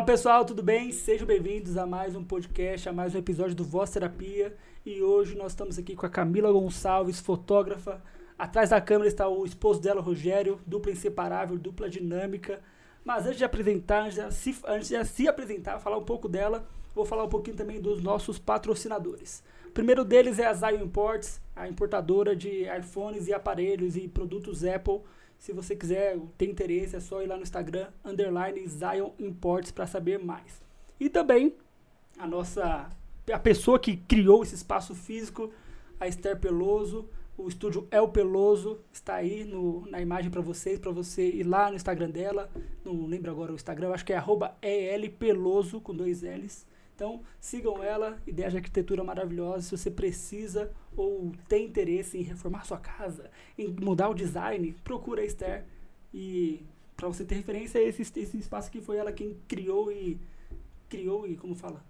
Fala pessoal, tudo bem? Sejam bem-vindos a mais um podcast, a mais um episódio do Voz Terapia. E hoje nós estamos aqui com a Camila Gonçalves, fotógrafa. Atrás da câmera está o esposo dela, Rogério, dupla inseparável, dupla dinâmica. Mas antes de apresentar, antes de se, antes de se apresentar, falar um pouco dela, vou falar um pouquinho também dos nossos patrocinadores. O primeiro deles é a Zion Imports, a importadora de iPhones e aparelhos e produtos Apple se você quiser, ter interesse, é só ir lá no Instagram, underline Zion Imports, para saber mais. E também a nossa, a pessoa que criou esse espaço físico, a Esther Peloso, o estúdio El Peloso está aí no, na imagem para vocês, para você ir lá no Instagram dela. Não lembro agora o Instagram, acho que é arroba com dois L's. Então, sigam ela, ideia de arquitetura maravilhosa. Se você precisa ou tem interesse em reformar sua casa, em mudar o design, procura a Esther. E para você ter referência, esse, esse espaço que foi ela quem criou e. Criou e. Como fala?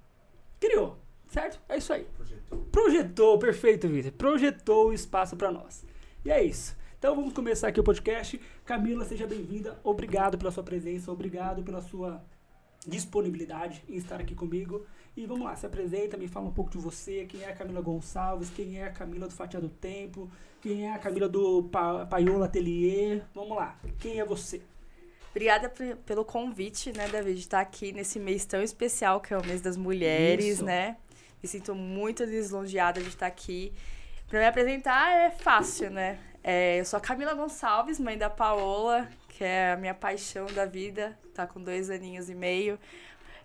Criou, certo? É isso aí. Projetou. Projetou, perfeito, Vitor. Projetou o espaço para nós. E é isso. Então vamos começar aqui o podcast. Camila, seja bem-vinda. Obrigado pela sua presença, obrigado pela sua disponibilidade em estar aqui comigo. E vamos lá, se apresenta, me fala um pouco de você, quem é a Camila Gonçalves, quem é a Camila do Fatia do Tempo, quem é a Camila do pa Paiola Atelier. Vamos lá, quem é você? Obrigada pelo convite, né, David, de estar aqui nesse mês tão especial que é o mês das mulheres, Isso. né? Me sinto muito lisonjeada de estar aqui. Para me apresentar é fácil, né? É, eu sou a Camila Gonçalves, mãe da Paola, que é a minha paixão da vida, tá com dois aninhos e meio.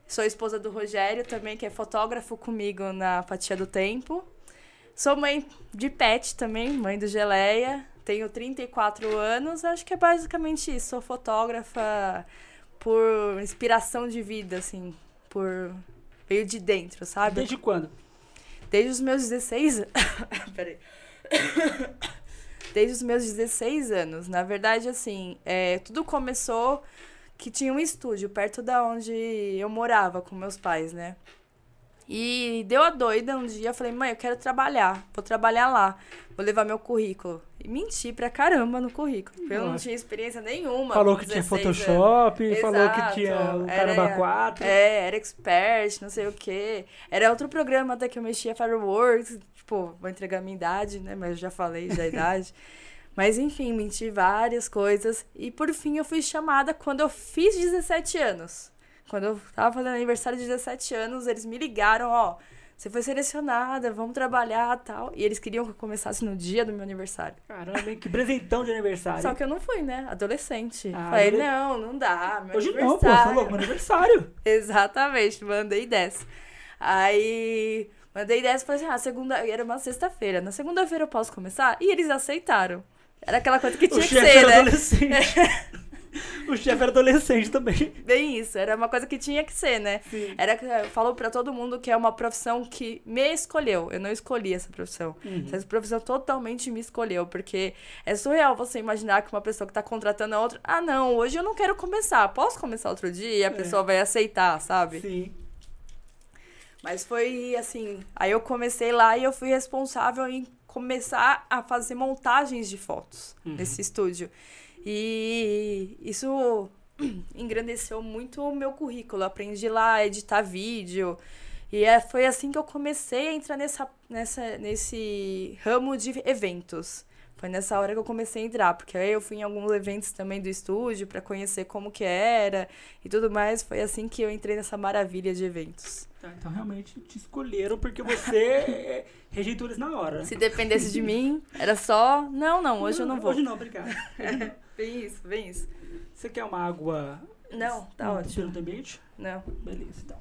Sou esposa do Rogério também, que é fotógrafo comigo na Fatia do Tempo. Sou mãe de pet também, mãe do Geleia. Tenho 34 anos, acho que é basicamente isso. Sou fotógrafa por inspiração de vida, assim, por veio de dentro, sabe? Desde quando? Desde os meus 16 Peraí. Desde os meus 16 anos. Na verdade, assim, é, tudo começou que tinha um estúdio perto da onde eu morava com meus pais, né? E deu a doida um dia, eu falei, mãe, eu quero trabalhar, vou trabalhar lá, vou levar meu currículo. E menti pra caramba no currículo, porque eu não tinha experiência nenhuma. Falou que tinha Photoshop, anos. falou Exato. que tinha o Caramba era, 4. É, era expert, não sei o quê. Era outro programa até que eu mexia, Fireworks, tipo, vou entregar a minha idade, né, mas eu já falei já a idade. Mas enfim, menti várias coisas. E por fim eu fui chamada quando eu fiz 17 anos. Quando eu tava fazendo aniversário de 17 anos, eles me ligaram, ó. Você foi selecionada, vamos trabalhar tal. E eles queriam que eu começasse no dia do meu aniversário. Caramba? Que presentão de aniversário. Só que eu não fui, né? Adolescente. Ah, Falei, não, não dá. Meu Hoje não, pô, falou meu aniversário. Exatamente, mandei 10. Aí, mandei 10 e falei assim: ah, segunda. Era uma sexta-feira. Na segunda-feira eu posso começar? E eles aceitaram. Era aquela coisa que tinha que ser, né? o chefe era adolescente também. Bem isso, era uma coisa que tinha que ser, né? Sim. Era falou para todo mundo que é uma profissão que me escolheu. Eu não escolhi essa profissão. Uhum. Essa profissão totalmente me escolheu, porque é surreal você imaginar que uma pessoa que tá contratando a outra, ah, não, hoje eu não quero começar. Posso começar outro dia? E a é. pessoa vai aceitar, sabe? Sim. Mas foi assim, aí eu comecei lá e eu fui responsável em começar a fazer montagens de fotos uhum. nesse estúdio. E isso engrandeceu muito o meu currículo. Eu aprendi lá a editar vídeo. E é, foi assim que eu comecei a entrar nessa, nessa, nesse ramo de eventos. Foi nessa hora que eu comecei a entrar, porque aí eu fui em alguns eventos também do estúdio para conhecer como que era e tudo mais. Foi assim que eu entrei nessa maravilha de eventos. Tá, então realmente te escolheram porque você rejeitou eles na hora. Se dependesse de mim, era só. Não, não, hoje eu não vou. Hoje não, obrigado. bem isso, bem isso. Você quer uma água. Não, tá um, ótimo. Pelo ambiente? Não. Beleza, então.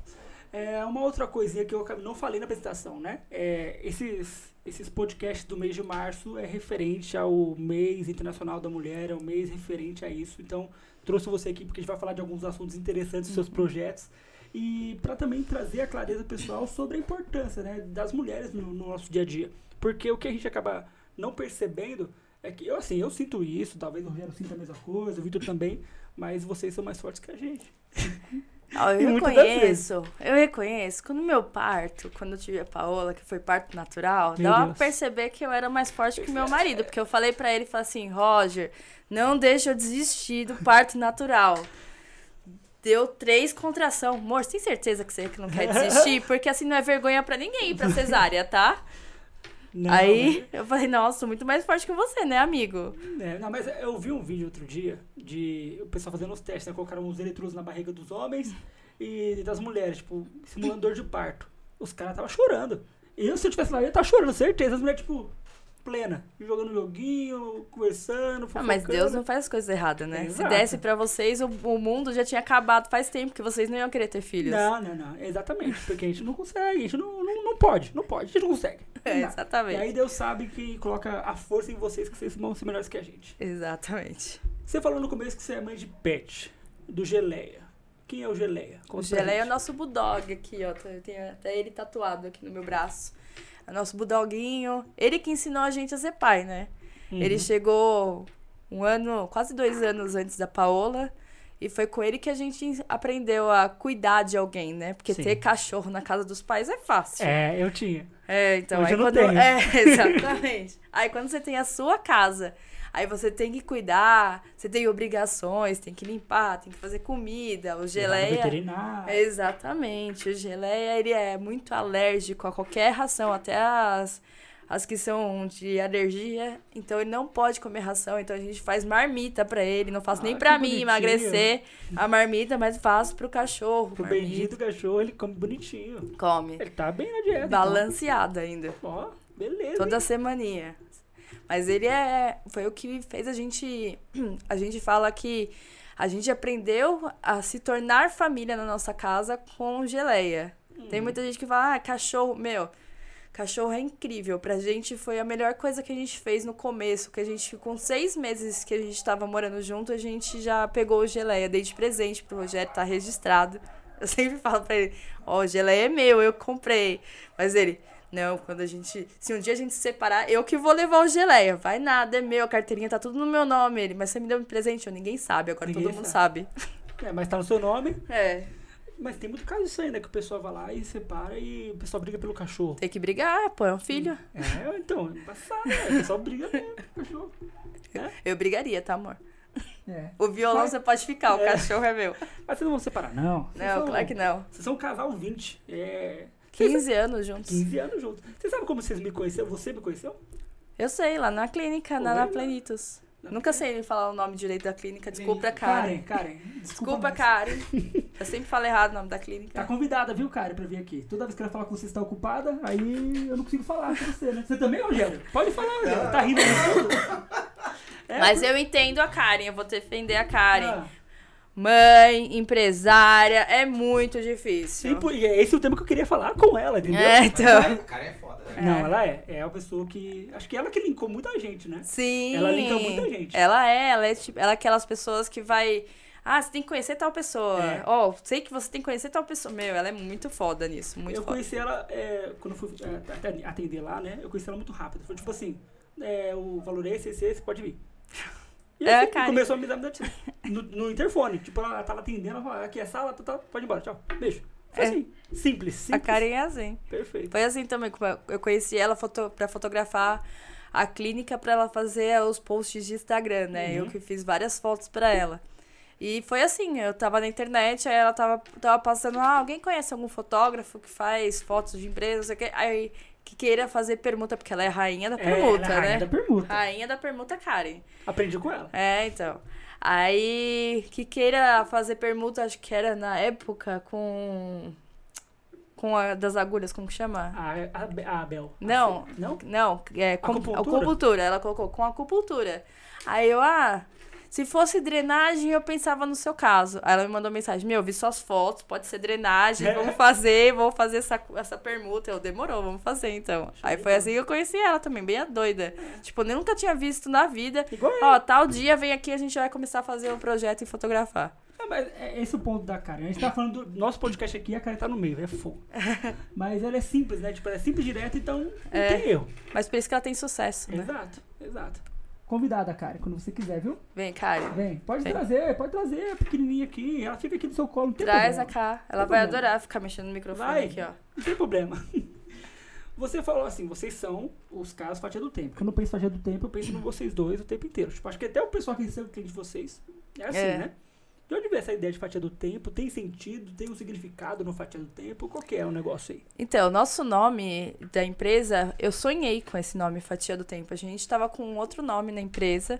É, uma outra coisinha que eu não falei na apresentação, né? É, esses, esses podcasts do mês de março é referente ao mês internacional da mulher, é um mês referente a isso. Então, trouxe você aqui porque a gente vai falar de alguns assuntos interessantes dos seus uhum. projetos e para também trazer a clareza pessoal sobre a importância né, das mulheres no, no, nosso dia a dia. Porque o que a gente acaba não percebendo é que eu assim, eu sinto isso, talvez o Rogério sinta a mesma coisa, o Vitor também, mas vocês são mais fortes que a gente. Eu reconheço, eu reconheço. Quando meu parto, quando eu tive a Paola, que foi parto natural, meu dava Deus. pra perceber que eu era mais forte que meu marido. Porque eu falei para ele, falei assim, Roger, não deixa eu desistir do parto natural deu três contração. Amor, você tem certeza que você que não quer desistir? Porque assim não é vergonha pra ninguém ir pra cesárea, tá? Não, Aí eu falei, nossa, muito mais forte que você, né, amigo? É, não, mas eu vi um vídeo outro dia de o pessoal fazendo os testes, né? Colocaram uns eletrodos na barriga dos homens e das mulheres, tipo, simulando dor de parto. Os caras estavam chorando. Eu, se eu tivesse lá, eu ia estar chorando, certeza. As mulheres, tipo, plena, jogando joguinho, conversando, Ah, mas fofocando. Deus não faz as coisas erradas, né? Se Exato. desse pra vocês, o, o mundo já tinha acabado faz tempo, que vocês não iam querer ter filhos. Não, não, não. Exatamente. Porque a gente não consegue, a gente não, não, não pode, não pode, a gente não consegue. É, Não exatamente. E aí Deus sabe que coloca a força em vocês, que vocês vão ser melhores que a gente. Exatamente. Você falou no começo que você é mãe de pet, do Geleia. Quem é o Geleia? O Conta pra Geleia é o nosso bulldog aqui, ó. Eu tenho até ele tatuado aqui no meu braço. Nosso bulldoguinho. Ele que ensinou a gente a ser pai, né? Uhum. Ele chegou um ano, quase dois anos antes da Paola. E foi com ele que a gente aprendeu a cuidar de alguém, né? Porque Sim. ter cachorro na casa dos pais é fácil. É, eu tinha. É, então, Hoje aí eu não quando. tenho. É, exatamente. aí quando você tem a sua casa, aí você tem que cuidar, você tem obrigações, tem que limpar, tem que fazer comida, o geleia. Veterinário. Exatamente. O geleia, ele é muito alérgico a qualquer ração, até as, as que são de alergia. Então, ele não pode comer ração. Então, a gente faz marmita pra ele. Não faço Ah, nem pra mim bonitinho. emagrecer a marmita, mas faço pro cachorro. O marmita. bendito cachorro, ele come bonitinho. Come. Ele tá bem na dieta. Balanceado ainda. Então. Ó, beleza. Toda hein? semaninha. Mas ele é. Foi o que fez a gente. A gente fala que a gente aprendeu a se tornar família na nossa casa com geleia. Tem Uhum. muita gente que fala, ah, cachorro. Meu, cachorro é incrível. Pra gente foi a melhor coisa que a gente fez no começo. Que a gente, com seis meses que a gente tava morando junto, a gente já pegou o geleia. Dei de presente pro Rogério, tá registrado. Eu sempre falo pra ele, ó, o geleia é meu, eu comprei. Mas ele, não, quando a gente. Se um dia a gente se separar, eu que vou levar o geleia. Vai nada, é meu, a carteirinha tá tudo no meu nome. Ele, mas você me deu um presente, eu ninguém sabe, agora Ninguém todo mundo sabe. É, mas tá no seu nome. É, Mas tem muito caso disso aí, né? Que o pessoal vai lá e separa e o pessoal briga pelo cachorro. tem que brigar, pô, é um filho. É, então, é embaçado, né? O pessoal briga mesmo com o cachorro. Eu brigaria, tá, amor? É. O violão Mas- você pode ficar, o É. cachorro é meu. Mas vocês não vão separar, não. Vocês Não, são- claro que não. Vocês são um casal 20. É. Vocês- 15 anos juntos. 15 anos juntos. Você sabe como vocês me conheceram? Você me conheceu? Eu sei, lá na clínica, na, na? Plenitus. Na Nunca sei falar o nome direito da clínica, desculpa, Karen. Karen, Karen. Desculpa, nós. Karen. Eu sempre falo errado o nome da Tá clínica. convidada, viu, Karen, pra vir aqui. Toda vez que ela falar com você está ocupada, aí eu não consigo falar com você, né? Você também, Rogério? Pode falar, Rogério. Tá rindo de tudo? É, Mas eu entendo a Karen, eu vou defender a Karen. Ah, Mãe, empresária, é muito difícil. e é esse o tema que eu queria falar com ela, entendeu? É, então. Cara, o cara é foda, né? Não, ela é. É uma pessoa que. Acho que ela que linkou muita gente, né? Sim. Ela linka muita gente. Ela é, ela é tipo, ela é aquelas pessoas que vai. Ah, você tem que conhecer tal pessoa. É. Ó, sei que você tem que conhecer tal pessoa. Meu, ela é muito foda nisso, muito eu foda. conheci ela é, quando eu fui é, até atender lá, né? Eu conheci ela muito rápido. Foi tipo assim: é, o valor é esse, esse, esse, pode vir. E É, assim, cara. começou a me dar no, no interfone. Tipo, ela tava atendendo, ela falou: aqui é a sala, tá, tá, pode ir embora, tchau. Beijo. Foi É. assim. Simples, A simples. Karen é assim. Perfeito. Foi assim também, como eu- conheci ela foto, pra fotografar a clínica pra ela fazer os posts de Instagram, né? Uhum. Eu que fiz várias fotos pra ela. E foi assim, eu tava na internet, aí ela tava, tava passando, ah, alguém conhece algum fotógrafo que faz fotos de empresa, não sei o quê? Aí, que queira fazer permuta, porque ela é rainha da É, permuta, é a rainha né? da permuta. Rainha da permuta Karen. Aprendi com ela. É, então. Aí, que queira fazer permuta, acho que era na época com. Com a das agulhas, como que chama? A, a, a Bel. Não. Não? Não, é com, Acupuntura? acupuntura. Ela colocou com acupuntura. Aí eu, ah, se fosse drenagem, eu pensava no seu caso. Aí ela me mandou mensagem: Meu, vi suas fotos, pode ser drenagem, É. vamos fazer, vamos fazer essa, essa permuta. Eu demorou, vamos fazer então. Aí foi assim que eu conheci ela também, bem a doida. Tipo, eu nunca tinha visto na vida. Igual eu. Ó, tal dia vem aqui, a gente vai começar a fazer um projeto e fotografar. É, mas é esse o ponto da Karen. A gente tá falando do nosso podcast aqui, a Karen tá no meio, é fogo. mas ela é simples, né? Tipo, ela é simples direto, então não É. tem erro. Mas por isso que ela tem sucesso, né? Exato, exato. Convidada, Karen, quando você quiser, viu? Vem, Karen. Vem, pode Vem. trazer, pode trazer a pequenininha aqui. Ela fica aqui no seu colo, Traz a problema. cá. Ela vai problema. adorar ficar mexendo no microfone Vai. aqui, ó. Não tem problema. Você falou assim, vocês são os caras fatia do tempo. Quando eu penso fatia do tempo, eu penso em vocês dois o tempo inteiro. Tipo, acho que até o pessoal que recebe o cliente de vocês é assim, É. né? De onde veio essa ideia de fatia do tempo? Tem sentido? Tem um significado no fatia do tempo? Qual que é o negócio aí? Então, nosso nome da empresa, eu sonhei com esse nome, Fatia do Tempo. A gente estava com outro nome na empresa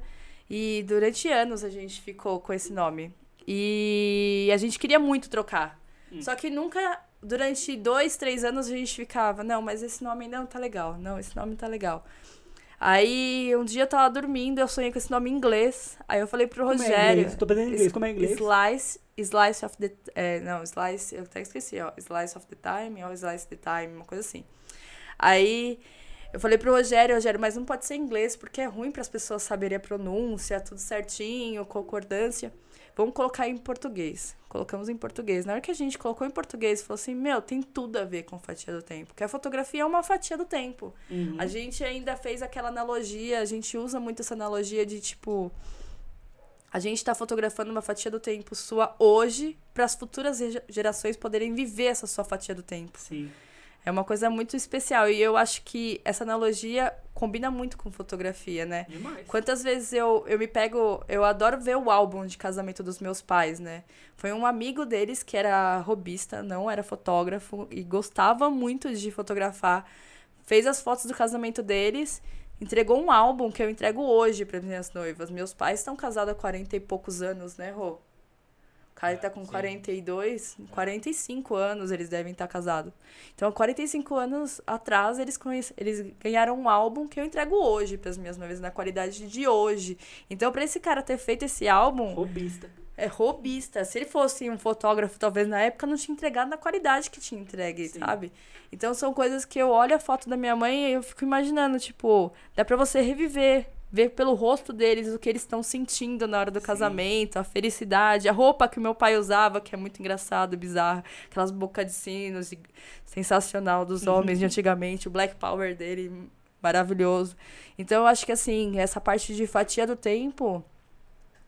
e durante anos a gente ficou com esse nome. E a gente queria muito trocar. Hum. Só que nunca, durante dois, três anos, a gente ficava, não, mas esse nome não tá legal. Não, esse nome tá legal. Aí um dia eu tava dormindo, eu sonhei com esse nome em inglês. Aí eu falei pro Como é Rogério. inglês? Tô aprendendo inglês. Como é inglês? Slice, slice of the. É, não, slice, eu até esqueci, ó. Slice of the time ou slice the time, uma coisa assim. Aí eu falei pro Rogério, Rogério, mas não pode ser inglês porque é ruim para as pessoas saberem a pronúncia, tudo certinho, concordância. Vamos colocar em português. Colocamos em português. Na hora que a gente colocou em português, falou assim: Meu, tem tudo a ver com fatia do tempo. Porque a fotografia é uma fatia do tempo. Uhum. A gente ainda fez aquela analogia, a gente usa muito essa analogia de tipo. A gente está fotografando uma fatia do tempo sua hoje para as futuras ge- gerações poderem viver essa sua fatia do tempo. Sim. É uma coisa muito especial e eu acho que essa analogia combina muito com fotografia, né? Demais. Quantas vezes eu, eu me pego. Eu adoro ver o álbum de casamento dos meus pais, né? Foi um amigo deles que era robista, não era fotógrafo e gostava muito de fotografar. Fez as fotos do casamento deles, entregou um álbum que eu entrego hoje para minhas noivas. Meus pais estão casados há 40 e poucos anos, né, Rô? O cara É, tá com sim. 42, 45 anos eles devem estar casados. Então, há 45 anos atrás, eles, conhece, eles ganharam um álbum que eu entrego hoje para as minhas noivas, na qualidade de hoje. Então, para esse cara ter feito esse álbum, Robista. é robista. Se ele fosse um fotógrafo, talvez na época não tinha entregado na qualidade que tinha entregue, Sim. sabe? Então, são coisas que eu olho a foto da minha mãe e eu fico imaginando, tipo, dá pra você reviver. Ver pelo rosto deles o que eles estão sentindo na hora do Sim. casamento, a felicidade, a roupa que o meu pai usava, que é muito engraçado, bizarro, aquelas bocas de sinos, e- sensacional dos homens de antigamente, o Black Power dele, maravilhoso. Então eu acho que assim, essa parte de fatia do tempo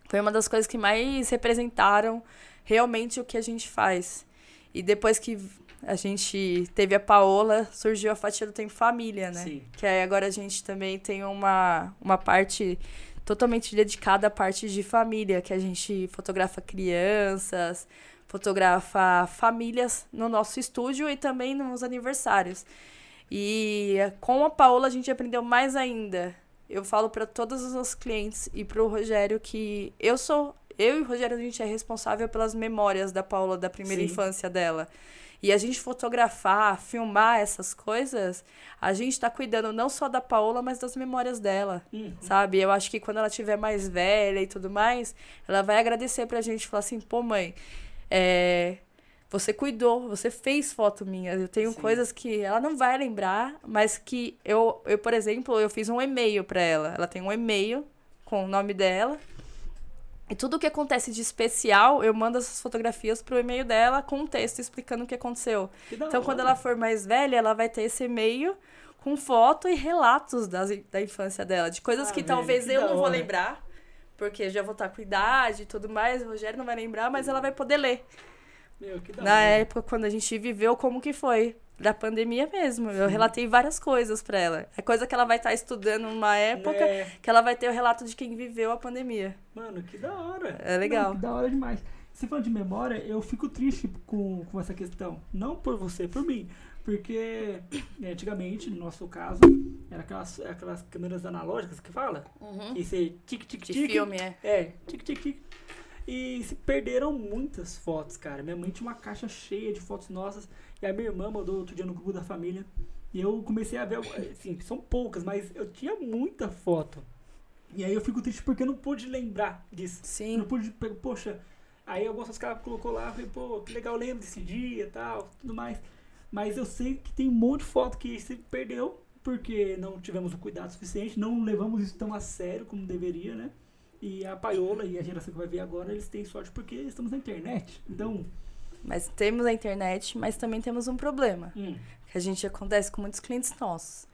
foi uma das coisas que mais representaram realmente o que a gente faz. E depois que a gente teve a Paola, surgiu a fatia do tempo família, né? Sim. Que aí agora a gente também tem uma, uma parte totalmente dedicada à parte de família, que a gente fotografa crianças, fotografa famílias no nosso estúdio e também nos aniversários. E com a Paola a gente aprendeu mais ainda. Eu falo para todos os nossos clientes e para o Rogério que eu sou, eu e o Rogério a gente é responsável pelas memórias da Paola da primeira Sim. infância dela. E a gente fotografar, filmar essas coisas, a gente tá cuidando não só da Paola, mas das memórias dela, Uhum. sabe? Eu acho que quando ela tiver mais velha e tudo mais, ela vai agradecer pra gente, falar assim, pô, mãe, é, você cuidou, você fez foto minha. Eu tenho Sim. coisas que ela não vai lembrar, mas que eu, eu por exemplo, eu fiz um e-mail pra ela. Ela tem um e-mail com o nome dela. E tudo o que acontece de especial, eu mando essas fotografias pro e-mail dela com um texto explicando o que aconteceu. Que Então, quando hora. ela for mais velha, ela vai ter esse e-mail com foto e relatos das, da infância dela, de coisas Ah, que velho, talvez que eu não vou lembrar, porque eu já vou estar com idade e tudo mais, o Rogério não vai lembrar, mas ela vai poder ler. Meu, que da Na hora. época, quando a gente viveu, como que foi? Da pandemia mesmo. Eu relatei várias coisas pra ela. É coisa que ela vai estar estudando numa época É. que ela vai ter o relato de quem viveu a pandemia. Mano, que da hora. É legal. Não, que da hora demais. Você falando de memória, eu fico triste com, com essa questão. Não por você, por mim. Porque né, antigamente, no nosso caso, era aquelas, aquelas câmeras analógicas que fala. Que você tic tic De filme, é. É, tic tic tic. E se perderam muitas fotos, cara. Minha mãe tinha uma caixa cheia de fotos nossas. E a minha irmã mandou outro dia no grupo da família. E eu comecei a ver, assim, são poucas, mas eu tinha muita foto. E aí eu fico triste porque eu não pude lembrar disso. Sim. não pude, poxa. Aí algumas que ela colocou lá, falei, pô, que legal, lembro desse dia e tal, tudo mais. Mas eu sei que tem um monte de foto que se perdeu porque não tivemos o cuidado suficiente, não levamos isso tão a sério como deveria, né? E a Paiola e a geração que vai ver agora, eles têm sorte porque estamos na internet. Então, Mas temos a internet, mas também temos um problema. hum, que a gente acontece com muitos clientes nossos.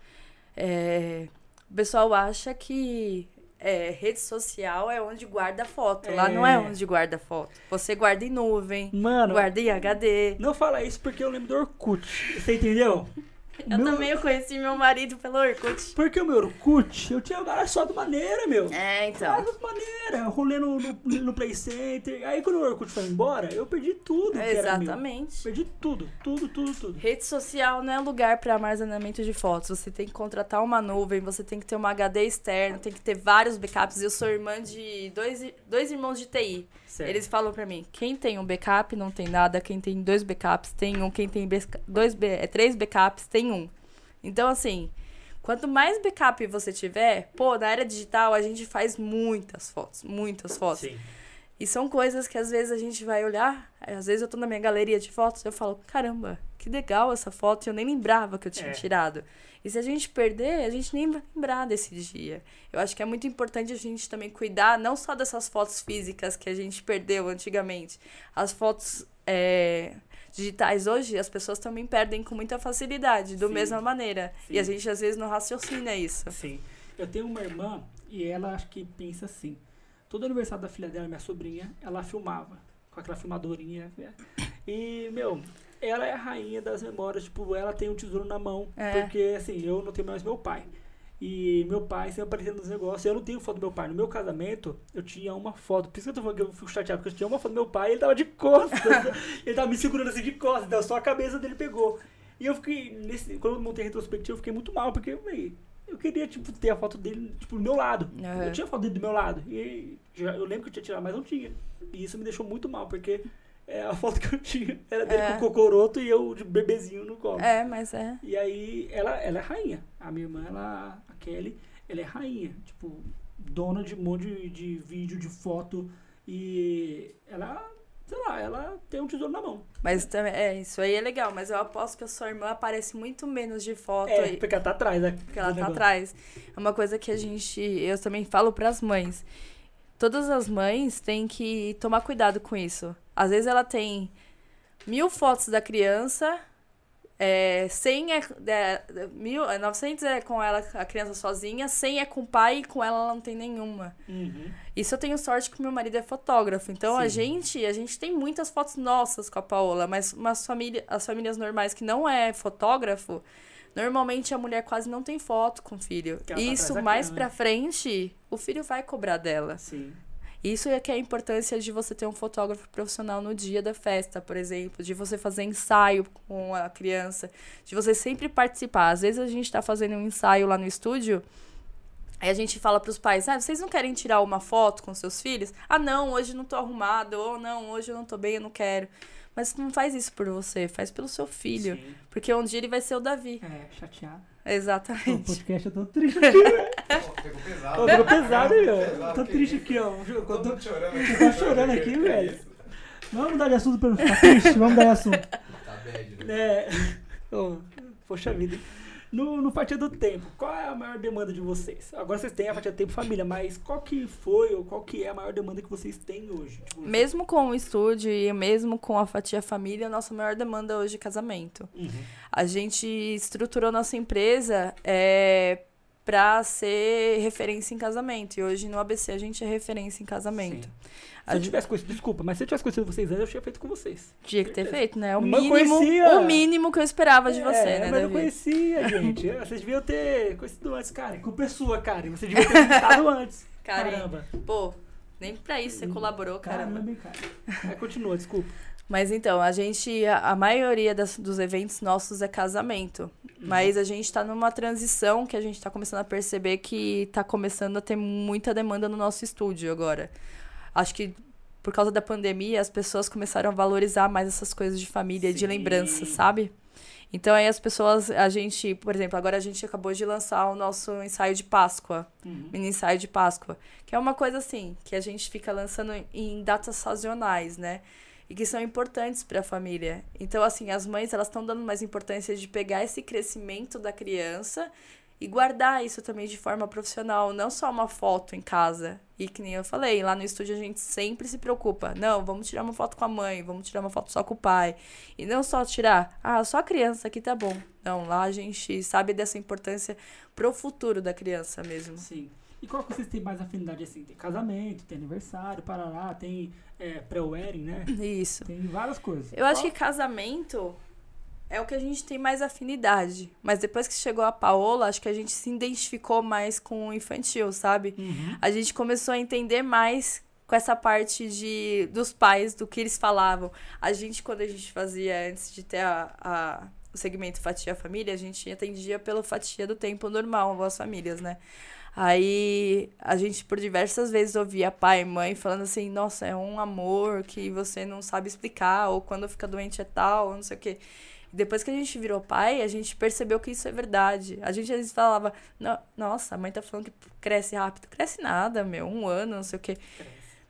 É, o pessoal acha que é, rede social é onde guarda foto. Lá não é É. onde guarda foto. Você guarda em nuvem, mano, guarda em HD. não fala isso porque eu lembro do Orkut. Você entendeu? Eu Meu- também conheci meu marido pelo Orkut. Porque o meu Orkut, eu tinha várias fotos maneira, meu. É, então. Várias maneira. Rolê no, no, no Play Center. Aí quando o Orkut foi embora, eu perdi tudo. meu. Exatamente. Perdi tudo, tudo, tudo, tudo. Rede social não é lugar para armazenamento de fotos. Você tem que contratar uma nuvem, você tem que ter uma HD externo, tem que ter vários backups. Eu sou irmã de dois, dois irmãos de TI. Certo. Eles falam pra mim, quem tem um backup não tem nada, quem tem dois backups tem um, quem tem dois, é, três backups tem um. Então, assim, quanto mais backup você tiver, pô, na era digital a gente faz muitas fotos, muitas fotos. Sim. E são coisas que às vezes a gente vai olhar, às vezes eu tô na minha galeria de fotos, eu falo, caramba, que legal essa foto, eu nem lembrava que eu tinha É. tirado. E se a gente perder, a gente nem vai lembrar desse dia. Eu acho que é muito importante a gente também cuidar, não só dessas fotos físicas que a gente perdeu antigamente, as fotos é, digitais hoje, as pessoas também perdem com muita facilidade, da Sim. mesma maneira. Sim. E a gente às vezes não raciocina isso. Sim. Eu tenho uma irmã e ela acho que pensa assim. Todo aniversário da filha dela, minha sobrinha, ela filmava. Com aquela filmadorinha. né? E, meu, ela é a rainha das memórias. Tipo, ela tem um tesouro na mão. É. Porque, assim, eu não tenho mais meu pai. E meu pai sempre aparecendo nos negócios. Eu não tenho foto do meu pai. No meu casamento, eu tinha uma foto. Por isso que eu tô falando que eu fico chateado. Porque eu tinha uma foto do meu pai e ele tava de costas. ele tava me segurando assim de costas. Então só a cabeça dele pegou. E eu fiquei, nesse, quando eu montei a retrospectiva, eu fiquei muito mal. Porque, véi, eu queria, tipo, ter a foto dele, tipo, do meu lado. Aham. Eu tinha a foto dele do meu lado. E já- eu lembro que eu tinha tirado, mas não tinha. E isso me deixou muito mal, porque é, a foto que eu tinha era dele É. com o cocoroto e eu de bebezinho no colo. É, mas é. E aí, ela, ela é rainha. A minha irmã, ela, a Kelly, ela é rainha. Tipo, dona de um monte de, de vídeo, de foto. E ela, sei lá, ela tem um tesouro na mão. Mas também, é, isso aí é legal, mas eu aposto que a sua irmã aparece muito menos de foto É, aí, porque ela tá atrás, né? porque ela tá atrás. É uma coisa que a gente, eu também falo pras mães. Todas as mães têm que tomar cuidado com isso. Às vezes ela tem mil fotos da criança, é, 100 é, é, mil, é, 900 é com ela, a criança sozinha, 100 é com o pai e com ela ela não tem nenhuma. Uhum. Isso eu tenho sorte que meu marido é fotógrafo. Então a Sim. gente, a gente tem muitas fotos nossas com a Paola, mas umas família, as famílias normais que não é fotógrafo, normalmente a mulher quase não tem foto com o filho. Tá Isso mais pra frente, o filho vai cobrar dela. Sim. Isso é que é a importância de você ter um fotógrafo profissional no dia da festa, por exemplo, de você fazer ensaio com a criança, de você sempre participar. Às vezes a gente tá fazendo um ensaio lá no estúdio, aí a gente fala pros pais: "Ah, vocês não querem tirar uma foto com seus filhos? Ah, não, hoje eu não tô arrumado, ou não, hoje eu não tô bem, eu não quero". Mas não faz isso por você, faz pelo seu filho, Sim. porque um dia ele vai ser o Davi. É, chateado. O Exatamente. podcast eu tô triste aqui, velho. Pô, Pegou pesado. Ficou pesado ó. Tô triste isso? aqui, ó. Todo tô- mundo chorando aqui. Tá chorando aqui, velho. Vamos mudar de assunto pra não ficar triste? Vamos mudar de assunto. Tá bad, né? É. Poxa vida. No, no Fatia do Tempo, qual é a maior demanda de vocês? Agora vocês têm a Fatia do Tempo Família, mas qual que foi ou qual que é a maior demanda que vocês têm hoje? Tipo, Mesmo com o estúdio e mesmo com a fatia família, a nossa maior demanda hoje é casamento. Uhum. A gente estruturou nossa empresa é, para ser referência em casamento. E hoje no ABC a gente é referência em casamento. Sim. Se eu tivesse conhecido, desculpa, mas se eu tivesse conhecido vocês antes, eu tinha feito com vocês. tinha que ter feito, né? O Mas eu mínimo, conhecia. o mínimo que eu esperava de você, é, né, mas eu conhecia, gente. É, Vocês deviam ter conhecido antes, cara. Culpa é sua, cara. Você devia ter visitado antes. Caramba. Pô, nem pra isso você colaborou, caramba. Caramba, cara. Continua, desculpa. Mas então, a gente, a, a maioria das- dos eventos nossos é casamento. Mas a gente tá numa transição que a gente tá começando a perceber que tá começando a ter muita demanda no nosso estúdio agora. Acho que por causa da pandemia, as pessoas começaram a valorizar mais essas coisas de família, e de Sim. lembrança, sabe? Então aí as pessoas, a gente, por exemplo, agora a gente acabou de lançar o nosso ensaio de Páscoa Uhum. mini ensaio de Páscoa, que é uma coisa assim, que a gente fica lançando em datas sazonais, né? E que são importantes para a família. Então, assim, as mães, elas estão dando mais importância de pegar esse crescimento da criança e guardar isso também de forma profissional, não só uma foto em casa. E que nem eu falei, lá no estúdio a gente sempre se preocupa. Não, vamos tirar uma foto com a mãe, vamos tirar uma foto só com o pai. E não só tirar, ah, só a criança aqui tá bom. Não, lá a gente sabe dessa importância pro futuro da criança mesmo. Sim. E qual que vocês têm mais afinidade assim? Tem casamento, tem aniversário, parará, tem é, pré-wedding, né? Isso. Tem várias coisas. Eu acho que Qual- casamento é o que a gente tem mais afinidade. Mas depois que chegou a Paola, acho que a gente se identificou mais com o infantil, sabe? Uhum. A gente começou a entender mais com essa parte de dos pais, do que eles falavam. A gente, quando a gente fazia, antes de ter a, a- o segmento Fatia Família, a gente atendia pelo Fatia do Tempo Normal, as famílias, né? Aí a gente por diversas vezes ouvia pai e mãe falando assim, nossa, é um amor que você não sabe explicar, ou quando fica doente é tal, ou não sei o quê. E Depois que a gente virou pai, a gente percebeu que isso é verdade. A gente às vezes falava, "No- nossa, a mãe tá falando que cresce rápido. Cresce nada, meu, um ano, não sei o quê.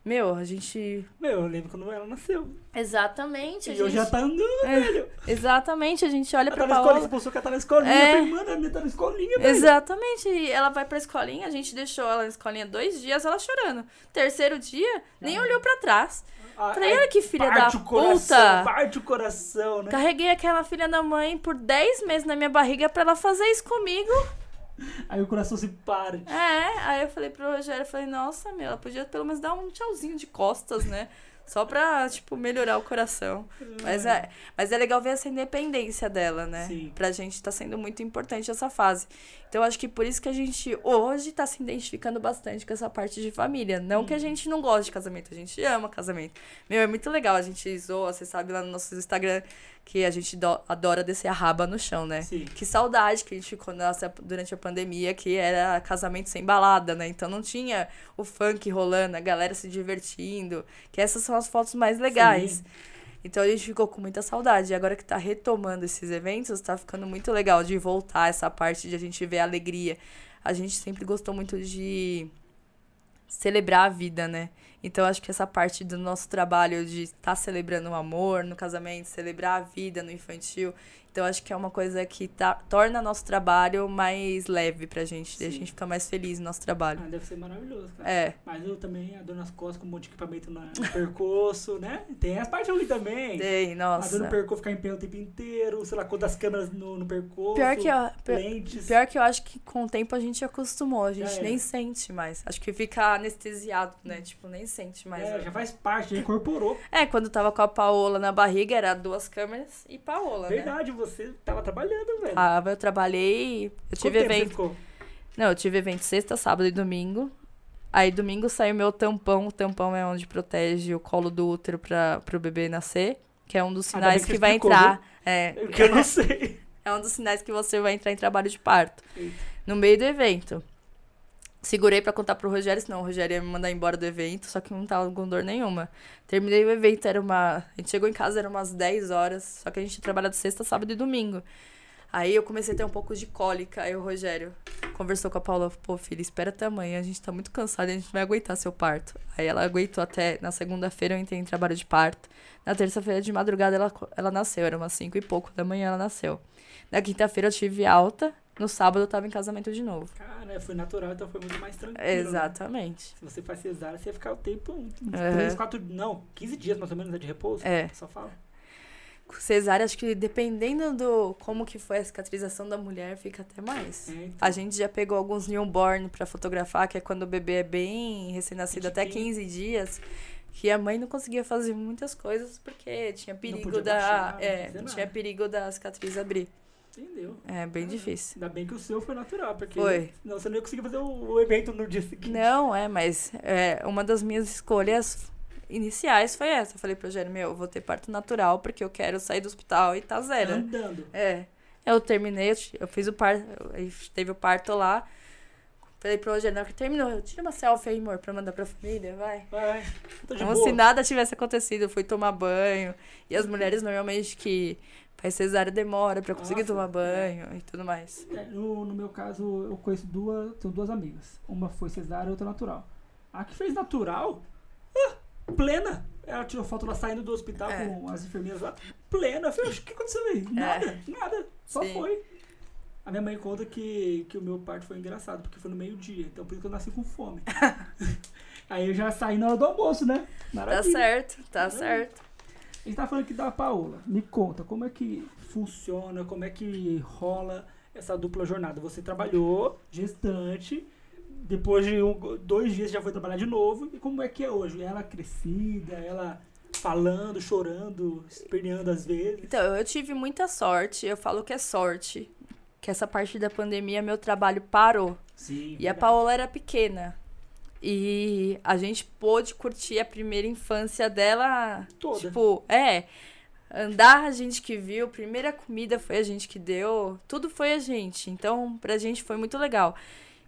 Meu, a gente. Meu, eu lembro quando ela nasceu. Exatamente. A E hoje já gente... tá andando, É, velho. Exatamente, a gente olha Ela pra tá Paola. você postou que ela tá na escolinha. É. Eu falei, mano, a minha tá na escolinha, velho. Exatamente, e ela vai pra escolinha, a gente deixou ela na escolinha dois dias, ela chorando. Terceiro dia, nem olhou pra trás. Falei, olha que filha da parte o coração, puta! parte o coração, né? Carreguei aquela filha da mãe por 10 meses na minha barriga pra ela fazer isso comigo. Aí o coração se para. É, aí eu falei pro Rogério, falei, nossa, meu, ela podia pelo menos dar um tchauzinho de costas, né? Só pra, tipo, melhorar o coração. Mas é, mas é legal ver essa independência dela, né? Sim. Pra gente tá sendo muito importante essa fase. Então, eu acho que por isso que a gente hoje tá se identificando bastante com essa parte de família. Não que a gente não goste de casamento, a gente ama casamento. Meu, é muito legal. A gente zoa, você sabe lá no nosso Instagram que a gente do- adora descer a raba no chão, né? Sim. Que saudade que a gente ficou nossa, durante a pandemia, que era casamento sem balada, né? Então não tinha o funk rolando, a galera se divertindo. Que essas são as fotos mais legais. Sim. Então a gente ficou com muita saudade. E agora que tá retomando esses eventos, tá ficando muito legal de voltar essa parte de a gente ver a alegria. A gente sempre gostou muito de celebrar a vida, né? Então acho que essa parte do nosso trabalho de estar celebrando o amor no casamento, celebrar a vida no infantil, então acho que é uma coisa que tá, torna nosso trabalho mais leve pra gente, e a Sim. gente fica mais feliz no nosso trabalho. Ah, deve ser maravilhoso, cara. É, Mas eu também adoro nas costas com um monte de equipamento no percurso, né? Tem as partes ruins também. tem, A dor no nossa. percurso ficar em pé o tempo inteiro, sei lá, quantas câmeras no, no percurso. Pior que, ó, pior. Pior que eu acho que com o tempo a gente acostumou, a gente é. nem sente mais. Acho que fica anestesiado, né? Tipo, nem sente mais. É, já faz parte, já incorporou. É, quando tava com a Paola na barriga, era duas câmeras e Paola, né? Verdade, você tava trabalhando, velho. Tava, eu trabalhei, eu Quanto tive tempo você evento. ficou? Não, eu tive evento sexta, sábado e domingo. Aí domingo saiu meu tampão. O tampão é onde protege o colo do útero para o bebê nascer. Que é um dos bem sinais que que, vai explicou, entrar. É, Porque eu não sei. é um dos sinais que você vai entrar em trabalho de parto. Eita. No meio do evento. Segurei pra contar pro Rogério, senão o Rogério ia me mandar embora do evento, só que não tava com dor nenhuma. Terminei o evento, era uma. A gente chegou em casa, era umas 10 horas, só que a gente trabalha de sexta, sábado e domingo. Aí eu comecei a ter um pouco de cólica. Aí o Rogério conversou com a Paula, pô, filha, espera até amanhã, a gente tá muito cansado, a gente vai aguentar seu parto. Aí ela aguentou até. Na segunda-feira eu entrei em trabalho de parto. Na terça-feira de madrugada ela, ela nasceu, era umas 5 e pouco da manhã ela nasceu. Na quinta-feira eu tive alta, no sábado eu tava em casamento de novo. Cara, foi natural, então foi muito mais tranquilo. né? Exatamente. Se você faz cesárea, você ia ficar o tempo. uns Uhum. Três, quatro. Não, 15 dias mais ou menos né, de repouso. É. Só fala. Cesárea, acho que dependendo do como que foi a cicatrização da mulher, fica até mais. É, então. A gente já pegou alguns newborn pra fotografar, que é quando o bebê é bem recém-nascido, até Pequenininho. 15 dias, que a mãe não conseguia fazer muitas coisas porque tinha perigo da, baixar, é, tinha perigo da cicatriz abrir. Entendeu? É bem Ah, difícil. Ainda bem que o seu foi natural, porque. Foi. Senão você não ia conseguir fazer o, evento no dia seguinte. Não, é, mas é, uma das minhas escolhas iniciais foi essa. Eu falei pro Rogério, meu, eu vou ter parto natural porque eu quero sair do hospital e tá zero. Andando. É. Eu terminei, eu, fiz o parto, teve o parto lá. Falei pro Rogério, hora que terminou, eu tira uma selfie aí, amor, pra mandar pra família, vai. Vai. Tô de Como boa. se nada tivesse acontecido, eu fui tomar banho. E as mulheres normalmente que faz cesárea demora pra conseguir Nossa, tomar banho e tudo mais. É, no, no meu caso, eu conheço duas. Tenho duas amigas. Uma foi cesárea e outra natural. A que fez natural, ah, plena. Ela tirou foto lá saindo do hospital É. com as enfermeiras lá. Plena. Eu falei, "Oxe, o que aconteceu aí? Nada, nada. Só Sim. foi. A minha mãe conta que, que o meu parto foi engraçado, porque foi no meio-dia. Então por isso que eu nasci com fome. aí eu já saí na hora do almoço, né? Tá Maravilha. certo, tá Maravilha. certo. Gente tá falando aqui da Paola. Me conta, como é que funciona, como é que rola essa dupla jornada? Você trabalhou, gestante, depois de um- dois dias já foi trabalhar de novo. E como é que é hoje? Ela crescida, ela falando, chorando, esperneando às vezes. Então, eu tive muita sorte, eu falo que é sorte, que essa parte da pandemia meu trabalho parou. Sim. E a Paola era pequena. E a gente pôde curtir a primeira infância dela. Toda. Tipo, é. Andar a gente que viu, primeira comida foi a gente que deu, tudo foi a gente. Então, pra gente foi muito legal.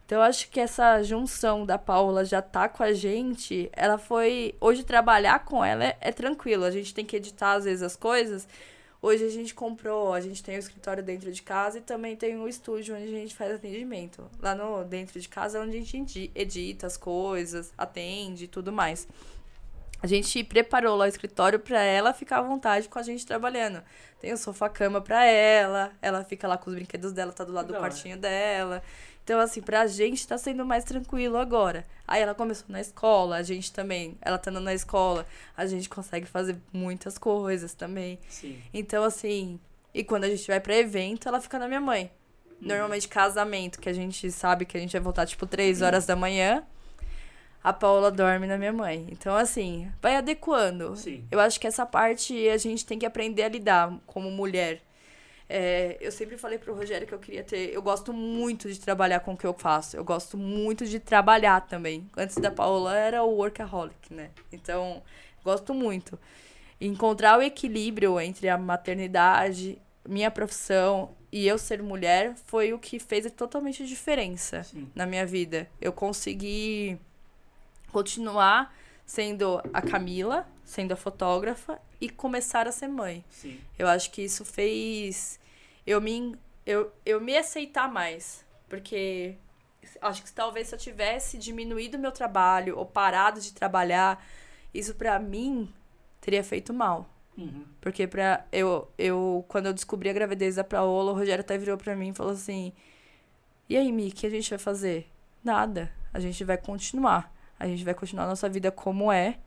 Então, eu acho que essa junção da Paula já tá com a gente, ela foi. Hoje, trabalhar com ela é, é tranquilo. A gente tem que editar, às vezes, as coisas. Hoje a gente comprou, a gente tem o escritório dentro de casa e também tem o estúdio onde a gente faz atendimento. Lá no dentro de casa é onde a gente edita as coisas, atende e tudo mais. A gente preparou lá o escritório para ela ficar à vontade com a gente trabalhando. Tem o sofá-cama para ela, ela fica lá com os brinquedos dela, tá do lado do Da hora. quartinho dela. Então, assim, pra gente tá sendo mais tranquilo agora. Aí ela começou na escola, a gente também, ela tá andando na escola, a gente consegue fazer muitas coisas também. Sim. Então, assim, e quando a gente vai pra evento, ela fica na minha mãe. Normalmente, casamento, que a gente sabe que a gente vai voltar, tipo, três horas da manhã, a Paola dorme na minha mãe. Então, assim, vai adequando. Sim. Eu acho que essa parte a gente tem que aprender a lidar como mulher. É, eu sempre falei pro Rogério que eu queria ter. Eu gosto muito de trabalhar com o que eu faço. Eu gosto muito de trabalhar também. Antes da Paola era o workaholic, né? Então, gosto muito. Encontrar o equilíbrio entre a maternidade, minha profissão e eu ser mulher foi o que fez totalmente diferença Sim. na minha vida. Eu consegui continuar sendo a Camila, sendo a fotógrafa e começar a ser mãe. Sim. Eu acho que isso fez eu me eu, eu me aceitar mais, porque acho que talvez se eu tivesse diminuído meu trabalho ou parado de trabalhar, isso pra mim teria feito mal. Uhum. Porque pra, eu, eu, quando eu descobri a gravidez da Paola, o Rogério até virou pra mim e falou assim: E aí, Mi, o que a gente vai fazer? Nada. A gente vai continuar. A gente vai continuar a nossa vida como é.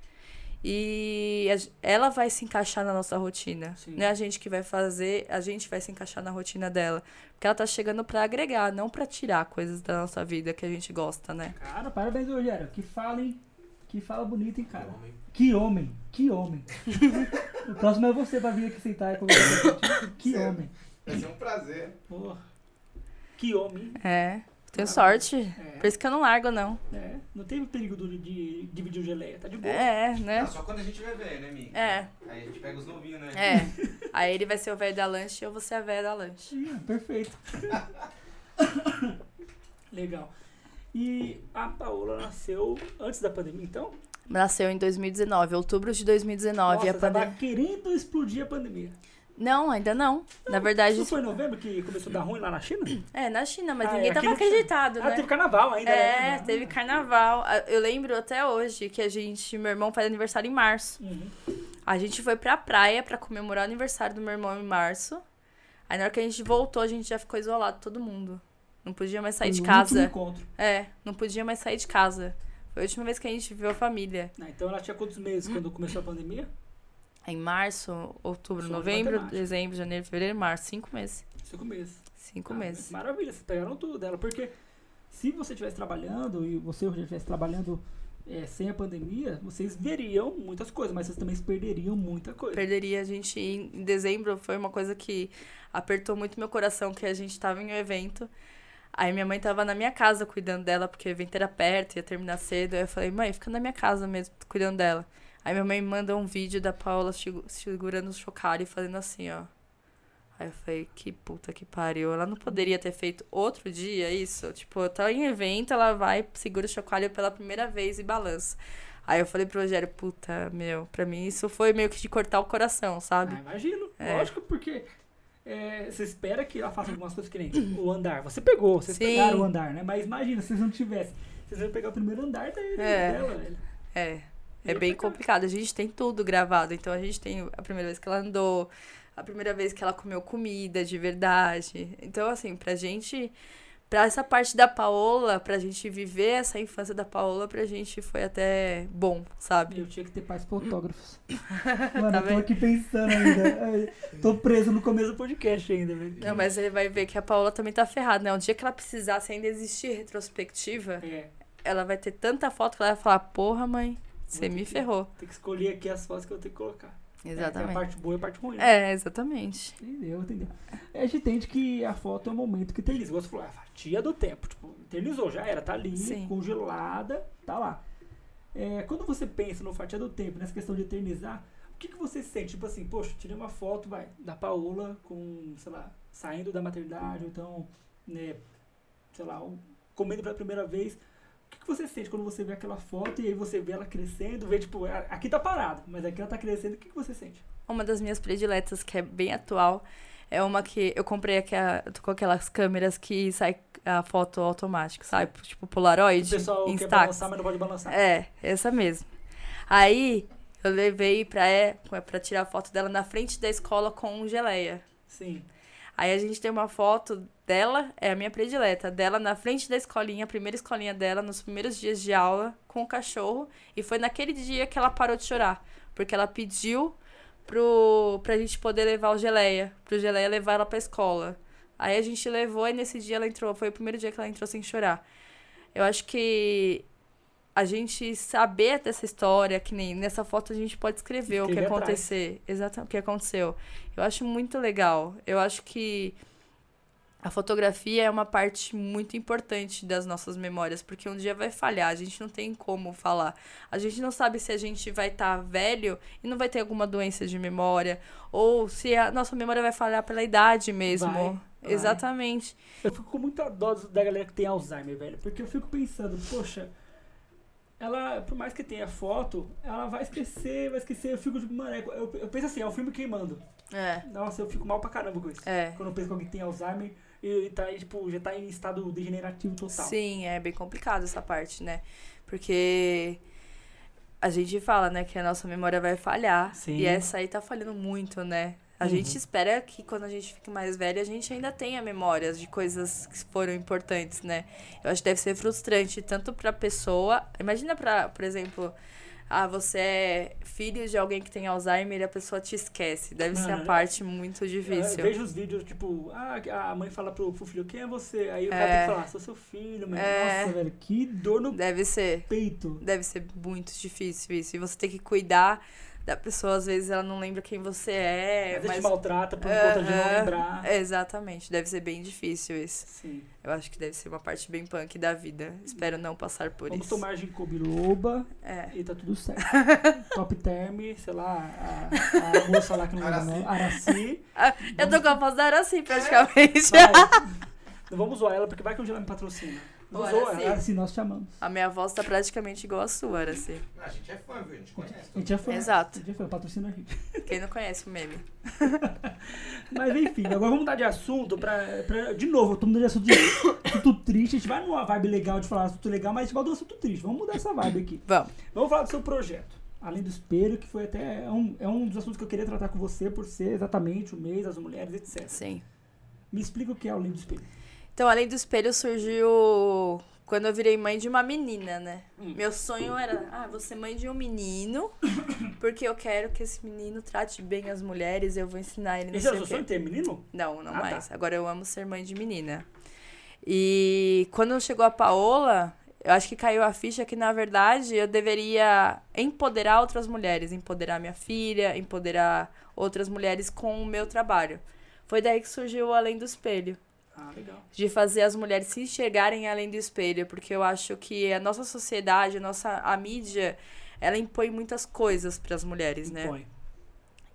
E ela vai se encaixar na nossa rotina. Sim. Não é a gente que vai fazer, a gente vai se encaixar na rotina dela. Porque ela tá chegando pra agregar, não pra tirar coisas da nossa vida que a gente gosta, né? Cara, parabéns, Rogério. Que fala, hein? Que fala bonito, hein, cara? Homem. Que homem, que homem. o próximo é você pra vir aqui sentar e conversar com a gente. Que Certo. homem. Vai ser um prazer. Porra. Que homem. É. Tenho sorte. É, Por isso que eu não largo, não. é. Não teve perigo do- de dividir o geleia, tá de boa. É, né? Ah, só quando a gente vai ver, né, Mi? É. Aí a gente pega os novinhos, né? É. Aí ele vai ser o velho da lanche e eu vou ser a velha da lanche. Sim, perfeito. Legal. E a Paola nasceu antes da pandemia, então? Nasceu em 2019, outubro de 2019. Nossa, a você pandem- tava querendo explodir a pandemia. Não, ainda não. Na verdade, Isso foi em novembro que começou a dar ruim lá na China? é na China, mas Ah, ninguém é, tava acreditado, Ah, né? teve carnaval ainda, É, né? teve carnaval. Ah, Eu lembro até hoje que a gente, meu irmão faz aniversário em março. Uhum. A gente foi pra praia pra comemorar o aniversário do meu irmão em março. Aí na hora que a gente voltou, a gente já ficou isolado, todo mundo. Não podia mais sair Foi de casa. encontro. É, não podia mais sair de casa. Foi a última vez que a gente viu a família. Ah, então ela tinha quantos meses quando começou a pandemia? Em março, outubro, de novembro, matemática. dezembro, janeiro, fevereiro, março. Cinco meses. Cinco meses. Cinco Ah, meses. Maravilha, vocês pegaram tudo dela. Porque se você estivesse trabalhando e você já estivesse trabalhando é, sem a pandemia, vocês veriam muitas coisas, mas vocês também perderiam muita coisa. Perderia a gente em dezembro. Foi uma coisa que apertou muito meu coração, que a gente tava em um evento. Aí minha mãe tava na minha casa cuidando dela, porque o evento era perto, ia terminar cedo. Aí eu falei, mãe, fica na minha casa mesmo, cuidando dela. Aí minha mãe manda um vídeo da Paula segu- segurando o chocalho e fazendo assim, ó. Aí eu falei, que puta que pariu. Ela não poderia ter feito outro dia isso? Tipo, eu tô em evento, ela vai, segura o chocalho pela primeira vez e balança. Aí eu falei pro Rogério, puta, meu, pra mim isso foi meio que de cortar o coração, sabe? Ah, imagino. É. Lógico, porque é, você espera que ela faça algumas coisas que nem o andar. Você pegou, vocês Sim. pegaram o andar, né? Mas imagina, se vocês não tivessem. Vocês iam pegar o primeiro andar da É. dela, velho. É. É bem complicado. A gente tem tudo gravado. Então a gente tem a primeira vez que ela andou, a primeira vez que ela comeu comida de verdade. Então, assim, pra gente. Pra essa parte da Paola, pra gente viver essa infância da Paola, pra gente foi até bom, sabe? Eu tinha que ter pais fotógrafos. Mano, Tá eu tô aqui pensando ainda. Ai, Tô preso no começo do podcast ainda, velho. Não, mas ele vai ver que a Paola também tá ferrada, né? O dia que ela precisar, se ainda existir retrospectiva, É. ela vai ter tanta foto que ela vai falar, porra, mãe, Você me ferrou. Tem que escolher aqui as fotos que eu tenho que colocar. Exatamente. É, a parte boa e a parte ruim. É, exatamente. Entendeu, entendeu. A gente entende que a foto é um momento que eterniza. Igual você falou, é a fatia do tempo. Tipo, eternizou, já era, tá ali, Sim. congelada, tá lá. É, quando você pensa no fatia do tempo, nessa questão de eternizar, o que, que você sente? Tipo assim, poxa, tirei uma foto, vai, da Paola com, sei lá, saindo da maternidade, ou então, né, sei lá, um- comendo pela primeira vez. O você sente quando você vê aquela foto e aí você vê ela crescendo, vê, tipo, aqui tá parado, mas aqui ela tá crescendo, o que, que você sente? Uma das minhas prediletas, que é bem atual, é uma que eu comprei aqui, a- com aquelas câmeras que sai a foto automática, sabe? Tipo O Polaroid, pessoal quer Instax. balançar, mas não pode balançar. É, essa mesmo. Aí eu levei pra, é, pra tirar a foto dela na frente da escola com geleia. Sim. Aí a gente tem uma foto dela, é a minha predileta, dela na frente da escolinha, a primeira escolinha dela, nos primeiros dias de aula, com o cachorro. E foi naquele dia que ela parou de chorar. Porque ela pediu pro, pra gente poder levar o geleia, pro geleia levar ela pra escola. Aí a gente levou e nesse dia ela entrou, foi o primeiro dia que ela entrou sem chorar. Eu acho que a gente saber dessa história, que nem nessa foto a gente pode escrever o que acontecer, exatamente o que aconteceu. Eu acho muito legal. Eu acho que a fotografia é uma parte muito importante das nossas memórias, porque um dia vai falhar, a gente não tem como falar. A gente não sabe se a gente vai estar velho e não vai ter alguma doença de memória, ou se a nossa memória vai falhar pela idade mesmo. Vai, vai. Exatamente. Eu fico com muita dó da galera que tem Alzheimer, velho. Porque eu fico pensando, poxa, ela, por mais que tenha foto, ela vai esquecer, vai esquecer. Eu fico tipo, mano, é- eu, eu penso assim, é um filme queimando. É. Nossa, eu fico mal pra caramba com isso. É. Quando eu penso que alguém tem Alzheimer e, e tá, tipo, já tá em estado degenerativo total. Sim, é bem complicado essa parte, né? Porque a gente fala, né, que a nossa memória vai falhar. Sim. E essa aí tá falhando muito, né? A Uhum. gente espera que quando a gente fique mais velha, a gente ainda tenha memórias de coisas que foram importantes, né? Eu acho que deve ser frustrante tanto pra pessoa. Imagina pra, por exemplo, ah, você é filho de alguém que tem Alzheimer e a pessoa te esquece. Deve ser a Mano, parte muito Eu difícil. vejo os vídeos, tipo, ah, a mãe fala pro, pro filho, quem é você? Aí o cara É. tem que falar, sou seu filho, mano. É. Nossa, velho, que dor no Deve ser. peito. Deve ser muito difícil isso. E você tem que cuidar da pessoa, às vezes ela não lembra quem você é. Às vezes mas... te maltrata por conta de não lembrar. Exatamente, deve ser bem difícil isso. Sim. Eu acho que deve ser uma parte bem punk da vida. Espero não passar por Vamos isso. tomar ginkgo biloba É. e tá tudo certo. Top term, sei lá, a, a moça lá que não lembro o nome, Araci. Ah, eu tô com a voz da Araci, praticamente. Vai. Não vamos zoar ela, porque vai que um dia ela me patrocina. Zoa, Araci. Araci, nós te amamos. A minha voz tá praticamente igual a sua, Araci. Ah, A gente é fã, viu? A gente conhece. A gente é fã. Exato. A gente é fã, patrocina a gente. Quem não conhece o meme? Mas enfim, agora vamos mudar de assunto pra, pra- De novo, eu tô mudando de assunto de assunto triste. A gente vai numa vibe legal de falar assunto legal, mas a gente vai do assunto triste. Vamos mudar essa vibe aqui. Vamos. Vamos falar do seu projeto. Além do espelho, que foi até é um, é um dos assuntos que eu queria tratar com você, por ser exatamente o mês das mulheres, etc. Sim. Me explica o que é o Além do Espelho. Então, além do espelho, surgiu quando eu virei mãe de uma menina, né? Hum. Meu sonho era, ah, vou ser mãe de um menino, porque eu quero que esse menino trate bem as mulheres, eu vou ensinar ele Esse era o seu sonho ter menino? Não, não Ah, tá. mais. Agora eu amo ser mãe de menina. E quando chegou a Paola, eu acho que caiu a ficha que, na verdade, eu deveria empoderar outras mulheres, empoderar minha filha, empoderar outras mulheres com o meu trabalho. Foi daí que surgiu o Além do Espelho Ah, legal. de fazer as mulheres se enxergarem além do espelho, porque eu acho que a nossa sociedade, a nossa a mídia, ela impõe muitas coisas para as mulheres, né? Impõe.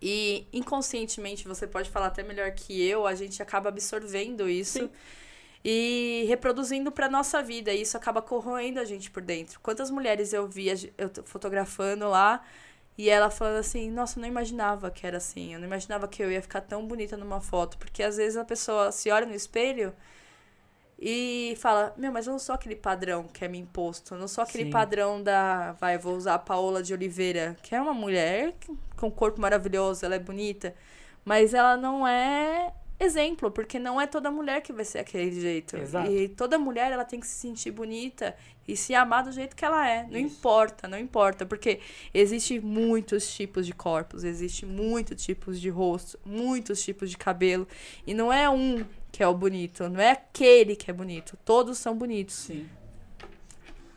E inconscientemente, você pode falar até melhor que eu, a gente acaba absorvendo isso Sim. e reproduzindo para nossa vida, e isso acaba corroendo a gente por dentro. Quantas mulheres eu via eu fotografando lá e ela falando assim: "Nossa, eu não imaginava que era assim. Eu não imaginava que eu ia ficar tão bonita numa foto", porque às vezes a pessoa se olha no espelho e fala: Meu, mas eu não sou aquele padrão que é me imposto. Eu não sou aquele Sim. padrão da. Vai, vou usar a Paola de Oliveira, que é uma mulher com um corpo maravilhoso, ela é bonita. Mas ela não é exemplo, porque não é toda mulher que vai ser aquele jeito. Exato. E toda mulher ela tem que se sentir bonita e se amar do jeito que ela é. Não Isso. importa, não importa, porque existe muitos tipos de corpos, existe muitos tipos de rosto, muitos tipos de cabelo, e não é um que é o bonito, não é aquele que é bonito, todos são bonitos. Sim.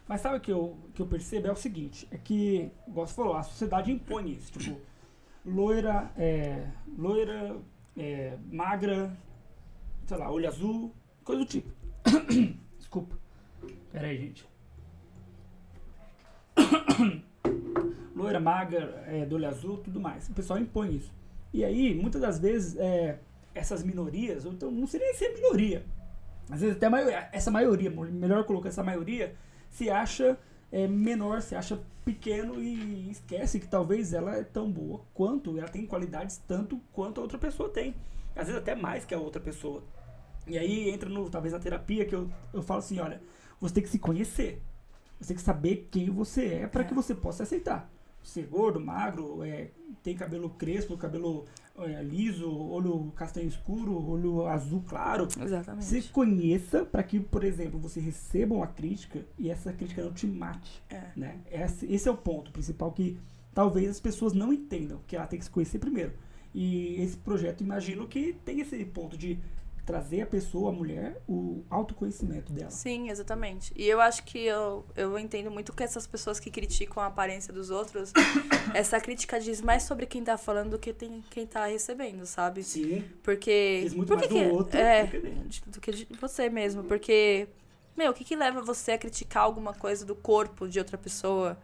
Mas sabe o que eu, que eu percebo? É o seguinte, é que, igual você falou, a sociedade impõe isso. Tipo, loira, é, loira, é, magra, sei lá, olho azul, coisa do tipo. Desculpa. Pera aí, gente. loira, magra, é, do olho azul, tudo mais. O pessoal impõe isso. E aí, muitas das vezes, é, essas minorias, ou então não seria nem ser minoria, às vezes até maioria, essa maioria, melhor colocar essa maioria, se acha é, menor, se acha pequeno e esquece que talvez ela é tão boa quanto, ela tem qualidades tanto quanto a outra pessoa tem. Às vezes até mais que a outra pessoa. E aí entra no, talvez na terapia que eu, eu falo assim, olha, você tem que se conhecer. Você tem que saber quem você é para é. que você possa aceitar. Ser gordo, magro, é, tem cabelo crespo, cabelo é, liso, olho castanho escuro, olho azul claro. Exatamente. Se conheça para que, por exemplo, você receba uma crítica e essa crítica não te mate. É. Né? Esse, esse é o ponto principal que talvez as pessoas não entendam, que ela tem que se conhecer primeiro. E esse projeto, imagino que tem esse ponto de trazer a pessoa, a mulher, o autoconhecimento dela. Sim, exatamente. E eu acho que eu, eu entendo muito que essas pessoas que criticam a aparência dos outros, essa crítica diz mais sobre quem tá falando do que tem, quem tá recebendo, sabe? Sim. Porque. Diz muito por mais do outro é, do que, do que de você mesmo. Porque, meu, o que, que leva você a criticar alguma coisa do corpo de outra pessoa?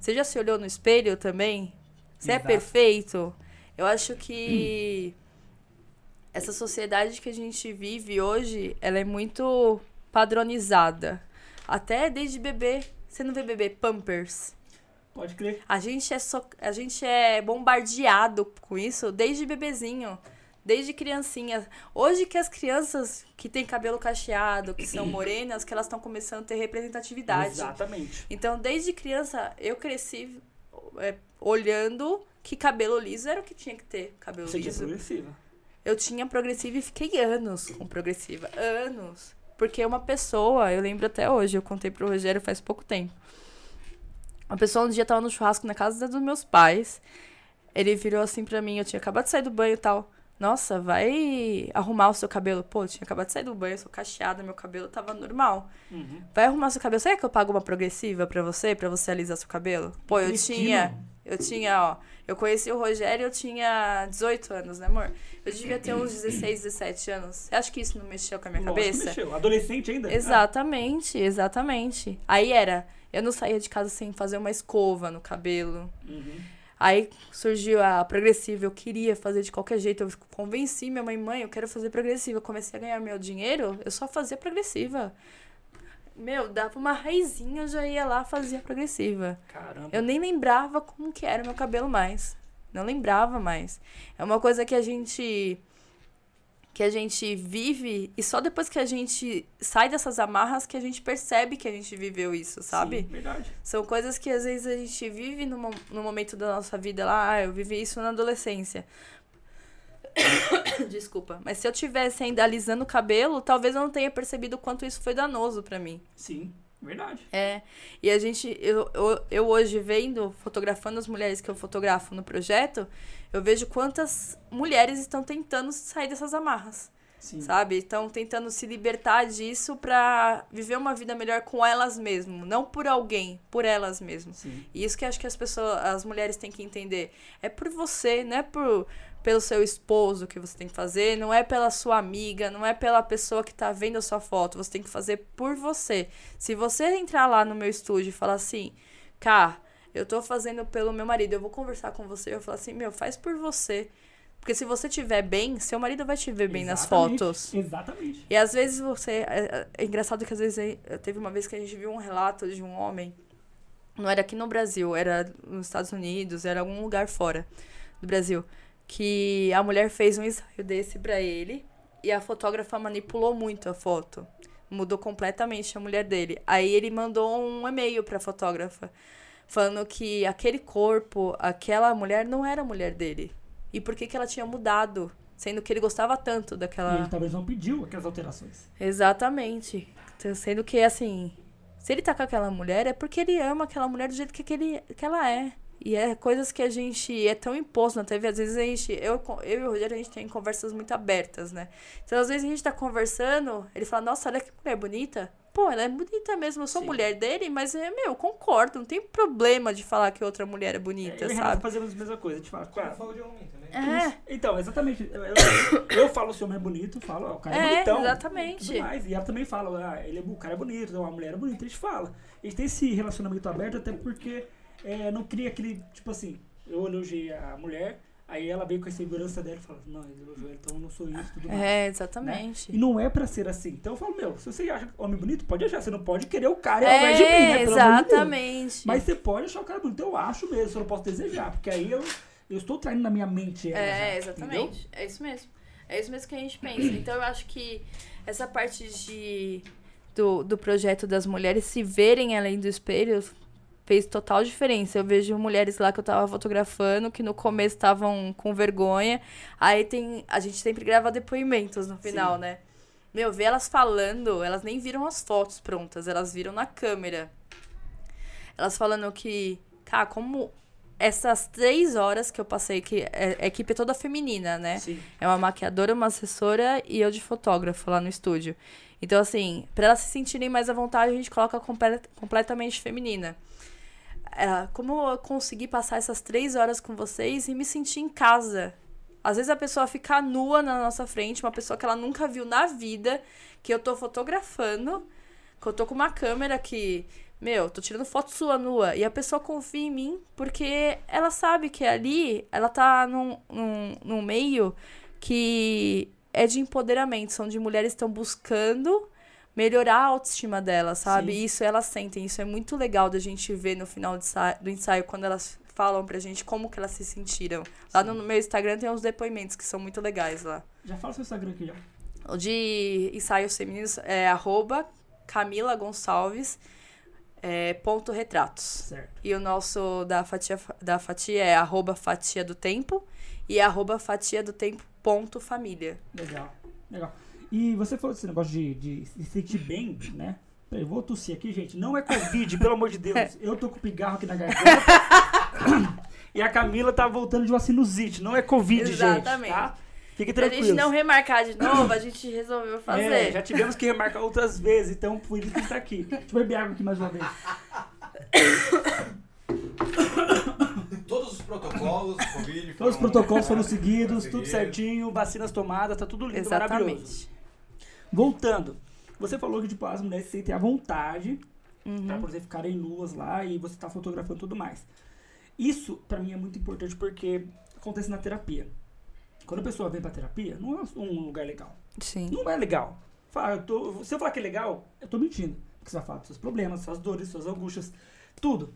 Você já se olhou no espelho também? Você é Exato. é perfeito? Eu acho que. Hum essa sociedade que a gente vive hoje, ela é muito padronizada. Até desde bebê, você não vê bebê Pampers? Pode crer. A gente é so, a gente é bombardeado com isso desde bebezinho, desde criancinha. Hoje que as crianças que têm cabelo cacheado, que são morenas, que elas estão começando a ter representatividade. Exatamente. Então, desde criança eu cresci é, olhando que cabelo liso era o que tinha que ter, cabelo Você liso. Você progressiva. Eu tinha progressiva e fiquei anos com progressiva. Anos. Porque uma pessoa, eu lembro até hoje, eu contei pro Rogério faz pouco tempo. Uma pessoa um dia tava no churrasco na casa dos meus pais. Ele virou assim pra mim, eu tinha acabado de sair do banho e tal. Nossa, vai arrumar o seu cabelo. Pô, eu tinha acabado de sair do banho, sou cacheada, meu cabelo tava normal. Uhum. Vai arrumar seu cabelo. Será que eu pago uma progressiva pra você, pra você alisar seu cabelo? Pô, eu tinha. Eu tinha, ó. Eu conheci o Rogério, eu tinha 18 anos, né, amor? Eu devia ter uns 16, 17 anos. Você acha que isso não mexeu com a minha Lógico cabeça? mexeu. Adolescente ainda? Exatamente, exatamente. Aí era, eu não saía de casa sem fazer uma escova no cabelo. Uhum. Aí surgiu a progressiva, eu queria fazer de qualquer jeito. Eu convenci minha mãe, mãe, eu quero fazer progressiva. Eu comecei a ganhar meu dinheiro, eu só fazia progressiva. Meu, dava uma raizinha, eu já ia lá fazia progressiva. Caramba. Eu nem lembrava como que era meu cabelo mais. Não lembrava mais. É uma coisa que a gente que a gente vive e só depois que a gente sai dessas amarras que a gente percebe que a gente viveu isso, sabe? Sim, verdade. São coisas que às vezes a gente vive no, no momento da nossa vida lá, ah, eu vivi isso na adolescência. Desculpa. Mas se eu tivesse ainda alisando o cabelo, talvez eu não tenha percebido o quanto isso foi danoso para mim. Sim, verdade. É. E a gente, eu, eu, eu hoje vendo, fotografando as mulheres que eu fotografo no projeto, eu vejo quantas mulheres estão tentando sair dessas amarras. Sim. Sabe? Estão tentando se libertar disso para viver uma vida melhor com elas mesmas, não por alguém, por elas mesmas. Sim. E isso que acho que as pessoas, as mulheres têm que entender. É por você, não é por pelo seu esposo que você tem que fazer, não é pela sua amiga, não é pela pessoa que tá vendo a sua foto, você tem que fazer por você. Se você entrar lá no meu estúdio e falar assim, cá, eu tô fazendo pelo meu marido, eu vou conversar com você, eu vou falar assim, meu, faz por você. Porque se você tiver bem, seu marido vai te ver bem Exatamente. nas fotos. Exatamente. E às vezes você. É, é, engraçado que às vezes teve uma vez que a gente viu um relato de um homem. Não era aqui no Brasil, era nos Estados Unidos, era algum lugar fora do Brasil que a mulher fez um ensaio desse para ele e a fotógrafa manipulou muito a foto. Mudou completamente a mulher dele. Aí ele mandou um e-mail pra fotógrafa falando que aquele corpo, aquela mulher não era a mulher dele. E por que, que ela tinha mudado? Sendo que ele gostava tanto daquela. E ele talvez não pediu aquelas alterações. Exatamente. Então, sendo que, assim, se ele tá com aquela mulher, é porque ele ama aquela mulher do jeito que, aquele, que ela é. E é coisas que a gente é tão imposto na TV, às vezes a gente, eu, eu e o Rogério, a gente tem conversas muito abertas, né? Então, às vezes a gente tá conversando, ele fala, nossa, olha que mulher bonita. pô, ela é bonita mesmo, eu sou Sim. mulher dele, mas, é, meu, eu concordo, não tem problema de falar que outra mulher é bonita, eu Renato sabe? fazemos a mesma coisa. A gente fala, Como cara, fala de homem também. É, Então, exatamente. Eu, eu- eu falo se o homem é bonito, falo, ó, o cara é, É, bonitão. exatamente. Mais. E ela também fala, ah, ele é, o cara é bonito, então a mulher é bonita, a gente fala. A gente tem esse relacionamento aberto até porque é, não cria aquele, tipo assim, eu elogiei a mulher, aí ela veio com a segurança dela e fala, não, ele elogiou então eu não sou isso, tudo mais. é, exatamente. E não é pra ser assim. Então eu falo, meu, se você acha homem bonito, pode achar. Você não pode querer o cara ao invés de mim, né? É, Pelo amor de exatamente. Mas você pode achar o cara bonito, eu acho mesmo, só não posso desejar, porque aí eu, eu estou traindo na minha mente ela. É, já, exatamente. É isso mesmo. É isso mesmo que a gente pensa. Então eu acho que essa parte de do, do projeto das mulheres se verem além do espelho fez total diferença. Eu vejo mulheres lá que eu tava fotografando que no começo estavam com vergonha. Aí tem. A gente sempre grava depoimentos no final, Sim. né? Meu, ver elas falando, elas nem viram as fotos prontas, elas viram na câmera. Elas falando que, cara, como essas três horas que eu passei, que é- a equipe é toda feminina, né? Sim. É uma maquiadora, uma assessora e eu de fotógrafo lá no estúdio. Então, assim, pra elas se sentirem mais à vontade, a gente coloca comple- completamente feminina. É, como eu consegui passar essas três horas com vocês e me sentir em casa? Às vezes a pessoa fica nua na nossa frente, uma pessoa que ela nunca viu na vida, que eu tô fotografando, que eu tô com uma câmera que, meu, tô tirando foto sua nua, e a pessoa confia em mim porque ela sabe que ali ela tá num, num, num meio que é de empoderamento, são de mulheres que estão buscando melhorar a autoestima delas, sabe? Sim. Isso elas sentem, isso é muito legal da gente ver no final do ensaio, quando elas falam pra gente como que elas se sentiram. Lá no meu Instagram tem uns depoimentos que são muito legais lá. Já fala seu Instagram aqui já. O de ensaios femininos é arroba Camila Gonçalves é, ponto retratos. Certo. E o nosso da fatia, da fatia é arroba fatia do tempo e arroba fatia do tempo ponto família. Legal. Legal. E você falou desse negócio de, de se sentir bem, né? Peraí, vou tossir aqui, gente. Não é Covid, pelo amor de Deus. Eu tô com pigarro aqui na garganta. e a Camila tá voltando de uma sinusite. Não é Covid, Exatamente. gente. Tá? Fique Pra tranquilo. gente não remarcar de novo, a gente resolveu fazer. É, já tivemos que remarcar outras vezes, então por isso que está aqui. Deixa eu beber água aqui mais uma vez. Todos os protocolos, Covid. Todos os protocolos foram seguidos, tudo certinho, vacinas tomadas, tá tudo lindo, maravilhoso. Voltando, você falou que tipo, as mulheres se sentem à vontade Uhum. pra, por exemplo, ficarem nuas lá e você tá fotografando tudo mais. Isso, pra mim, é muito importante porque acontece na terapia. Quando a pessoa vem pra terapia, não é um lugar legal. Sim. Não é legal. Fala, eu tô- se eu falar que é legal, eu tô mentindo. Porque você vai falar dos seus problemas, suas dores, suas angústias, tudo.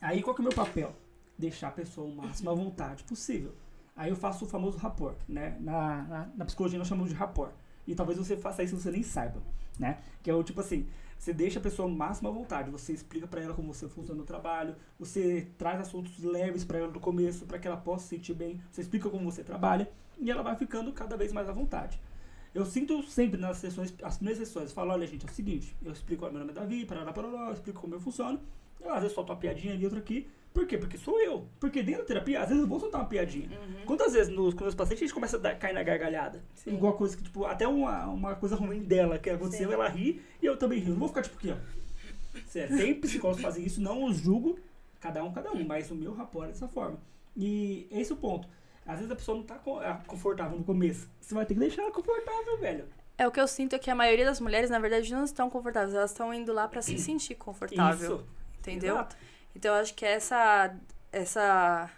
Aí qual que é o meu papel? Deixar a pessoa o máximo à vontade possível. Aí eu faço o famoso rapport, né? Na, na, na psicologia nós chamamos de rapport. E talvez você faça isso e você nem saiba, né? Que é o tipo assim, você deixa a pessoa o máximo à vontade, você explica pra ela como você funciona no trabalho, você traz assuntos leves pra ela do começo, pra que ela possa se sentir bem, você explica como você trabalha e ela vai ficando cada vez mais à vontade. Eu sinto sempre nas sessões, as primeiras sessões, eu falo, olha gente, é o seguinte, eu explico, ó, meu nome é Davi, parará, parará, eu explico como eu funciono, eu às vezes solto uma piadinha ali, outra aqui, por quê? Porque sou eu. Porque dentro da terapia, às vezes eu vou soltar uma piadinha. Quantas vezes nos, com meus pacientes a gente começa a dar, cair na gargalhada? Sim. Igual coisa que, tipo, até uma, uma coisa ruim dela que aconteceu, Sim. ela ri e eu também rio. Não vou ficar tipo aqui, ó. Sério, tem psicólogos que fazem isso, não os julgo, cada um, cada um, mas o meu rapport é dessa forma. E esse é o ponto. Às vezes a pessoa não tá co- confortável no começo. Você vai ter que deixar ela confortável, velho. É o que eu sinto é que a maioria das mulheres, na verdade, não estão confortáveis. Elas estão indo lá pra se sentir confortável. Isso. Entendeu? Exato. Então eu acho que essa, essa,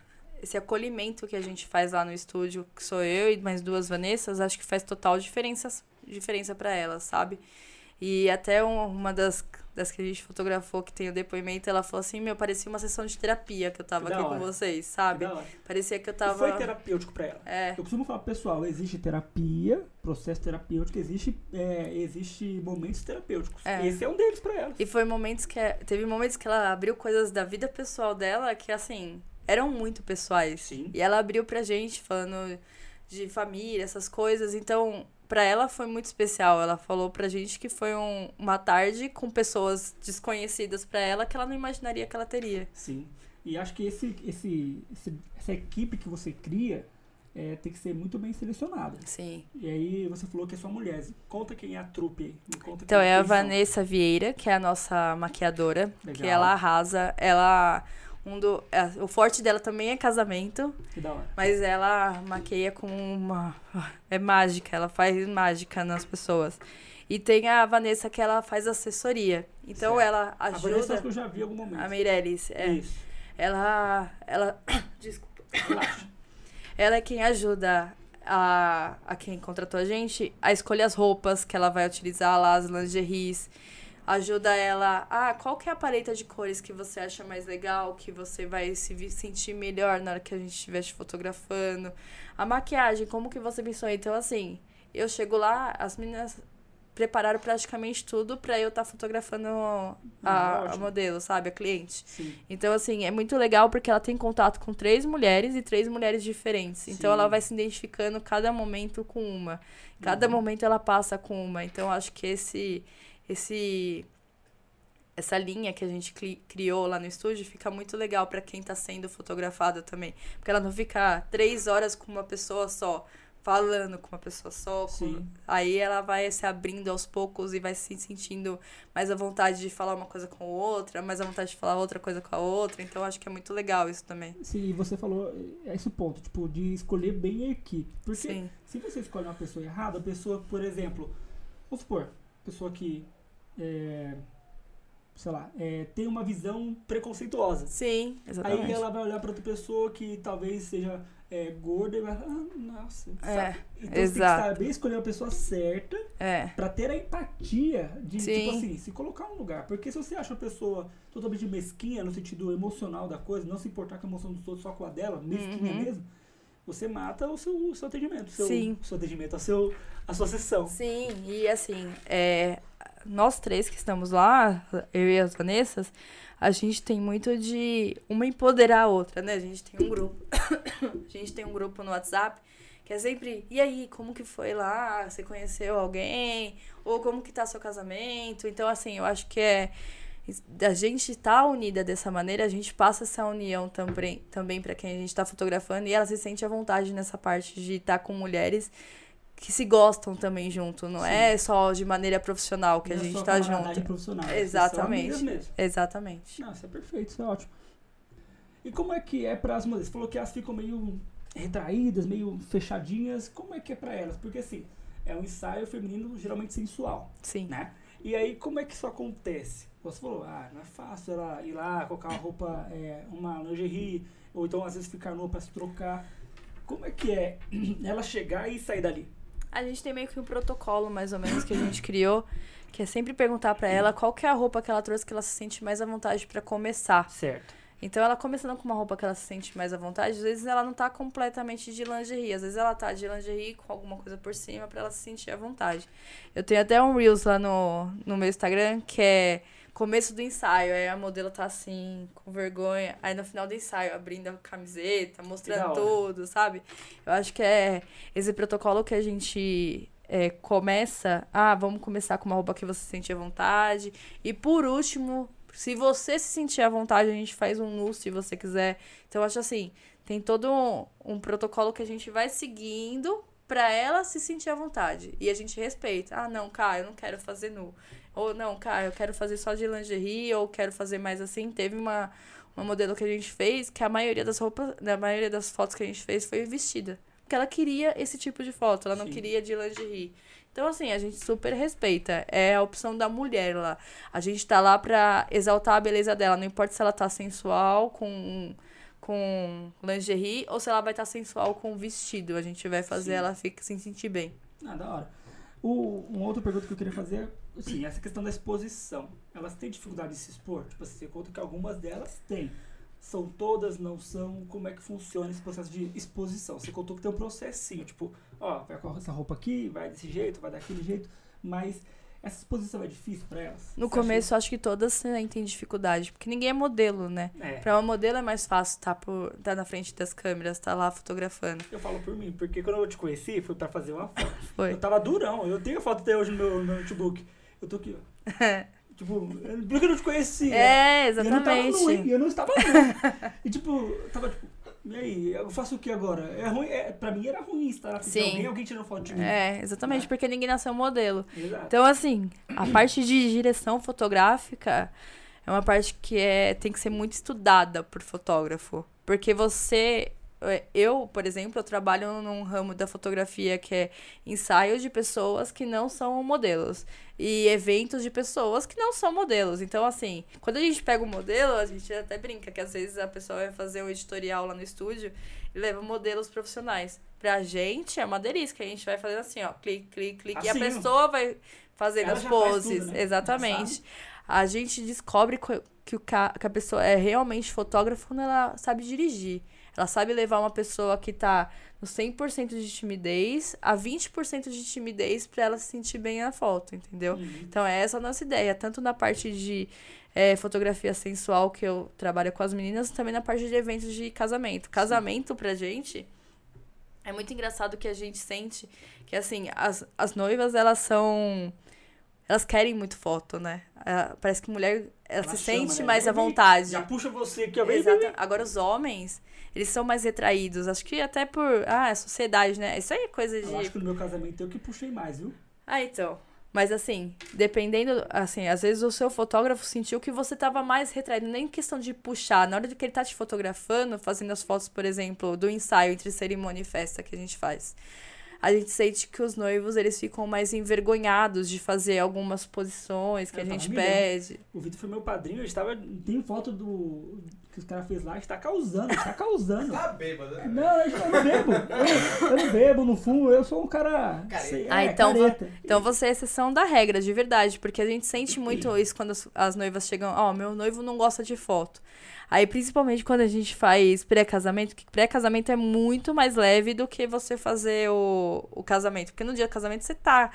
esse acolhimento que a gente faz lá no estúdio, que sou eu e mais duas Vanessas, acho que faz total diferença, diferença para elas, sabe? E até um- uma das, das que a gente fotografou, que tem o depoimento, ela falou assim, meu, parecia uma sessão de terapia que eu tava Que aqui com vocês, sabe? Hora. Parecia que eu tava... foi terapêutico pra ela. É, Eu costumo falar, pessoal, existe terapia, processo terapêutico, existe, é, existe momentos terapêuticos. É. Esse é um deles pra ela. E foi momentos que. Teve momentos que ela abriu coisas da vida pessoal dela que, assim, eram muito pessoais. Sim. E ela abriu pra gente, falando de família, essas coisas. Então, pra ela foi muito especial. Ela falou pra gente que foi um- uma tarde com pessoas desconhecidas pra ela que ela não imaginaria que ela teria. Sim. E acho que esse, esse, esse- essa equipe que você cria é, tem que ser muito bem selecionada. Sim. E aí você falou que é sua mulher. Conta quem é a trupe. Então é a são. Vanessa Vieira, que é a nossa maquiadora, que Legal. ela arrasa. Ela. Um do, é, o forte dela também é casamento, Que da hora. mas ela maqueia com uma. É mágica, ela faz mágica nas pessoas. E tem a Vanessa que ela faz assessoria. Então Certo. ela A Vanessa ajuda. que eu já vi algum momento. A Meirelles, é. Isso. Ela. Ela. Desculpa. Relaxa. Ela é quem ajuda a, a quem contratou a gente a escolher as roupas que ela vai utilizar lá, as lingeries. Ajuda ela. Ah, qual que é a paleta de cores que você acha mais legal, que você vai se sentir melhor na hora que a gente estiver te fotografando. A maquiagem, como que você pensou? Então, assim, eu chego lá, as meninas prepararam praticamente tudo pra eu estar fotografando a, a ótimo. modelo, sabe? A cliente. Sim. Então, assim, é muito legal porque ela tem contato com três mulheres e três mulheres diferentes. Então, Sim. ela vai se identificando cada momento com uma. Cada Uhum. momento ela passa com uma. Então, acho que esse. Esse essa linha que a gente cri- criou lá no estúdio fica muito legal pra quem tá sendo fotografado também. Porque ela não fica três horas com uma pessoa só, falando com uma pessoa só. com-. Aí ela vai se abrindo aos poucos e vai se sentindo mais à vontade de falar uma coisa com outra, mais à vontade de falar outra coisa com a outra. Então acho que é muito legal isso também. Sim, você falou, é esse o ponto, tipo, de escolher bem a equipe. Porque Sim. se você escolhe uma pessoa errada, a pessoa, por exemplo, vamos supor, pessoa que, é, sei lá, é, tem uma visão preconceituosa. Sim, exatamente. Aí ela vai olhar pra outra pessoa que talvez seja é, gorda e vai falar, ah, nossa, É, sabe? Então exato. você tem que saber escolher uma pessoa certa É, pra ter a empatia de, Sim. tipo assim, se colocar no lugar. Porque se você acha uma pessoa totalmente mesquinha no sentido emocional da coisa, não se importar com a emoção dos outros, só com a dela, mesquinha Uhum. mesmo, você mata o seu, o seu atendimento. Seu, Sim. o seu atendimento, a, seu, a sua sessão. Sim, e assim, é, nós três que estamos lá, eu e as Vanessas, a gente tem muito de uma empoderar a outra, né? A gente tem um grupo. a gente tem um grupo no WhatsApp que é sempre, e aí, como que foi lá? Você conheceu alguém? Ou como que tá seu casamento? Então, assim, eu acho que é a gente tá unida dessa maneira, a gente passa essa união também, também para quem a gente tá fotografando e ela se sente à vontade nessa parte de estar com mulheres que se gostam também junto, não Sim. é só de maneira profissional que a é gente tá junto. profissional, são Exatamente. Exatamente. Não, isso é perfeito, isso é ótimo. E como é que é para as mulheres? Você falou que elas ficam meio retraídas, meio fechadinhas. Como é que é para elas? Porque assim, é um ensaio feminino geralmente sensual, Sim. né? E aí, como é que isso acontece? Você falou, ah, não é fácil ela ir lá, colocar uma roupa, é, uma lingerie, ou então às vezes ficar nua pra se trocar. Como é que é ela chegar e sair dali? A gente tem meio que um protocolo, mais ou menos, que a gente criou, que é sempre perguntar pra ela qual que é a roupa que ela trouxe que ela se sente mais à vontade pra começar. Certo. Então, ela começando com uma roupa que ela se sente mais à vontade, às vezes ela não tá completamente de lingerie. Às vezes ela tá de lingerie com alguma coisa por cima pra ela se sentir à vontade. Eu tenho até um Reels lá no, no meu Instagram que é começo do ensaio. Aí a modelo tá assim, com vergonha. Aí no final do ensaio, abrindo a camiseta, mostrando tudo, sabe? Eu acho que é esse protocolo que a gente é, começa. Ah, vamos começar com uma roupa que você se sente à vontade. E por último, se você se sentir à vontade, a gente faz um nu se você quiser. Então, eu acho assim, tem todo um, um protocolo que a gente vai seguindo pra ela se sentir à vontade. E a gente respeita. Ah, não, cara, eu não quero fazer nu. Ou não, cara, eu quero fazer só de lingerie, ou quero fazer mais assim. Teve uma, uma modelo que a gente fez que a maioria das roupas, na maioria das fotos que a gente fez foi vestida. Porque ela queria esse tipo de foto, ela não Sim. queria de lingerie. Então, assim, a gente super respeita. É a opção da mulher lá. A gente tá lá pra exaltar a beleza dela. Não importa se ela tá sensual com, com lingerie ou se ela vai estar sensual com vestido. A gente vai fazer Sim. ela ficar, se sentir bem. Ah, da hora. O, uma outra pergunta que eu queria fazer é, assim, essa questão da exposição. Elas têm dificuldade de se expor? Tipo assim, você conta que algumas delas têm. São todas, não são? Como é que funciona esse processo de exposição? Você contou que tem um processinho, tipo, ó, vai com essa roupa aqui, vai desse jeito, vai daquele jeito, mas essa exposição é difícil pra elas? No começo, acho que todas sentem dificuldade, porque ninguém é modelo, né? acha- É, Pra uma modelo é mais fácil estar tá tá na frente das câmeras, tá lá fotografando. eu falo por mim, porque quando eu te conheci, foi pra fazer uma foto. Foi. Eu tava durão, eu tenho a foto até hoje no meu, no meu notebook. Eu tô aqui, ó. Tipo, porque eu não te conhecia. É, E eu não tava exatamente. E eu não estava nu. e tipo, tava tipo, E aí, eu faço o que agora? É ruim, é, pra mim era ruim estar na frente de alguém, alguém tirando foto de mim. É, exatamente, É. porque ninguém nasceu modelo. Exato. Então, assim, a parte de direção fotográfica é uma parte que é, tem que ser muito estudada por fotógrafo. Porque você. É, Eu, por exemplo, eu trabalho num ramo da fotografia que é ensaio de pessoas que não são modelos. E eventos de pessoas que não são modelos. Então, assim, quando a gente pega o modelo, a gente até brinca que às vezes a pessoa vai fazer um editorial lá no estúdio e leva modelos profissionais. Pra gente é uma delícia, que a gente vai fazendo assim, ó, clique, clique, clique. e a Assim, ó. pessoa vai fazendo as já faz poses. tudo, né? Exatamente. A gente descobre co- que, o que a pessoa é realmente fotógrafa quando ela sabe dirigir. Ela sabe levar uma pessoa que tá no 100% de timidez a 20% de timidez pra ela se sentir bem na foto, entendeu? Uhum. Então, é essa a nossa ideia, tanto na parte de eh, fotografia sensual, que eu trabalho com as meninas, também na parte de eventos de casamento. Casamento, pra gente, é muito engraçado que a gente sente que, assim, as, as noivas, elas são... Elas querem muito foto, né? Ah, parece que mulher, ela, Ela se chama, sente né? mais à vontade. Já puxa você Exato. vem, vem. Agora, os homens, eles são mais retraídos. Acho que até por... Ah, é sociedade, né? Isso aí é coisa de... Eu acho que no meu casamento eu que puxei mais, viu? Ah, então. Mas assim, dependendo, assim, às vezes o seu fotógrafo sentiu que você tava mais retraído, nem questão de puxar. Na hora de que ele tá te fotografando, fazendo as fotos, por exemplo, do ensaio entre cerimônia e festa que a gente faz. A gente sente que os noivos, eles ficam mais envergonhados de fazer algumas posições que Eu a tava gente pede. O Vitor foi meu padrinho, a gente tava. Tem foto do. que os caras fez lá, a gente tá causando, a gente tá causando. Tá bêbado, né? Não, eu não bebo. Eu, eu não bebo, não fumo, eu sou um cara. Sei- Ah, é, então careta. Então você é exceção da regra, de verdade, porque a gente sente muito isso quando as, as noivas chegam, ó, meu noivo não gosta de foto. Aí, principalmente quando a gente faz pré-casamento, que pré-casamento é muito mais leve do que você fazer o, o casamento. Porque no dia do casamento você tá.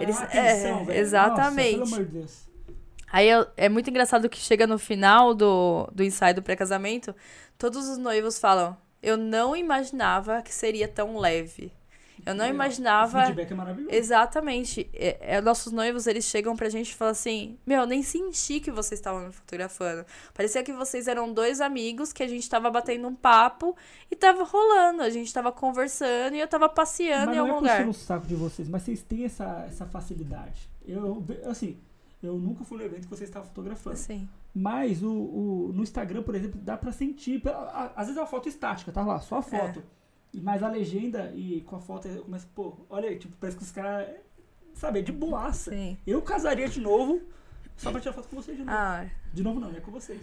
Eles- atenção, é, velho. exatamente. Nossa, pelo amor de Deus. Aí eu- é muito engraçado que chega no final do, do ensaio do pré-casamento, todos os noivos falam: Eu não imaginava que seria tão leve. Eu não imaginava. O feedback é maravilhoso. Exatamente. É, é, nossos noivos, eles chegam pra gente e falam assim: Meu, nem senti que vocês estavam me fotografando. Parecia que vocês eram dois amigos que a gente tava batendo um papo e tava rolando. A gente tava conversando e eu tava passeando Mas em não algum é lugar. puxando o saco de vocês, mas vocês têm essa, essa facilidade. Eu, assim, eu nunca fui no evento que vocês estavam fotografando. Assim. Mas o, o- no Instagram, por exemplo, dá pra sentir. Às vezes é uma foto estática, tá lá, só a foto. E Mas a legenda e com a foto eu começo, pô, olha aí, tipo, parece que os caras. Sabe, é de boaça. Sim. Eu casaria de novo só pra tirar foto com vocês de novo. Ah, De novo não, é com vocês.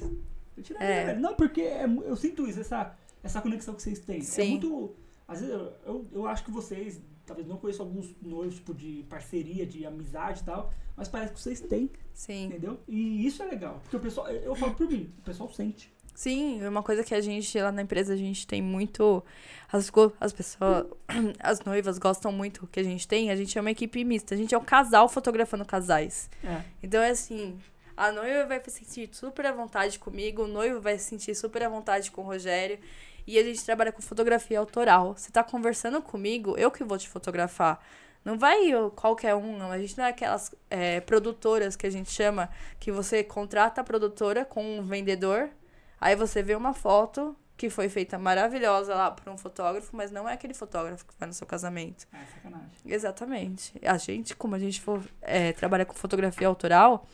Eu tiraria, É. velho. Não, porque é eu sinto isso, essa, essa conexão que vocês têm. É Sim. muito. Às vezes eu, eu, eu acho que vocês, talvez não conheço alguns noivos, tipo, de parceria, de amizade e tal, mas parece que vocês têm, sim. entendeu? E isso é legal. Porque o pessoal, eu, eu falo por mim, o pessoal sente. Sim, é uma coisa que a gente, lá na empresa, a gente tem muito. As, as pessoas, as noivas gostam muito que a gente tem. A gente é uma equipe mista. A gente é um casal fotografando casais. É. Então é assim, a noiva vai se sentir super à vontade comigo, o noivo vai se sentir super à vontade com o Rogério. E a gente trabalha com fotografia autoral. Você tá conversando comigo, eu que vou te fotografar. Não vai eu, qualquer um, não. A gente não é aquelas é, produtoras que a gente chama, que você contrata a produtora com um vendedor, aí você vê uma foto que foi feita maravilhosa lá por um fotógrafo, mas não é aquele fotógrafo que vai no seu casamento. É, sacanagem. Exatamente. A gente, como a gente for, é, trabalha com fotografia autoral,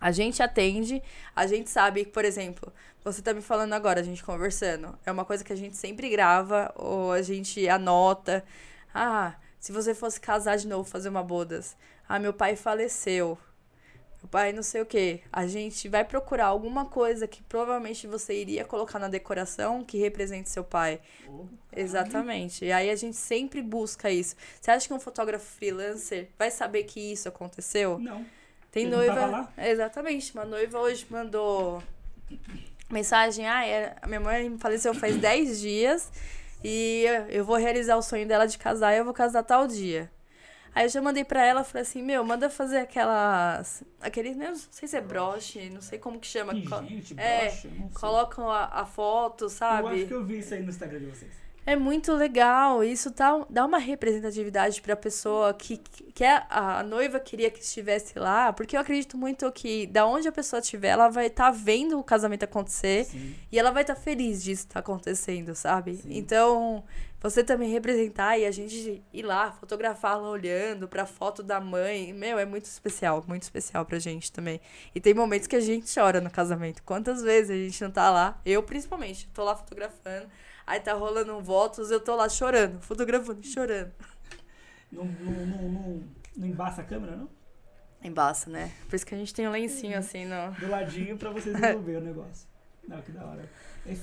a gente atende, a gente sabe, por exemplo, você tá me falando agora, a gente conversando, é uma coisa que a gente sempre grava, ou a gente anota. Ah, se você fosse casar de novo, fazer uma bodas. Ah, meu pai faleceu. Meu pai não sei o que. A gente vai procurar alguma coisa que provavelmente você iria colocar na decoração que represente seu pai. Pô, Exatamente. E aí a gente sempre busca isso. Você acha que um fotógrafo freelancer vai saber que isso aconteceu? Não. Tem Ele noiva. Exatamente. Uma noiva hoje mandou mensagem: ah, é, a minha mãe faleceu faz 10 dias e eu vou realizar o sonho dela de casar e eu vou casar tal dia. Aí eu já mandei pra ela, falei assim, meu, manda fazer aquelas. Aquele, né, não sei se é broche, não sei como que chama. Gente, é, sei. Colocam a, a foto, Eu acho sabe? que eu vi isso aí no Instagram de vocês. É muito legal. Isso dá, dá uma representatividade pra pessoa que, que a, a noiva queria que estivesse lá. Porque eu acredito muito que, da onde a pessoa estiver, ela vai estar tá vendo o casamento acontecer. Sim. E ela vai estar tá feliz disso estar tá acontecendo, sabe? Sim. Então, você também representar e a gente ir lá, fotografar ela olhando pra foto da mãe. Meu, é muito especial. Muito especial pra gente também. E tem momentos que a gente chora no casamento. Quantas vezes a gente não tá lá? Eu, principalmente, tô lá fotografando. Aí tá rolando um votos, eu tô lá chorando, fotografando chorando. Não, não, não, não, não embaça a câmera, não? Embaça, né? Por isso que a gente tem um lencinho assim no. Do ladinho pra vocês resolver o negócio. Não, que da hora.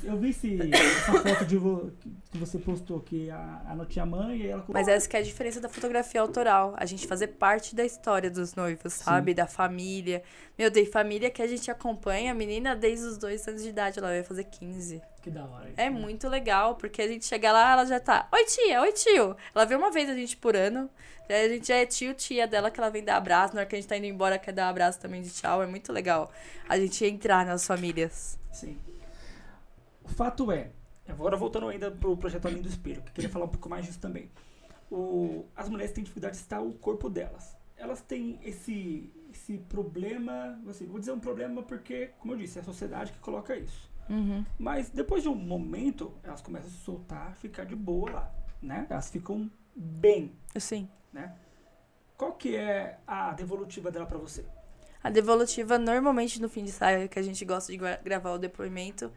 Eu vi esse, essa foto de vo- que você postou, que a, a não tinha mãe e ela... Mas essa que é a diferença da fotografia autoral. A gente fazer parte da história dos noivos, sabe? Da família. Meu, tem família que a gente acompanha a menina desde os dois anos de idade. Ela vai fazer 15. Que da hora. É muito legal, porque a gente chega lá, ela já tá. Oi, tia, oi, tio. Ela vê uma vez a gente por ano. A gente já é tio, tia dela, que ela vem dar abraço. Na hora que a gente tá indo embora, quer dar abraço também de tchau. É muito legal a gente entrar nas famílias. Sim. O fato é, agora voltando ainda pro projeto Além do Espelho, que eu queria falar um pouco mais disso também. O, as mulheres têm dificuldade de estar o corpo delas. Elas têm esse, esse problema, assim, vou dizer um problema porque, como eu disse, é a sociedade que coloca isso. Uhum. Mas depois de um momento, elas começam a se soltar, ficar de boa lá, né? Elas ficam bem, Sim. né? Qual que é a devolutiva dela pra você? A devolutiva, normalmente no fim de ensaio, que a gente gosta de gra- gravar o depoimento,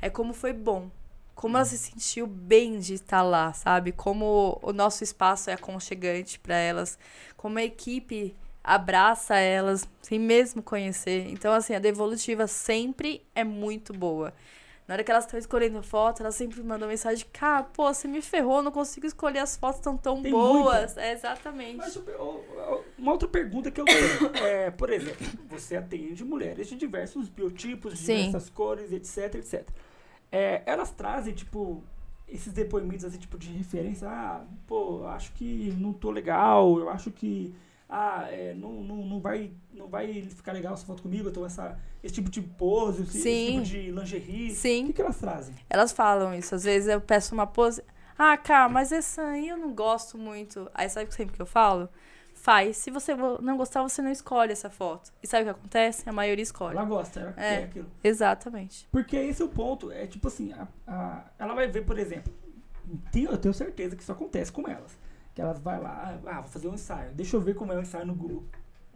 é como foi bom. Como ela se sentiu bem de estar lá, sabe? Como o nosso espaço é aconchegante para elas. Como a equipe abraça elas sem mesmo conhecer. Então, assim, a devolutiva sempre é muito boa. Na hora que elas estão escolhendo foto, elas sempre mandam mensagem: Cara, pô, você me ferrou, não consigo escolher as fotos tão tão Tem boas. É, exatamente. Mas uma outra pergunta que eu tenho é, por exemplo, você atende mulheres de diversos biotipos, de Sim. diversas cores, etc, etc. É, elas trazem, tipo, esses depoimentos, assim, tipo, de referência, ah, pô, eu acho que não tô legal, eu acho que, ah, é, não, não, não, vai, não vai ficar legal essa foto comigo, eu tô essa, esse tipo de pose, esse, esse tipo de lingerie. Sim. O que, que elas trazem? Elas falam isso. Às vezes eu peço uma pose. Ah, cara, mas essa aí eu não gosto muito. Aí sabe sempre que eu falo? Faz. Se você vo- não gostar, você não escolhe essa foto. E sabe o que acontece? A maioria escolhe. Ela gosta, ela É. quer aquilo. Exatamente. Porque esse é o ponto. É tipo assim, a- a- ela vai ver, por exemplo, eu tenho certeza que isso acontece com elas. Que elas vai lá, ah, vou fazer um ensaio. Deixa eu ver como é o ensaio no Google.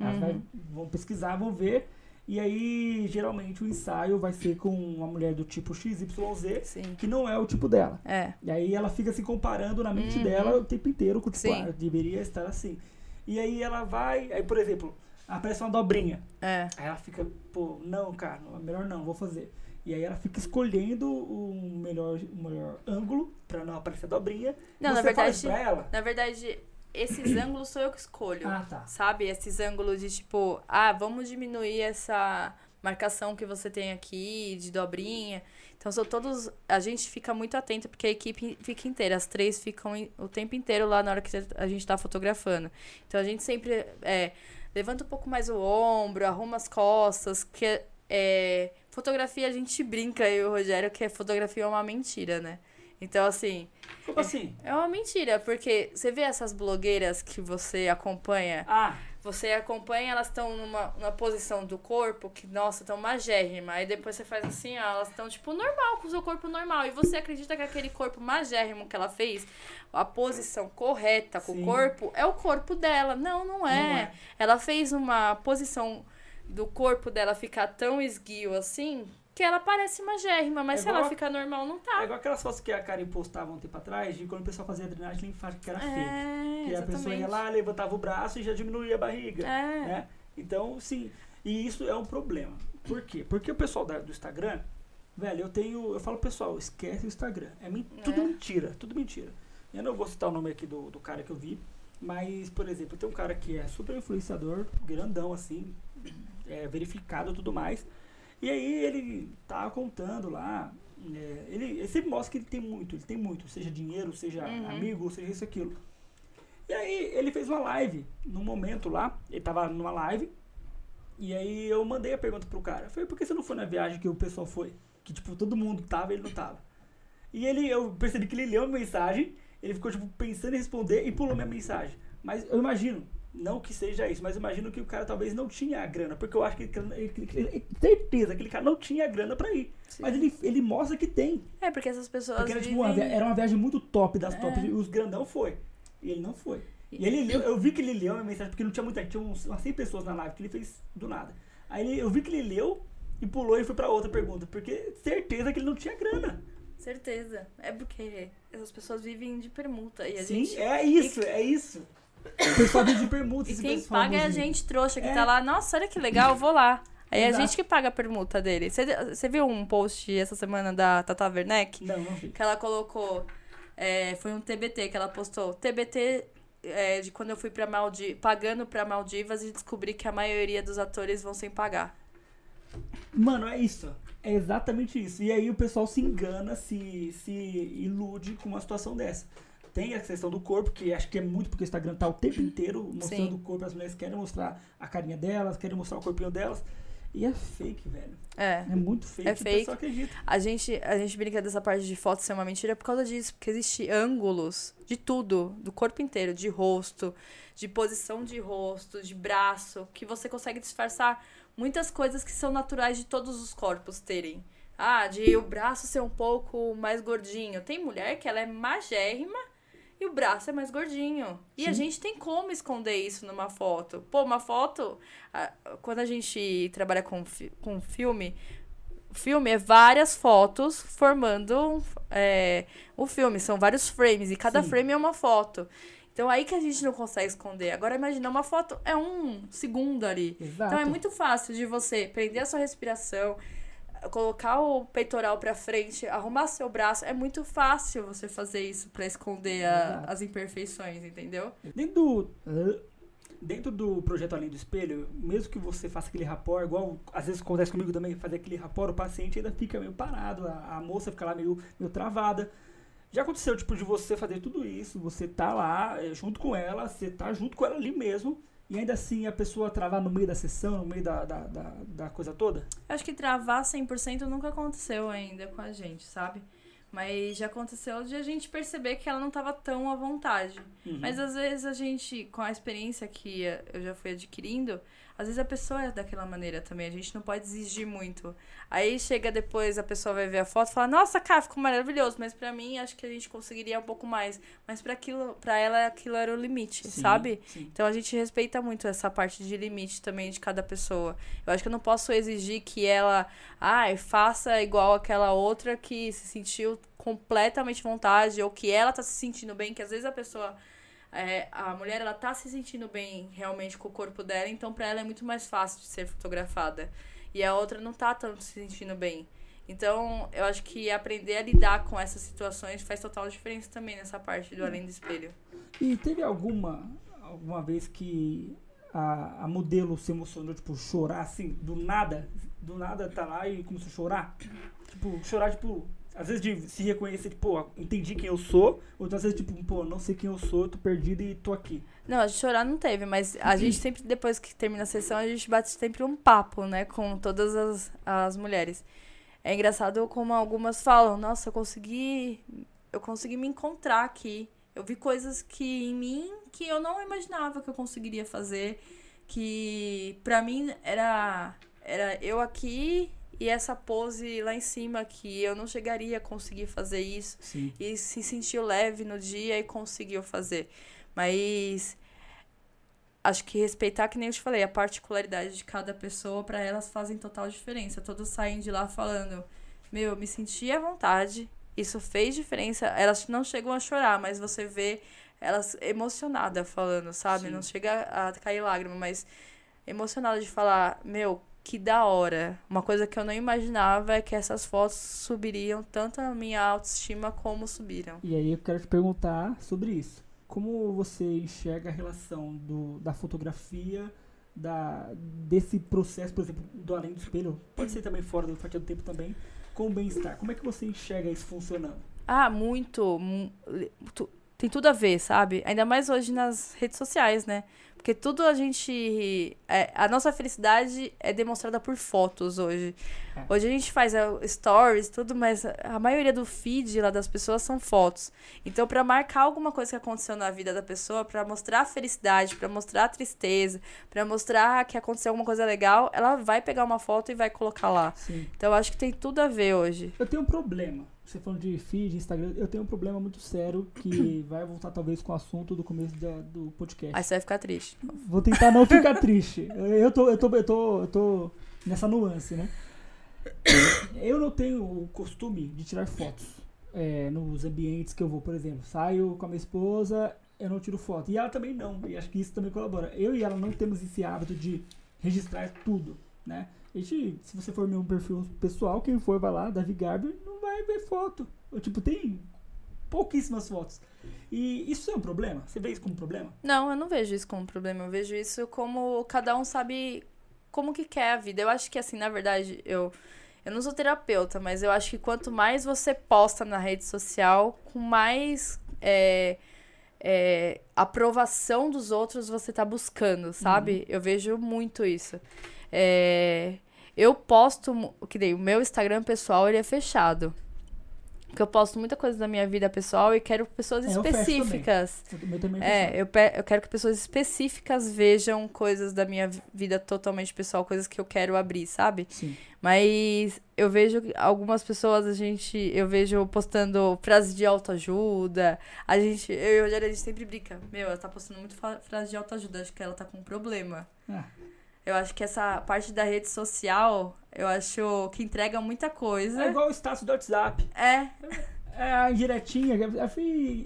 Elas Uhum. vai- vão pesquisar, vão ver. E aí, geralmente, o ensaio vai ser com uma mulher do tipo XYZ, Sim. que não é o tipo dela. É. E aí ela fica se comparando na mente Uhum. dela o tempo inteiro com tipo, Sim. ah, deveria estar assim. E aí ela vai, aí por exemplo, aparece uma dobrinha. É. Aí ela fica, pô, não, cara, não, melhor não, vou fazer. E aí ela fica escolhendo o melhor, o melhor ângulo pra não aparecer a dobrinha. Não, na verdade. Na verdade, esses ângulos sou eu que escolho. Ah, tá. Sabe? Esses ângulos de tipo, ah, vamos diminuir essa marcação que você tem aqui, de dobrinha. Então, são todos. A gente fica muito atento, porque a equipe fica inteira. As três ficam o tempo inteiro lá na hora que a gente tá fotografando. Então, a gente sempre é, levanta um pouco mais o ombro, arruma as costas, que é, fotografia a gente brinca, eu e o Rogério, que a fotografia é uma mentira, né? Então, assim, Como assim? é uma mentira, porque você vê essas blogueiras que você acompanha, Ah, você acompanha, elas estão numa, numa posição do corpo que, nossa, estão magérrima. Aí depois você faz assim, ó, elas estão, tipo, normal, com o seu corpo normal. E você acredita que aquele corpo magérrimo que ela fez, a posição correta com Sim. o corpo, é o corpo dela. Não, não é. Não é. Ela fez uma posição do corpo dela ficar tão esguio assim, que ela parece magérrima. Mas É se ela igual- ficar normal, não é tá. igual aquelas fotos que a Karen postava um tempo atrás, de quando o pessoal fazia drenagem linfática, que era fake. É, Que a pessoa ia exatamente. lá, levantava o braço e já diminuía a barriga. É. né? Então, sim. E isso é um problema. Por quê? Porque o pessoal da- do Instagram, velho, eu tenho. Eu falo, pessoal, esquece o Instagram. É men- tudo É. mentira, tudo mentira. Eu não vou citar o nome aqui do, do cara que eu vi, mas, por exemplo, tem um cara que é super influenciador, grandão assim, é, verificado e tudo mais. E aí ele tá contando lá. é, ele, ele sempre mostra que ele tem muito, ele tem muito, seja dinheiro, seja Uhum. amigo, seja isso aquilo. E aí ele fez uma live num momento lá, ele tava numa live, e aí eu mandei a pergunta pro cara. Eu falei, por que você não foi na viagem que o pessoal foi? Que tipo, todo mundo tava e ele não tava. E ele, eu percebi que ele leu a mensagem, ele ficou, tipo, pensando em responder e pulou minha mensagem. Mas eu imagino, não que seja isso, mas imagino que o cara talvez não tinha a grana, porque eu acho que ele, ele, ele, certeza aquele cara não tinha a grana pra ir. Sim. Mas ele, ele mostra que tem. É, porque essas pessoas. Porque era, tipo, uma, era uma viagem muito top das é. top. E os grandão foi. E ele não foi. E ele leu, eu vi que ele leu a mensagem, porque não tinha muita, tinha uns, umas 100 pessoas na live que ele fez do nada. Aí ele, eu vi que ele leu e pulou e foi pra outra pergunta, porque certeza que ele não tinha grana. Certeza. É porque as pessoas vivem de permuta e a Sim, gente... é isso, é isso. O pessoal vive de. E quem paga é a gente trouxa, que é. tá lá, nossa, olha que legal, vou lá. Aí Exato. é a gente que paga a permuta dele. Você viu um post essa semana da Tata Werneck? Não, não vi. Que ela colocou... É, foi um TBT que ela postou. TBT é, de quando eu fui para Maldivas, pagando para Maldivas e descobri que a maioria dos atores vão sem pagar. Mano, é isso. É exatamente isso. E aí o pessoal se engana, se, se ilude com uma situação dessa. Tem a questão do corpo, que acho que é muito porque o Instagram tá o tempo inteiro mostrando Sim. o corpo. As mulheres querem mostrar a carinha delas, querem mostrar o corpinho delas. E é fake, velho. É. É muito fake. É fake. O acredita. A gente, a gente brinca dessa parte de foto ser uma mentira por causa disso. Porque existe ângulos de tudo, do corpo inteiro, de rosto, de posição de rosto, de braço, que você consegue disfarçar muitas coisas que são naturais de todos os corpos terem. Ah, de o braço ser um pouco mais gordinho. Tem mulher que ela é magérrima e o braço é mais gordinho. E Sim. a gente tem como esconder isso numa foto. Pô, uma foto, quando a gente trabalha com, com filme, filme é várias fotos formando é, o filme. São vários frames e cada Sim. frame é uma foto. Então aí que a gente não consegue esconder. Agora imagina, uma foto é um segundo ali. Exato. Então é muito fácil de você prender a sua respiração, colocar o peitoral para frente, arrumar seu braço, é muito fácil você fazer isso para esconder a, as imperfeições, entendeu? Dentro do, dentro do projeto Além do Espelho, mesmo que você faça aquele rapor, igual às vezes acontece comigo também, fazer aquele rapor, o paciente ainda fica meio parado, a, a moça fica lá meio, meio travada. Já aconteceu, tipo, de você fazer tudo isso, você tá lá eh, junto com ela, você tá junto com ela ali mesmo, e ainda assim a pessoa travar no meio da sessão, no meio da, da, da, da coisa toda? Acho que travar 100% nunca aconteceu ainda com a gente, sabe? Mas já aconteceu de a gente perceber que ela não estava tão à vontade. Uhum. Mas às vezes a gente, com a experiência que eu já fui adquirindo, às vezes a pessoa é daquela maneira também, a gente não pode exigir muito. Aí chega depois, a pessoa vai ver a foto e fala: "Nossa, cara, ficou maravilhoso", mas para mim acho que a gente conseguiria um pouco mais, mas para aquilo, para ela aquilo era o limite, sim, sabe? Sim. Então a gente respeita muito essa parte de limite também de cada pessoa. Eu acho que eu não posso exigir que ela, ai, ah, faça igual aquela outra que se sentiu completamente vontade ou que ela tá se sentindo bem, que às vezes a pessoa é, a mulher ela tá se sentindo bem realmente com o corpo dela, então para ela é muito mais fácil de ser fotografada. E a outra não tá tanto se sentindo bem. Então, eu acho que aprender a lidar com essas situações faz total diferença também nessa parte do além do espelho. E teve alguma alguma vez que a, a modelo se emocionou, tipo, chorar assim, do nada, do nada tá lá e começou a chorar? Tipo, chorar, tipo, às vezes de se reconhecer, tipo, pô, entendi quem eu sou, outras vezes, tipo, pô, não sei quem eu sou, tô perdido e tô aqui. Não, a gente chorar não teve, mas a gente sempre, depois que termina a sessão, a gente bate sempre um papo, né, com todas as, as mulheres. É engraçado como algumas falam, nossa, eu consegui. Eu consegui me encontrar aqui. Eu vi coisas que em mim que eu não imaginava que eu conseguiria fazer. Que pra mim era. Era eu aqui e essa pose lá em cima que eu não chegaria a conseguir fazer isso. Sim. E se sentiu leve no dia e conseguiu fazer. Mas acho que respeitar, que nem eu te falei, a particularidade de cada pessoa, para elas fazem total diferença. Todos saem de lá falando: Meu, me senti à vontade, isso fez diferença. Elas não chegam a chorar, mas você vê elas emocionadas falando, sabe? Sim. Não chega a cair lágrima, mas emocionada de falar: Meu, que da hora. Uma coisa que eu não imaginava é que essas fotos subiriam tanto a minha autoestima como subiram. E aí eu quero te perguntar sobre isso. Como você enxerga a relação do, da fotografia, da, desse processo, por exemplo, do além do espelho, pode ser também fora do fatia do tempo também, com o bem-estar? Como é que você enxerga isso funcionando? Ah, muito. muito tem tudo a ver, sabe? Ainda mais hoje nas redes sociais, né? Porque tudo a gente. É, a nossa felicidade é demonstrada por fotos hoje. É. Hoje a gente faz é, stories, tudo, mas a maioria do feed lá das pessoas são fotos. Então, para marcar alguma coisa que aconteceu na vida da pessoa, para mostrar a felicidade, para mostrar a tristeza, para mostrar que aconteceu alguma coisa legal, ela vai pegar uma foto e vai colocar lá. Sim. Então, eu acho que tem tudo a ver hoje. Eu tenho um problema você falando de feed, Instagram, eu tenho um problema muito sério que vai voltar talvez com o assunto do começo da, do podcast. Aí você vai ficar triste. Vou tentar não ficar triste. Eu tô, eu tô, eu tô, eu tô nessa nuance, né? Eu não tenho o costume de tirar fotos é, nos ambientes que eu vou, por exemplo. Saio com a minha esposa, eu não tiro foto. E ela também não. E acho que isso também colabora. Eu e ela não temos esse hábito de registrar tudo, né? Gente, se você for meu perfil pessoal, quem for vai lá, Davi Garber, não vai ver foto. Eu, tipo, tem pouquíssimas fotos. E isso é um problema? Você vê isso como um problema? Não, eu não vejo isso como um problema. Eu vejo isso como cada um sabe como que quer a vida. Eu acho que, assim, na verdade, eu, eu não sou terapeuta, mas eu acho que quanto mais você posta na rede social, com mais é, é, aprovação dos outros você tá buscando, sabe? Uhum. Eu vejo muito isso. É, eu posto, que nem o meu Instagram pessoal, ele é fechado. Porque eu posto muita coisa da minha vida pessoal e quero pessoas é, específicas. Eu também. Eu também é, eu, eu quero que pessoas específicas vejam coisas da minha vida totalmente pessoal, coisas que eu quero abrir, sabe? Sim. Mas eu vejo algumas pessoas, a gente, eu vejo postando frases de autoajuda. A gente, eu e a gente sempre brinca. Meu, ela tá postando muito frase de autoajuda, acho que ela tá com um problema. Ah. Eu acho que essa parte da rede social, eu acho que entrega muita coisa. É igual o status do WhatsApp. É. É a diretinha.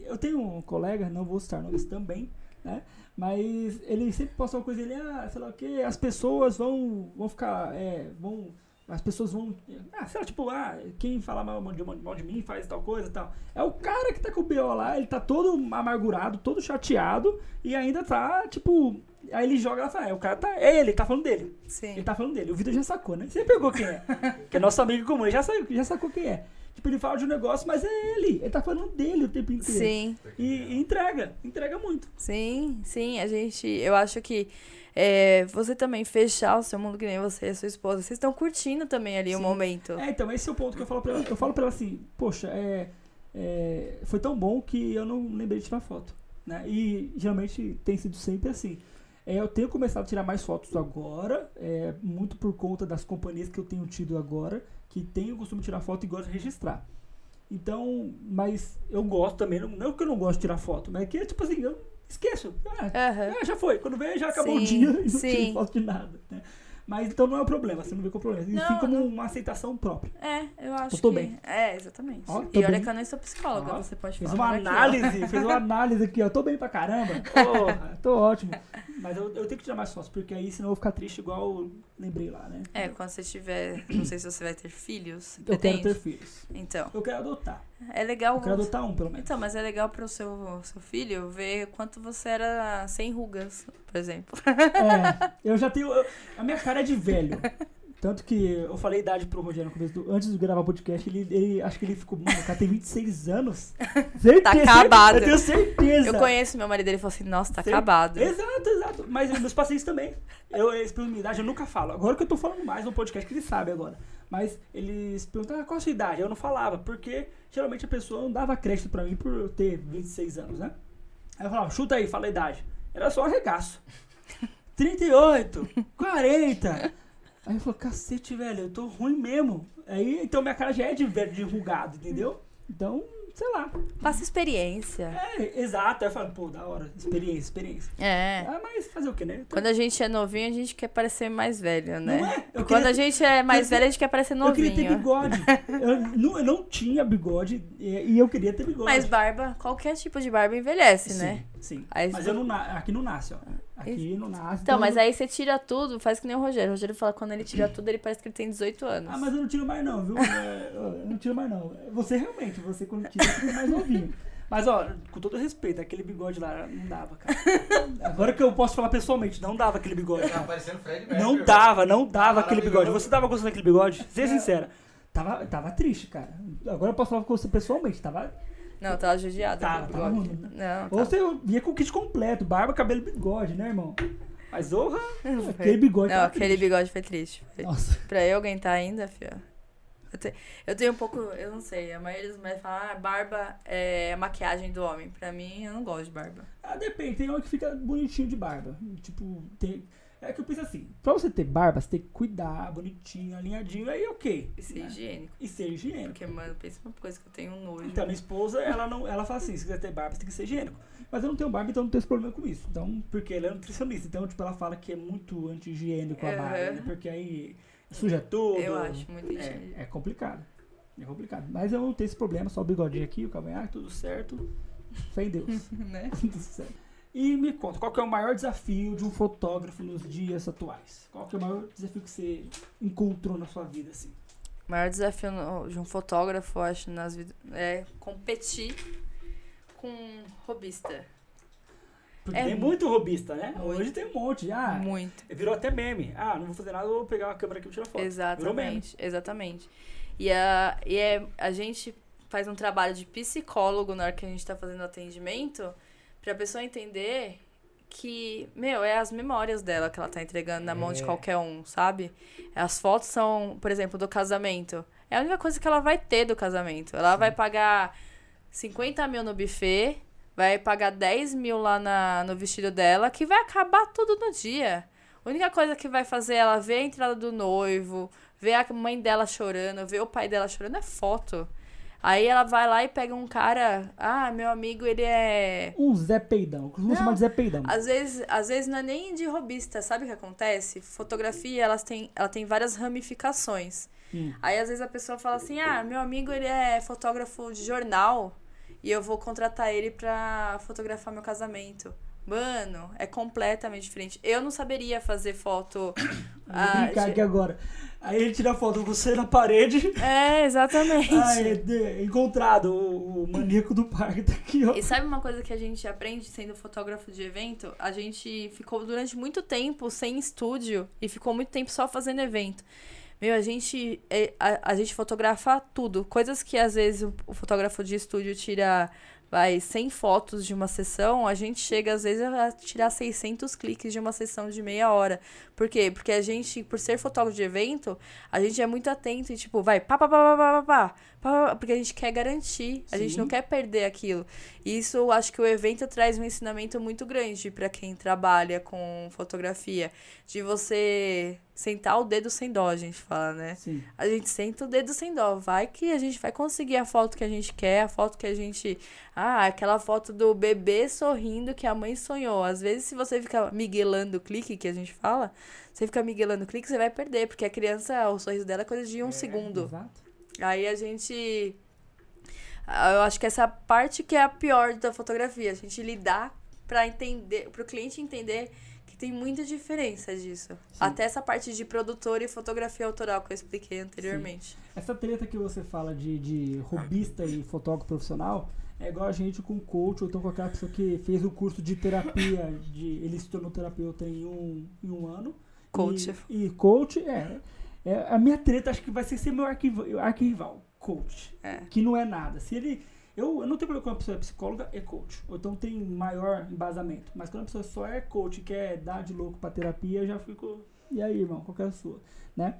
Eu tenho um colega, não vou citar nomes também, né? Mas ele sempre posta uma coisa, ele, ah, sei lá o que, as pessoas vão, vão ficar, é, vão as pessoas vão. Ah, sei lá, tipo, ah, quem fala mal de, mal de mim faz tal coisa e tal. É o cara que tá com o BO lá, ele tá todo amargurado, todo chateado e ainda tá, tipo. Aí ele joga e fala, é, o cara tá. É ele, tá falando dele. Sim. Ele tá falando dele. O Vitor já sacou, né? Você pegou quem é. que é nosso amigo comum, ele já, saiu, já sacou quem é. Tipo, ele fala de um negócio, mas é ele. Ele tá falando dele o tempo inteiro. Sim. E, e entrega, entrega muito. Sim, sim. A gente. Eu acho que é, você também fechar o seu mundo que nem você e a sua esposa. Vocês estão curtindo também ali Sim. o momento. É, então, esse é o ponto que eu falo pra ela. Eu falo pra ela assim, poxa, é, é, foi tão bom que eu não lembrei de tirar foto. Né? E geralmente tem sido sempre assim. É, eu tenho começado a tirar mais fotos agora, é, muito por conta das companhias que eu tenho tido agora, que tenho o costume de tirar foto e gosto de registrar. Então, mas eu gosto também, não, não que eu não gosto de tirar foto, mas é que, tipo assim, eu esqueço. Ah, uhum. já foi. Quando vem, já acabou sim, o dia e não tem falta de nada. Né? Mas então não é o problema, você não vê como problema. Não, Enfim, como não. uma aceitação própria. É, eu acho eu tô que... bem. É, exatamente. Ó, e olha bem. que eu nem sou psicóloga, ó, você pode falar. Fez uma análise, fez uma análise aqui, ó. Tô bem pra caramba. Porra, tô ótimo. Mas eu, eu tenho que tirar mais fósforo, porque aí senão eu vou ficar triste igual lembrei lá, né? É, quando você tiver. Não sei se você vai ter filhos. Eu pretende? quero ter filhos. Então. Eu quero adotar. É legal. Eu quero adotar um, pelo menos. Então, mas é legal pro seu, seu filho ver quanto você era sem rugas, por exemplo. É, eu já tenho. A minha cara é de velho. Tanto que eu falei idade pro Rogério no começo do, antes de gravar o podcast, ele, ele acho que ele ficou, mano, o cara tem 26 anos. Certeza, tá acabado. Eu tenho certeza. Eu conheço meu marido, ele falou assim, nossa, tá acabado. Exato, exato. Mas meus pacientes também. Eu, eles perguntam minha idade, eu nunca falo. Agora que eu tô falando mais no podcast, que ele sabe agora. Mas eles perguntam, ah, qual a sua idade? Eu não falava, porque geralmente a pessoa não dava crédito pra mim por eu ter 26 anos, né? Aí eu falava, chuta aí, fala a idade. Era só um arregaço. 38, 40. Aí eu falei, cacete, velho, eu tô ruim mesmo. Aí, então minha cara já é de velho, de enrugado, entendeu? Então, sei lá. Passa experiência. É, exato. Aí eu falo, pô, da hora, experiência, experiência. É. Ah, mas fazer o quê, né? Então... Quando a gente é novinho, a gente quer parecer mais velho, né? Não é? Eu Quando a gente é mais velho, a gente quer parecer novinho. Eu queria ter bigode. eu, não, eu não tinha bigode e, eu queria ter bigode. Mas barba, qualquer tipo de barba envelhece, sim, né? Sim, Aí, Mas eu não, aqui não nasce, ó. Aqui não nasce. Então, mas aí você tira tudo, faz que nem o Rogério. O Rogério fala que quando ele tira tudo, ele parece que ele tem 18 anos. Ah, mas eu não tiro mais não, viu? É, eu não tiro mais não. Você realmente, você quando tira, fica mais novinho. Mas, ó, com todo respeito, aquele bigode lá não dava, cara. Agora que eu posso falar pessoalmente, não dava aquele bigode. Tava parecendo Fred Não dava, não dava aquele bigode. Você tava gostando daquele bigode? Seja é. sincera. Tava, tava triste, cara. Agora eu posso falar com você pessoalmente, tava Não, tava judiado. Tá, tava ruim, né? Não, Ou tá. você vinha com o kit completo, barba, cabelo e bigode, né, irmão? Mas honra, Foi. aquele bigode. Não, tá aquele triste. bigode foi triste. Foi. Nossa. Pra eu aguentar ainda, filha. Eu, te- eu tenho um pouco, eu não sei, a maioria das mulheres fala, ah, barba é a maquiagem do homem. Pra mim, eu não gosto de barba. Ah, depende, tem homem que fica bonitinho de barba. Tipo, tem. É que eu penso assim, pra você ter barba, você tem que cuidar, bonitinho, alinhadinho, aí ok. E ser né? higiênico. E ser higiênico. Porque, mano, pensa uma coisa que eu tenho nojo. Então, minha esposa, ela não, ela fala assim, se quiser ter barba, você tem que ser higiênico. Mas eu não tenho barba, então não tenho esse problema com isso. Então, porque ela é nutricionista. Então, tipo, ela fala que é muito anti-higiênico a Aham. barba, né? Porque aí suja tudo. eu acho muito higiênico. É, é complicado. É complicado. Mas eu não tenho esse problema, só o bigodinho aqui, o cavanhaque, tudo certo. Fé em Deus. né? tudo certo. E me conta, qual que é o maior desafio de um fotógrafo nos dias atuais? Qual que é o maior desafio que você encontrou na sua vida, assim? O maior desafio de um fotógrafo, acho, nas vidas, é competir com um robista. Porque É tem mu- muito robista, né? muito. Hoje tem um monte. Ah, Muito. virou até meme. Ah, não vou fazer nada, vou pegar uma câmera aqui e tirar foto. Exatamente, exatamente. E, a, e é, a gente faz um trabalho de psicólogo na hora que a gente tá fazendo atendimento pra pessoa entender que, meu, é as memórias dela que ela tá entregando na mão de É. qualquer um, sabe? As fotos são, por exemplo, do casamento. É a única coisa que ela vai ter do casamento. Ela vai pagar 50 mil no buffet, vai pagar 10 mil lá na, no vestido dela, que vai acabar tudo no dia. A única coisa que vai fazer ela ver a entrada do noivo, ver a mãe dela chorando, ver o pai dela chorando é foto. Aí ela vai lá e pega um cara, ah, meu amigo, ele é Um Zé Peidão. Costumam Não. chamar de Zé Peidão. às vezes, às vezes não é nem de robista, sabe o que acontece? Fotografia, elas têm, ela tem várias ramificações. Hum. Aí às vezes a pessoa fala assim: "Ah, meu amigo ele é fotógrafo de jornal e eu vou contratar ele pra fotografar meu casamento". Mano, é completamente diferente. Eu não saberia fazer foto. Vou ah, brincar de- aqui agora. Aí ele tira a foto com você na parede. É, exatamente. De- encontrado. O, o maníaco do parque tá aqui, ó. E sabe uma coisa que a gente aprende sendo fotógrafo de evento? A gente ficou durante muito tempo sem estúdio e ficou muito tempo só fazendo evento. Meu, a gente, é, a, a gente fotografa tudo. Coisas que às vezes o, o fotógrafo de estúdio tira, vai 100 fotos de uma sessão, a gente chega às vezes a tirar 600 cliques de uma sessão de meia hora. Por quê? Porque a gente, por ser fotógrafo de evento, a gente é muito atento e tipo, vai pá pá pá pá pá pá, pá porque a gente quer garantir, a gente não quer perder aquilo. E isso acho que o evento traz um ensinamento muito grande para quem trabalha com fotografia, de você sentar o dedo sem dó, a gente fala, né? Sim. A gente senta o dedo sem dó. Vai que a gente vai conseguir a foto que a gente quer, a foto que a gente. Ah, aquela foto do bebê sorrindo que a mãe sonhou. Às vezes, se você ficar miguelando o clique, que a gente fala, você fica miguelando o clique, você vai perder, porque a criança, o sorriso dela é coisa de um É, segundo. Exato. Aí a gente. ah, Eu acho que essa parte que é a pior da fotografia. A gente lidar pra entender, pro cliente entender tem muita diferença disso. Até essa parte de produtor e fotografia autoral que eu expliquei anteriormente. Essa treta que você fala de, de robista e fotógrafo profissional é igual a gente com coach ou então com aquela pessoa que fez o curso de terapia, de, ele se tornou terapeuta em um, em um ano. Coach. E, e coach, é, é. A minha treta acho que vai ser, ser meu arquivo- arquival, coach. É. Que não é nada. Se ele. Eu, eu não tenho problema quando a pessoa é psicóloga e coach. Ou então tem maior embasamento. Mas quando a pessoa só é coach e quer dar de louco pra terapia, eu já fico. E aí, irmão, qual que é a sua? Né?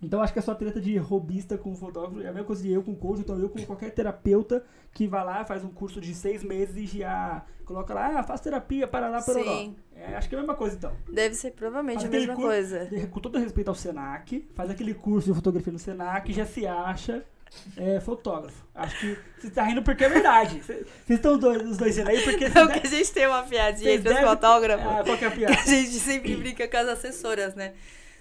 Então acho que a sua treta de robista com fotógrafo é a mesma coisa de eu com coach, então eu com qualquer terapeuta que vai lá, faz um curso de seis meses e já coloca lá, ah, faz terapia, para lá, para lá. Sim. É, acho que é a mesma coisa então. Deve ser provavelmente Faz a mesma curso- coisa. Com todo respeito ao Senac, faz aquele curso de fotografia no Senac e já se acha é, fotógrafo. Acho que você tá rindo porque é verdade. Vocês estão dois, os dois rindo aí porque. Então vocês que a gente tem uma piadinha entre os devem- fotógrafos. Ah, qual que é a que piada? a gente sempre brinca com as assessoras, né?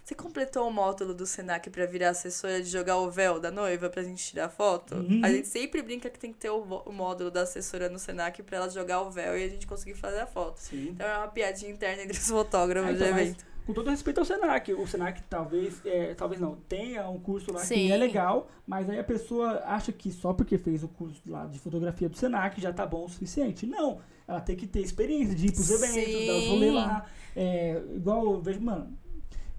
Você completou o módulo do Senac pra virar assessora de jogar o véu da noiva pra gente tirar foto? Uhum. A gente sempre brinca que tem que ter o, módulo da assessora no Senac pra ela jogar o véu e a gente conseguir fazer a foto. Sim. Então é uma piadinha interna entre os fotógrafos Ah, então, de mas evento. Com todo respeito ao Senac, o Senac talvez, é, talvez não, tenha um curso lá que Sim. é legal, mas aí a pessoa acha que só porque fez o curso lá de fotografia do Senac já tá bom o suficiente. Não, ela tem que ter experiência de ir pros eventos, dar os rolês Sim. lá. É, igual, eu vejo, mano,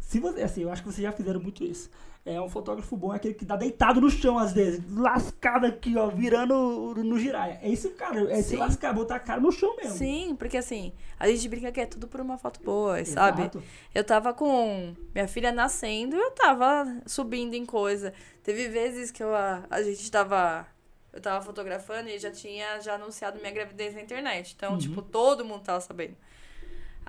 se você, assim, eu acho que vocês já fizeram muito isso. É um fotógrafo bom, é aquele que dá deitado no chão às vezes, lascado aqui, ó, virando no giraia. É esse cara, é se lascar, botar a cara no chão mesmo. Sim, porque assim, a gente brinca que é tudo por uma foto boa, sabe? Exato. Eu tava com minha filha nascendo e eu tava subindo em coisa. Teve vezes que eu, a, a gente tava. Eu tava fotografando e já tinha já anunciado minha gravidez na internet. Então, Uhum. tipo, todo mundo tava sabendo.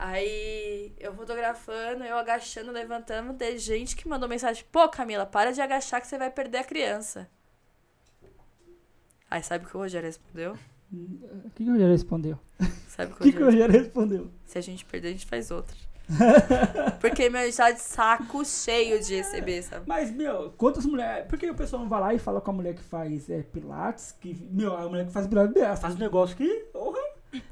Aí eu fotografando, eu agachando, levantando, tem gente que mandou mensagem: pô, Camila, para de agachar que você vai perder a criança. Aí sabe o que o Rogério respondeu? O que, que o Rogério respondeu? Sabe o que o Rogério Rogério respondeu? Se a gente perder, a gente faz outra. Porque, meu, a gente tá de saco cheio de receber, sabe? Mas, meu, quantas mulheres. Por que o pessoal não vai lá e fala com a mulher que faz é, Pilates? Que, meu, a mulher que faz Pilates, faz um negócio que. Porra!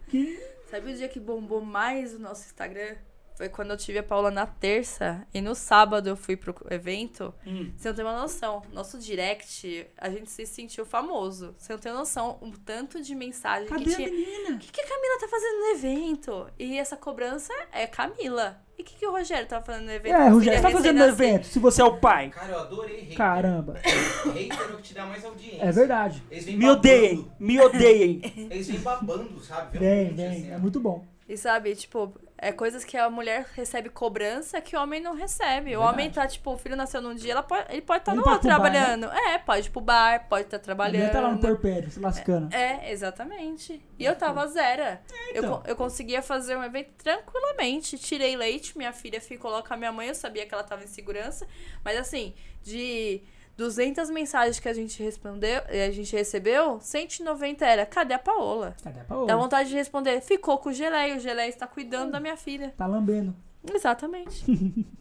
Que. Sabe o dia que bombou mais o nosso Instagram? Foi quando eu tive a Paula na terça e no sábado eu fui pro evento. Você não tem uma noção. Nosso direct, a gente se sentiu famoso. Você não tem noção o tanto de mensagem Cadê que a tinha. menina? O que, que a Camila tá fazendo no evento? E essa cobrança é Camila. E o que, que o Rogério tá fazendo no evento? É, a Rogério, tá fazendo no evento se você é o pai. Cara, eu adorei hater. Caramba. Hater é o que te dá mais audiência. É verdade. Eles vêm Me babando. odeiem, me odeiem. Eles vêm babando, sabe? Vem, vem, assim, é muito bom. E sabe, tipo, é coisas que a mulher recebe cobrança que o homem não recebe. O homem tá, tipo, o filho nasceu num dia, ela pode, ele pode estar Ele no outro pro bar, né? trabalhando. É, pode ir pro bar, pode estar mulher trabalhando. tá lá no porpério, se lascando. É, exatamente. E eu tava zero. eu, então. co- eu conseguia fazer um evento tranquilamente. Tirei leite, minha filha ficou lá com a minha mãe, eu sabia que ela tava em segurança. Mas assim, de 200 mensagens que a gente respondeu, eh, a gente recebeu, 190 era, cadê a Paola? Cadê a Paola? Dá vontade de responder, ficou com o Geleia, o Geleia está cuidando da minha filha. Tá lambendo. Exatamente.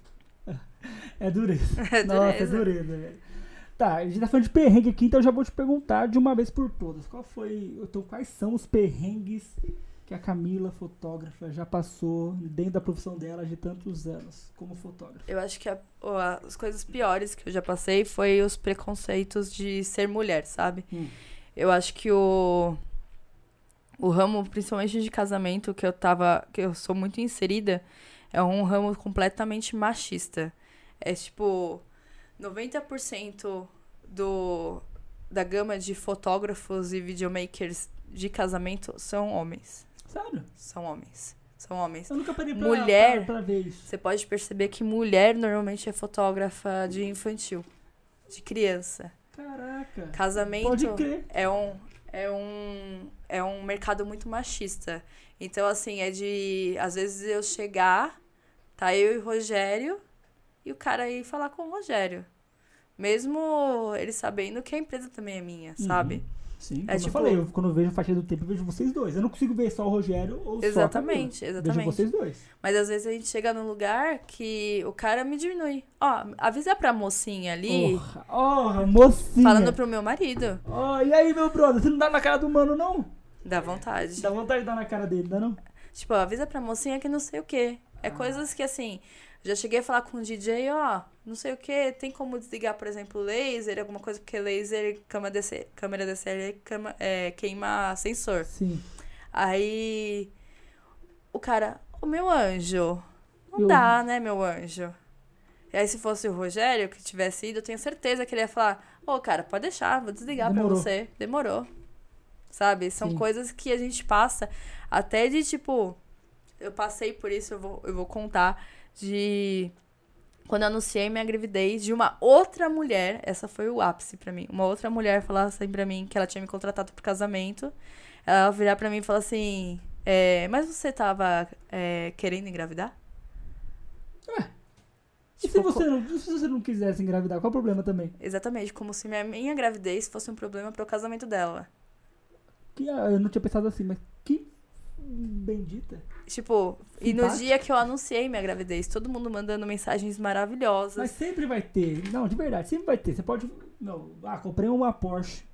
É dureza. É Nossa, é dureza. dureza, velho. Tá, a gente tá falando de perrengue aqui, então eu já vou te perguntar de uma vez por todas. Qual foi. Então, quais são os perrengues que a Camila, fotógrafa, já passou dentro da profissão dela de tantos anos como fotógrafa? Eu acho que a- as coisas piores que eu já passei foi os preconceitos de ser mulher, sabe? Hum. Eu acho que o o ramo, principalmente de casamento, que eu tava, que eu sou muito inserida, é um ramo completamente machista. É tipo 90% do da gama de fotógrafos e videomakers de casamento são homens. Sério? São homens. São homens. Eu nunca parei pra, Mulher- pra, pra ver isso. Você pode perceber que mulher normalmente é fotógrafa de infantil, de criança. Caraca. Casamento Pode crer. é um é um é um mercado muito machista. Então assim, é de às vezes eu chegar, tá eu e o Rogério e o cara ir falar com o Rogério. Mesmo ele sabendo que a empresa também é minha, sabe? Sim, como É eu tipo- falei, eu, quando eu vejo a faixa do tempo, eu vejo vocês dois. Eu não consigo ver só o Rogério ou só a Exatamente, exatamente. Vejo vocês dois. Mas às vezes a gente chega num lugar que o cara me diminui. Ó, avisa pra mocinha ali, Porra, oh, mocinha. falando pro meu marido. Ó, e aí, meu brother, você não dá na cara do mano, não? Dá vontade. Dá vontade de dar na cara dele, dá não? Tipo, avisa pra mocinha que não sei o quê. Ah. É coisas que assim. Já cheguei a falar com o DJ, ó, não sei o que, tem como desligar, por exemplo, laser, alguma coisa, porque laser, câmera DC, câmera DSLR cama- é, queima sensor. Sim. Aí o cara, o meu anjo, não Eu- dá, né, meu anjo? E aí se fosse o Rogério que tivesse ido, eu tenho certeza que ele ia falar, ô, cara, pode deixar, vou desligar Demorou. pra você. Demorou. Sabe? São Sim. coisas que a gente passa até de, tipo... Eu passei por isso, eu vou, eu vou contar, de... Quando eu anunciei minha gravidez, de uma outra mulher, essa foi o ápice pra mim. Uma outra mulher falar assim pra mim que ela tinha me contratado pro casamento. Ela virar pra mim e falar assim: é, Mas você tava é, querendo engravidar? E se Tipo, você, não, e se você não quisesse engravidar, qual o problema também? Exatamente, como se minha, minha gravidez fosse um problema pro casamento dela. Que, ah, eu não tinha pensado assim, mas que bendita. Tipo, e no Simpático. dia que eu anunciei minha gravidez, todo mundo mandando mensagens maravilhosas. Mas sempre vai ter. Não, de verdade, sempre vai ter. Você pode. Não, ah, comprei uma Porsche.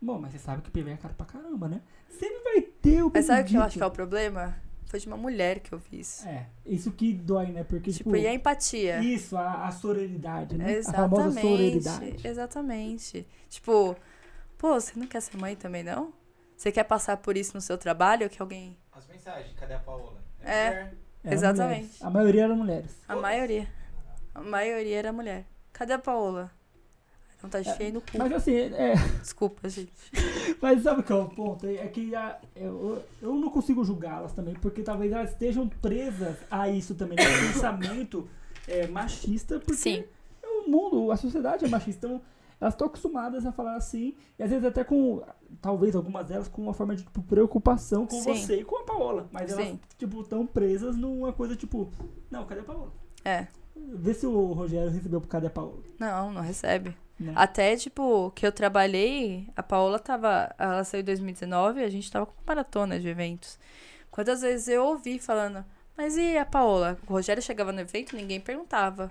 Bom, mas você sabe que PV é caro pra caramba, né? Sempre vai ter o Mas sabe o que eu acho que é o problema? Foi de uma mulher que eu fiz. É, isso que dói, né? Porque, Tipo, tipo. e a empatia? Isso, a, a sororidade, né? A famosa Exatamente. sororidade. Exatamente. Tipo, pô, você não quer ser mãe também, não? Você quer passar por isso no seu trabalho? Que alguém. As mensagens, cadê a Paola? É. mulher. Eram Exatamente. mulheres. A maioria eram mulheres. A maioria. A maioria era mulher. Cadê a Paola? Não tá feia no cu. Mas assim, é, Desculpa, gente. mas sabe qual é o ponto? É que a- eu, eu não consigo julgá-las também, porque talvez elas estejam presas a isso também, né? pensamento é, machista, porque Sim. o mundo, a sociedade é machista. Então, elas estão acostumadas a falar assim, e às vezes até com, talvez algumas delas, com uma forma de tipo, preocupação com Sim. você e com a Paola. Mas elas, Sim. tipo, estão presas numa coisa tipo, não, cadê a Paola? É. Vê se o Rogério recebeu por cadê a Paola. Não, não recebe. Né? Até, tipo, que eu trabalhei, a Paola tava. Ela saiu em 2019 e a gente tava com maratona de eventos. Quantas vezes eu ouvi falando, mas e a Paola? O Rogério chegava no evento ninguém perguntava.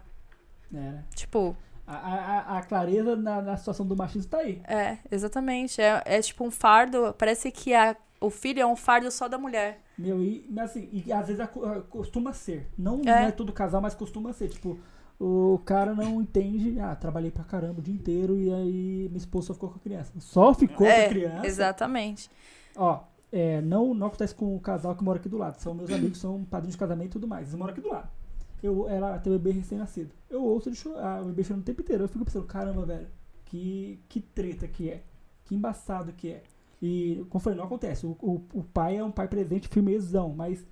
É, né? Tipo, A, a, a clareza na, na situação do machismo tá aí. é, exatamente. É, é tipo um fardo. Parece que a, o filho é um fardo só da mulher. Meu, e, mas assim, e às vezes costuma ser. Não É. não é todo casal, mas costuma ser. Tipo, o cara não entende, ah, trabalhei pra caramba o dia inteiro e aí minha esposa só ficou com a criança. Só ficou com é, a criança. exatamente. Ó, é, não, não acontece com o casal que mora aqui do lado. São meus amigos, são padrinhos de casamento e tudo mais. Eles moram aqui do lado. Eu, tem um bebê recém-nascido. Eu ouço ele chorar, o bebê chorando o tempo inteiro. Eu fico pensando, caramba, velho, que, que treta que é. Que embaçado que é. E, como falei, não acontece. O, o, o pai é um pai presente, firmezão, mas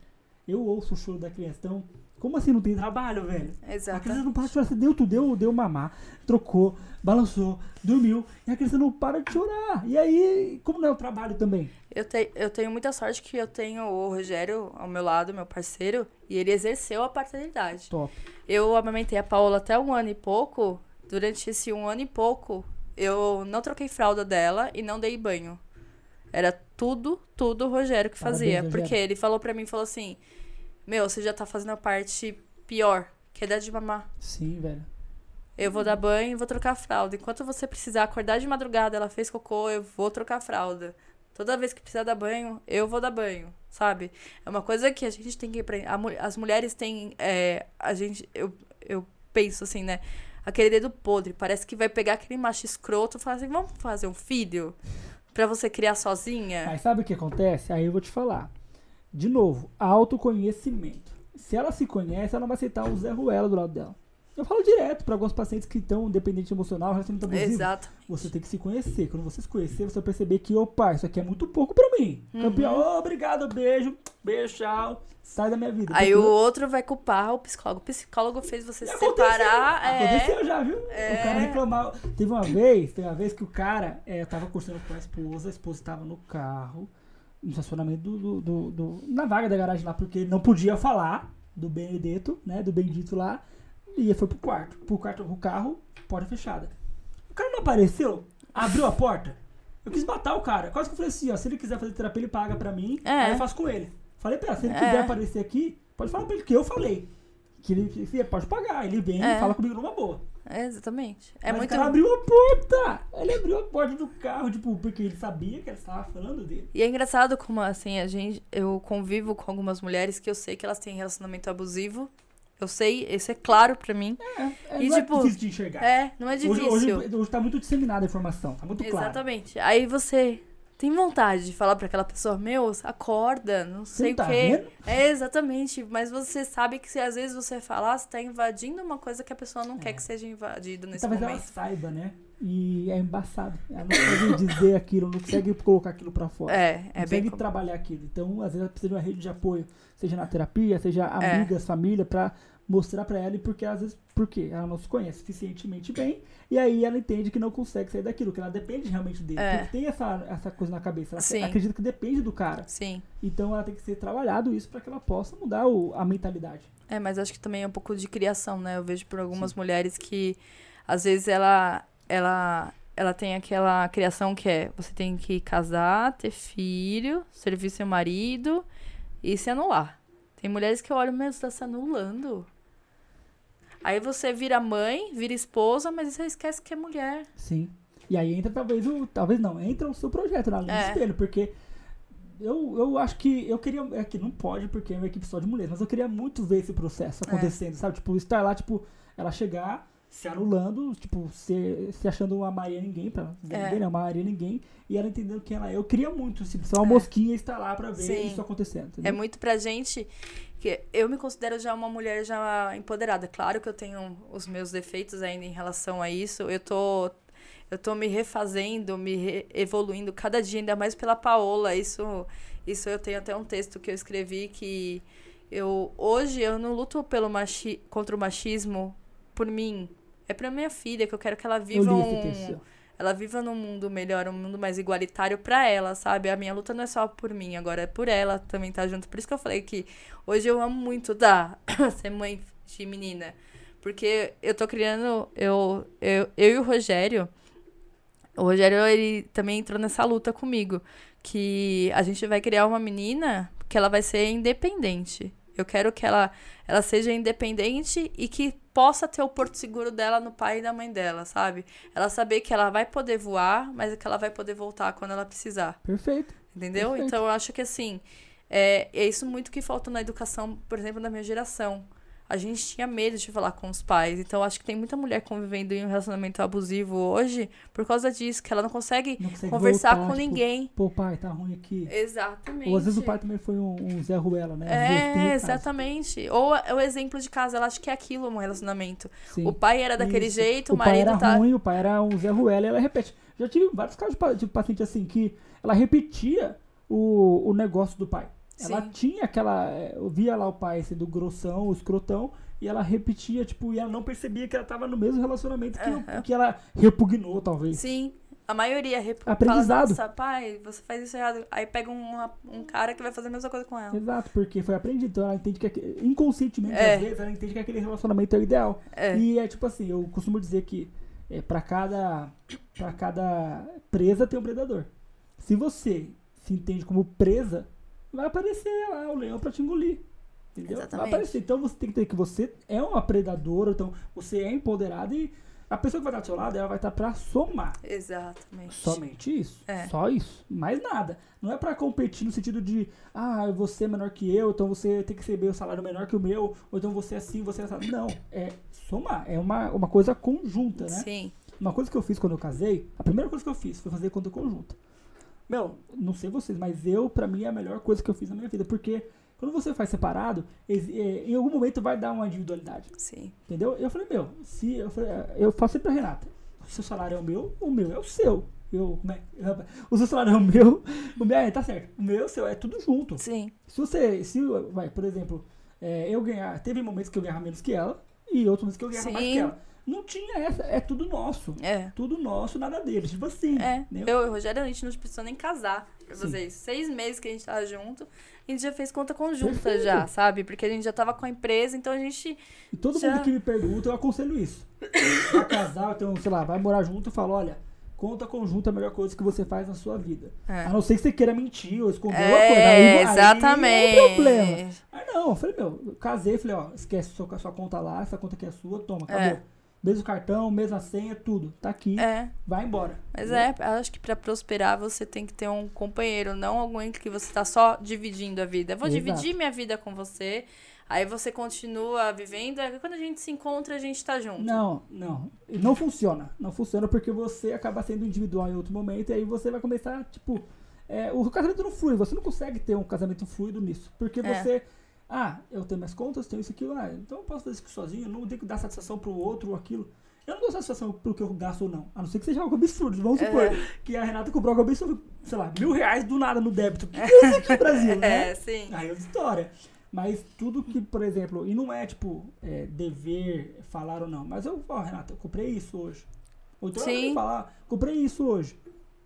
eu ouço o choro da criança. Então, como assim não tem trabalho, velho? A Exato. criança não para de chorar. Você deu tudo, deu, deu mamar, trocou, balançou, dormiu. E a criança não para de chorar. E aí, como não é o trabalho também? Eu, te, eu tenho muita sorte que eu tenho o Rogério ao meu lado, meu parceiro, e ele exerceu a paternidade. Top. Eu amamentei a Paola até um ano e pouco. Durante esse um ano e pouco, eu não troquei fralda dela e não dei banho. Era tudo, tudo o Rogério que Parabéns, fazia. Rogério. Porque ele falou pra mim, falou assim, meu, você já tá fazendo a parte pior, que é dar de mamar. Sim, velho. Eu vou dar banho e vou trocar a fralda. Enquanto você precisar acordar de madrugada, ela fez cocô, eu vou trocar a fralda. Toda vez que precisar dar banho, eu vou dar banho, sabe? É uma coisa que a gente tem que aprender. As mulheres têm. é, a gente. Eu, eu penso assim, né? Aquele dedo podre. Parece que vai pegar aquele macho escroto e falar assim: vamos fazer um filho? Pra você criar sozinha? Mas sabe o que acontece? Aí eu vou te falar. De novo, autoconhecimento. Se ela se conhece, ela não vai aceitar o Zé Ruela do lado dela. Eu falo direto para alguns pacientes que estão dependente emocional, relacionamento abusivo. Exato. Você tem que se conhecer. Quando você se conhecer, você vai perceber que, opa, isso aqui é muito pouco pra mim. Uhum. Campeão, "Ô, obrigado, beijo, beijo, tchau. Sai da minha vida. Aí Porque o outro vai culpar o psicólogo. O psicólogo fez você se Aconteceu. separar. É. Aconteceu já, viu? O cara reclamava. Teve uma vez, teve uma vez que o cara é, tava cursando com a esposa, a esposa estava no carro, no estacionamento do, do, do- do- na vaga da garagem lá, porque ele não podia falar do Benedetto, né? Do bendito lá. E foi pro quarto. Pro quarto pro carro, porta fechada. O cara não apareceu, abriu a porta. Eu quis matar o cara. Quase que eu falei assim, ó, se ele quiser fazer terapia, ele paga pra mim. É. Aí eu faço com ele. Falei pra ela, se ele É. quiser aparecer aqui, pode falar pra ele que eu falei. Que ele que ele pode pagar. Ele vem É. e fala comigo numa boa. É, exatamente. É Mas muito. o cara abriu a porta. Ele abriu a porta do carro, tipo, porque ele sabia que ela estava falando dele. E é engraçado como, assim, a gente, eu convivo com algumas mulheres que eu sei que elas têm relacionamento abusivo. Eu sei, isso é claro pra mim. É, E, não tipo, é difícil de enxergar. É, não é hoje, difícil. hoje, hoje tá muito disseminada a informação, tá muito claro. Exatamente. Aí você tem vontade de falar pra aquela pessoa, meu, acorda, não sei não o tá quê. vendo? É, exatamente. Mas você sabe que se às vezes você falar, você tá invadindo uma coisa que a pessoa não quer que seja invadida nesse Talvez ela momento. saiba, né? E é embaçado. Ela não consegue dizer aquilo, não consegue colocar aquilo pra fora. É, não é bem. consegue trabalhar aquilo. Então, às vezes, ela precisa de uma rede de apoio, seja na terapia, seja É. amigas, família, pra mostrar pra ela e porque às vezes porque ela não se conhece suficientemente bem e aí ela entende que não consegue sair daquilo, que ela depende realmente dele. É. Porque tem essa, essa coisa na cabeça, ela Sim. acredita que depende do cara. Sim. Então ela tem que ser trabalhado isso pra que ela possa mudar o- a mentalidade. É, mas acho que também é um pouco de criação, né? Eu vejo por algumas mulheres que às vezes ela ela ela tem aquela criação que é você tem que casar, ter filho, servir seu marido e se anular. Tem mulheres que eu olho, meu, você tá se anulando. Aí você vira mãe, vira esposa, mas você esquece que é mulher. Sim. E aí entra talvez o. Talvez não, entra o seu projeto na linha É. espelho, porque eu, eu acho que eu queria. É que não pode, porque é uma equipe só de mulheres, mas eu queria muito ver esse processo É. acontecendo, sabe? Tipo, estar lá, tipo, ela chegar, se anulando, tipo, se, se achando uma Maria ninguém, pra dizer É. ninguém, não, Maria ninguém, e ela entendendo quem ela é. Eu queria muito, assim, ser uma É. mosquinha e estar lá pra ver Sim. isso acontecendo. É entendeu? muito pra gente que eu me considero já uma mulher já empoderada. Claro que eu tenho os meus defeitos ainda em relação a isso. Eu tô eu tô me refazendo, me re- evoluindo cada dia, ainda mais pela Paola. Isso isso eu tenho até um texto que eu escrevi que eu hoje eu não luto pelo machi, contra o machismo por mim. É pra minha filha que eu quero que ela viva um, ela viva num mundo melhor, um mundo mais igualitário pra ela, sabe? A minha luta não é só por mim, agora é por ela também tá junto. Por isso que eu falei que hoje eu amo muito dar ser mãe de menina. Porque eu tô criando, eu, eu, eu e o Rogério, o Rogério, ele também entrou nessa luta comigo, que a gente vai criar uma menina que ela vai ser independente. Eu quero que ela, ela seja independente e que possa ter o porto seguro dela no pai e da mãe dela, sabe? Ela saber que ela vai poder voar, mas que ela vai poder voltar quando ela precisar. Perfeito. Entendeu? Perfeito. Então eu acho que assim, é, é isso muito que falta na educação, por exemplo, da minha geração. A gente tinha medo de falar com os pais. Então acho que tem muita mulher convivendo em um relacionamento abusivo hoje por causa disso, que ela não consegue Não consegue conversar voltar, com tipo, ninguém. Pô, pai, tá ruim aqui. Exatamente. Ou às vezes o pai também foi um, um Zé Ruela, né? É, exatamente. Ou é o exemplo de casa, ela acha que é aquilo um relacionamento. Sim. O pai era daquele Isso. jeito, o, o pai marido era tá. ruim, o pai era um Zé Ruela e ela repete. Já tive vários casos de paciente assim que ela repetia o, o negócio do pai. Ela Sim. tinha aquela. é, Eu via lá o pai sendo grossão, o escrotão, e ela repetia, tipo, e ela não percebia que ela tava no mesmo relacionamento que, Aham. que ela repugnou, talvez. Sim. A maioria. Aprendizado. fala, nossa, pai, você faz isso errado. Aí pega um, um cara que vai fazer a mesma coisa com ela. Exato, porque foi aprendido. Então ela entende que inconscientemente, É. às vezes, ela entende que aquele relacionamento é o ideal. É. E é tipo assim, eu costumo dizer que é, para cada para cada presa tem um predador. Se você se entende como presa, vai aparecer lá o leão pra te engolir. Entendeu? Vai Exatamente. aparecer. Então você tem que ter que você é uma predadora, então você é empoderada e a pessoa que vai estar do seu lado, ela vai estar pra somar. Exatamente. Somente isso. É. Só isso. Mais nada. Não é pra competir no sentido de, ah, você é menor que eu, então você tem que receber o salário menor que o meu, ou então você é assim, você é assim. Não. É somar. É uma, uma coisa conjunta, né? Sim. Uma coisa que eu fiz quando eu casei, a primeira coisa que eu fiz foi fazer conta conjunta. Meu, não sei vocês, mas eu, pra mim, é a melhor coisa que eu fiz na minha vida. Porque quando você faz separado, é, em algum momento vai dar uma individualidade. Sim. Entendeu? Eu falei, meu, se eu, falei, eu falo sempre pra Renata, o seu salário é o meu, o meu é o seu. Eu, como é? O seu salário é o meu, o meu é, tá certo. O meu é o seu, é tudo junto. Sim. Se você, se, vai, por exemplo, é, eu ganhar, teve momentos que eu ganhava menos que ela e outros momentos que eu ganhava mais Sim. que ela. Não tinha essa, é tudo nosso. É. Tudo nosso, nada deles. Tipo assim. É. né? Eu e o Rogério, a gente não precisou nem casar. Pra Sim. vocês. Seis meses que a gente tava junto, a gente já fez conta conjunta Perfeito. já, sabe? Porque a gente já tava com a empresa, então a gente. E todo Já. mundo que me pergunta, eu aconselho isso. Pra casar, então, sei lá, vai morar junto, eu falo, olha, conta conjunta é a melhor coisa que você faz na sua vida. É. A não ser que você queira mentir ou esconder alguma coisa. Aí, É, aí exatamente. é problema. Aí não, eu falei, meu, eu casei, falei, ó, esquece sua, sua conta lá, essa conta aqui é sua, toma, acabou. Mesmo cartão, mesma senha, tudo. Tá aqui, É. vai embora. Mas é, eu acho que pra prosperar você tem que ter um companheiro, não alguém que você tá só dividindo a vida. Eu vou Exato. dividir minha vida com você, aí você continua vivendo, aí quando a gente se encontra, a gente tá junto. Não, não. Não funciona. Não funciona porque você acaba sendo individual em outro momento e aí você vai começar, tipo. é, o casamento não flui, você não consegue ter um casamento fluido nisso. Porque É. você. Ah, eu tenho minhas contas, tenho isso aqui, ah, então eu posso fazer isso sozinho, não tenho que dar satisfação pro outro ou aquilo. Eu não dou satisfação pro que eu gasto ou não. A não ser que seja algo absurdo. Vamos É. supor que a Renata cobrou algo absurdo, sei lá, mil reais do nada no débito. Que é isso aqui no Brasil, né? É, sim. Aí é outra história. Mas tudo que, por exemplo, e não é tipo é, dever falar ou não, mas eu, ó, Renata, eu comprei isso hoje. Ou então Sim. eu falar, comprei isso hoje.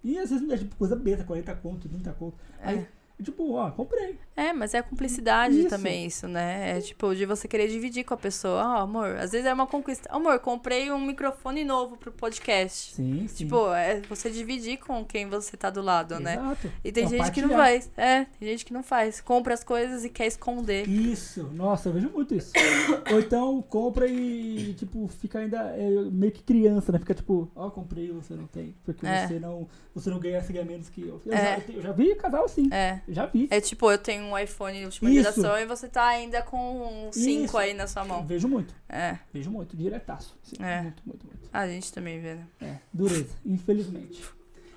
E às vezes é tipo coisa besta, 40 conto, 30 conto. Aí, tipo, ó, comprei. É, mas é a cumplicidade Isso. também, isso, né? É tipo, de você querer dividir com a pessoa. Ah, amor, às vezes é uma conquista. Amor, comprei um microfone novo pro podcast. Sim, sim. Tipo, é você dividir com quem você tá do lado, né? Exato. E tem gente que não faz. É, tem gente que não faz. Compra as coisas e quer esconder. Isso, nossa, eu vejo muito isso. Ou então compra e, tipo, fica ainda é, meio que criança, né? Fica tipo, ó, comprei e você não tem. Porque É. você não você não ganha, você ganha menos que eu. Eu, É. já, eu já vi casal assim. É. já vi. É tipo, eu tenho um iPhone última Isso. geração e você tá ainda com um 5 Isso. aí na sua mão. Vejo muito. É. Vejo muito, diretaço. Sim, É. Muito, muito, muito. A gente também vê, né? É, dureza, infelizmente.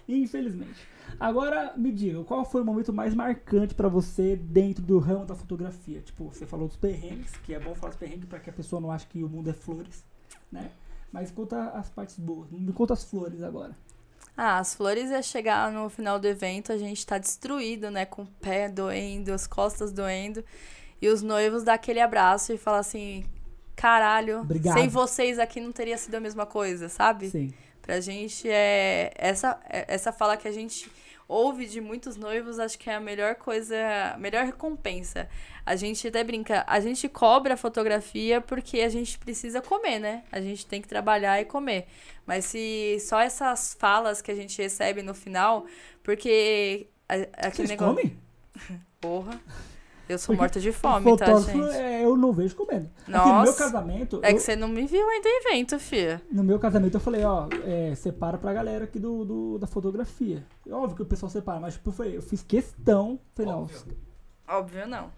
Infelizmente. Agora, me diga, qual foi o momento mais marcante pra você dentro do ramo da fotografia? Tipo, você falou dos perrengues, que é bom falar dos perrengues pra que a pessoa não ache que o mundo é flores, né? Mas conta as partes boas, me conta as flores agora. Ah, as flores é chegar no final do evento, a gente tá destruído, né? Com o pé doendo, as costas doendo. E os noivos dá aquele abraço e falar assim: caralho, Obrigado. sem vocês aqui não teria sido a mesma coisa, sabe? Sim. Pra gente é. Essa, é- essa fala que a gente ouve de muitos noivos, acho que é a melhor coisa, a melhor recompensa. A gente até brinca, a gente cobra a fotografia porque a gente precisa comer, né? A gente tem que trabalhar e comer. Mas se só essas falas que a gente recebe no final, porque a- aquele Vocês negócio. comem? Porra. Eu sou Porque morta de fome, tá, gente? é, eu não vejo comendo. Aqui, no Nossa. meu casamento, É eu- que você não me viu ainda em evento, fia. no meu casamento eu falei, ó, é, separa pra galera aqui do, do- da fotografia. Óbvio que o pessoal separa, mas tipo, eu, falei, eu fiz questão. Falei, não, Óbvio. Óbvio não.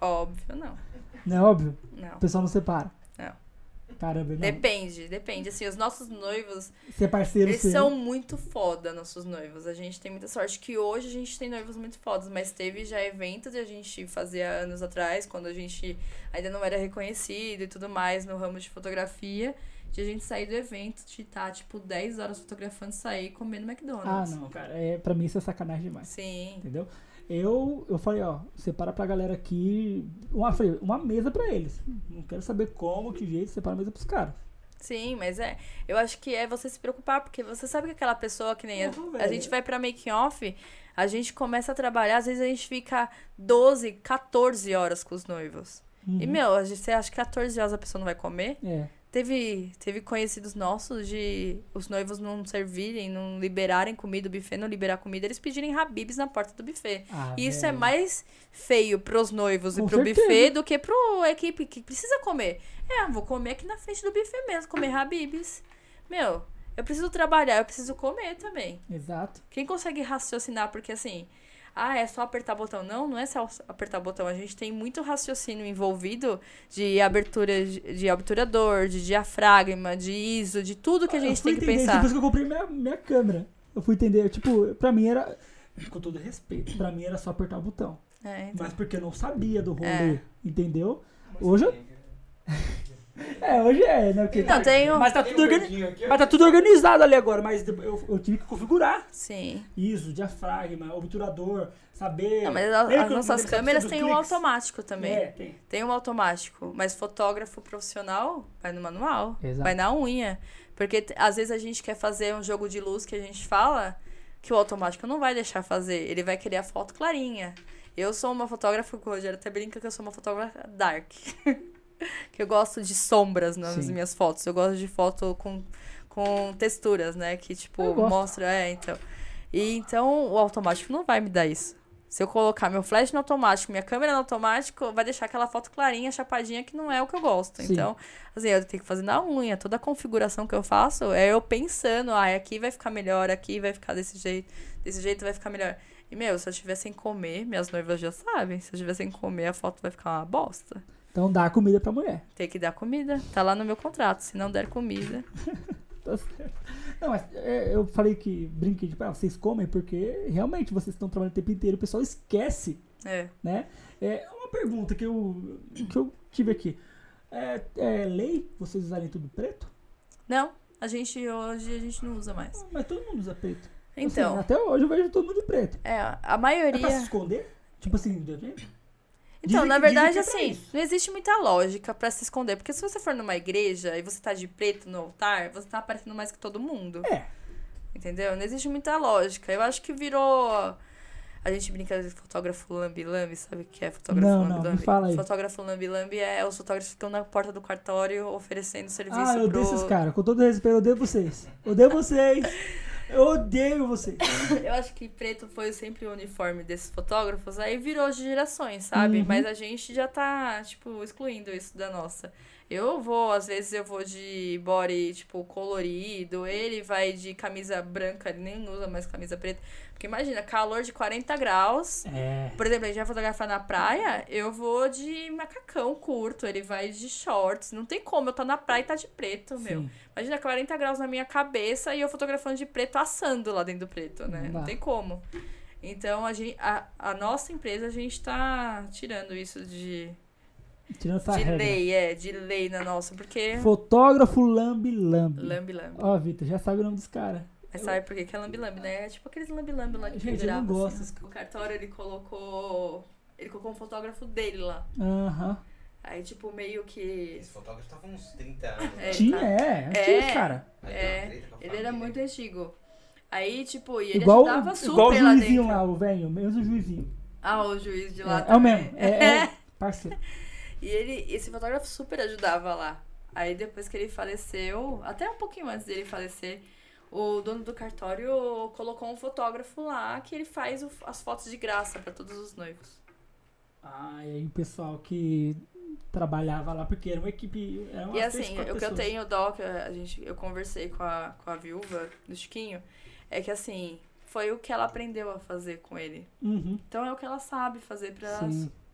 Óbvio não. não é óbvio? Não. O pessoal não separa. Caramba, não. Depende, depende. Assim, os nossos noivos, Ser parceiro eles seu. são muito foda, nossos noivos. A gente tem muita sorte que hoje a gente tem noivos muito fodas, mas teve já eventos de a gente fazia anos atrás, quando a gente ainda não era reconhecido e tudo mais no ramo de fotografia, de a gente sair do evento, de estar, tipo, 10 horas fotografando e sair comendo Ah, McDonald's. não, cara. É, pra mim isso é sacanagem demais. Sim. Entendeu? Eu, eu falei, ó, separa pra galera aqui. Uma, falei, uma mesa pra eles. Não quero saber como, que jeito, separa a mesa pros caras. Sim, mas é. Eu acho que é você se preocupar, porque você sabe que aquela pessoa que nem. A, Uhum, a gente vai pra making off, a gente começa a trabalhar, às vezes a gente fica 12, 14 horas com os noivos. E, Uhum. meu, a gente, você acha que 14 horas a pessoa não vai comer? É. Teve, teve conhecidos nossos de os noivos não servirem, não liberarem comida, o buffet não liberar comida, eles pedirem rabibs na porta do buffet. Ah, E isso é mais feio pros noivos Com e pro certeza. buffet do que pro equipe que precisa comer. É, vou comer aqui na frente do buffet mesmo, comer rabibs. Meu, eu preciso trabalhar, eu preciso comer também. Exato. Quem consegue raciocinar? Porque assim, ah, é só apertar botão. Não, não é só apertar botão. A gente tem muito raciocínio envolvido de abertura de, obturador, de diafragma, de ISO, de tudo que a Eu gente tem que entender, pensar. Depois que eu comprei minha, minha câmera. Eu fui entender, tipo, pra mim era. Com todo respeito, pra mim era só apertar o botão. É, então. Mas porque eu não sabia do rolê, É. entendeu? Hoje eu- É, hoje é, né? Porque Não, tem um- Mas tá tudo organizado. verdinho aqui. Mas tá tudo organizado ali agora, mas eu, eu tive que configurar Sim. isso, diafragma, obturador, saber. Não, mas a- as nossas câmeras têm um automático também. É, tem. Tem um automático, mas fotógrafo profissional vai no manual, Exato. vai na unha. Porque às vezes a gente quer fazer um jogo de luz que a gente fala que o automático não vai deixar fazer, ele vai querer a foto clarinha. Eu sou uma fotógrafa, o Rogério até brinca que eu sou uma fotógrafa dark. que eu gosto de sombras nas Sim. minhas fotos. Eu gosto de foto com, com texturas, né? Que tipo, mostra. É, então. E então o automático não vai me dar isso. Se eu colocar meu flash no automático, minha câmera no automático, vai deixar aquela foto clarinha, chapadinha, que não é o que eu gosto. Sim. Então, assim, eu tenho que fazer na unha. Toda a configuração que eu faço é eu pensando, ah, aqui vai ficar melhor, aqui vai ficar desse jeito, desse jeito vai ficar melhor. E, meu, se eu estiver sem comer, minhas noivas já sabem, se eu estiver sem comer, a foto vai ficar uma bosta. Então dá comida pra mulher. Tem que dar comida. Tá lá no meu contrato. Se não der comida. Tá certo. Não, mas é, eu falei que brinquei, tipo, ah, vocês comem porque realmente vocês estão trabalhando o tempo inteiro, o pessoal esquece, É. né? É uma pergunta que eu, que eu tive aqui. É, é lei vocês usarem tudo preto? Não, a gente hoje a gente não usa mais. Mas todo mundo usa preto. Assim, Então, até hoje eu vejo todo mundo de preto. é, a É maioria. pra se esconder? Tipo assim, de repente? Então, Dizem na verdade, é assim, isso. não existe muita lógica pra se esconder. Porque se você for numa igreja e você tá de preto no altar, você tá aparecendo mais que todo mundo. É. Entendeu? Não existe muita lógica. Eu acho que virou. A gente brinca de fotógrafo lambi-lambi, sabe o que é fotógrafo lambi-lambi? fala aí. Fotógrafo lambi-lambi é os fotógrafos que ficam na porta do cartório oferecendo serviço Ah, eu pro. odeio esses caras. Com todo respeito, eu odeio vocês. Odeio vocês. Eu odeio vocês. Eu acho que preto foi sempre o uniforme desses fotógrafos, aí virou de gerações, sabe? Uhum. Mas a gente já tá, tipo, excluindo isso da nossa. Eu vou, às vezes eu vou de body, tipo, colorido, ele vai de camisa branca, ele nem usa mais camisa preta. Porque imagina, calor de 40 graus. É. Por exemplo, a gente vai fotografar na praia, eu vou de macacão curto, ele vai de shorts. Não tem como, eu tô na praia e tá de preto, meu. Sim. Imagina 40 graus na minha cabeça e eu fotografando de preto assando lá dentro do preto, né? Não. Não tem como. Então, a, gente, a, a nossa empresa, a gente tá tirando isso de, Tirando essa de regra. lei, é, de lei na nossa, porque... Fotógrafo Lambi Lambi. Lambi lambi. Ó, Vitor, já sabe o nome dos caras. Mas sabe por que que é lambi lambi, né? É tipo aqueles lambi lambi lá que Gente, eu não pendurava, gosto. assim. O cartório, ele colocou... Ele colocou um fotógrafo dele lá. Aham. Aí, tipo, meio que... Esse fotógrafo tava uns 30 anos. É, Tinha, tá. é. Antigo, É. cara. É, Ele era muito antigo. Aí, tipo, e ele Igual, ajudava super igual o lá juizinho dentro. lá, o velho, mesmo juizinho. Ah, o juiz de lá É, é o também. mesmo. É, é parceiro. E ele, esse fotógrafo super ajudava lá. Aí depois que ele faleceu, até um pouquinho antes dele falecer, o dono do cartório colocou um fotógrafo lá que ele faz o- as fotos de graça pra todos os noivos. Ah, e aí o pessoal que trabalhava lá, porque era uma equipe. Era uma e assim, o que eu tenho que a gente, eu conversei com a, com a viúva do Chiquinho, é que assim, foi o que ela aprendeu a fazer com ele. Uhum, Então é o que ela sabe fazer pra,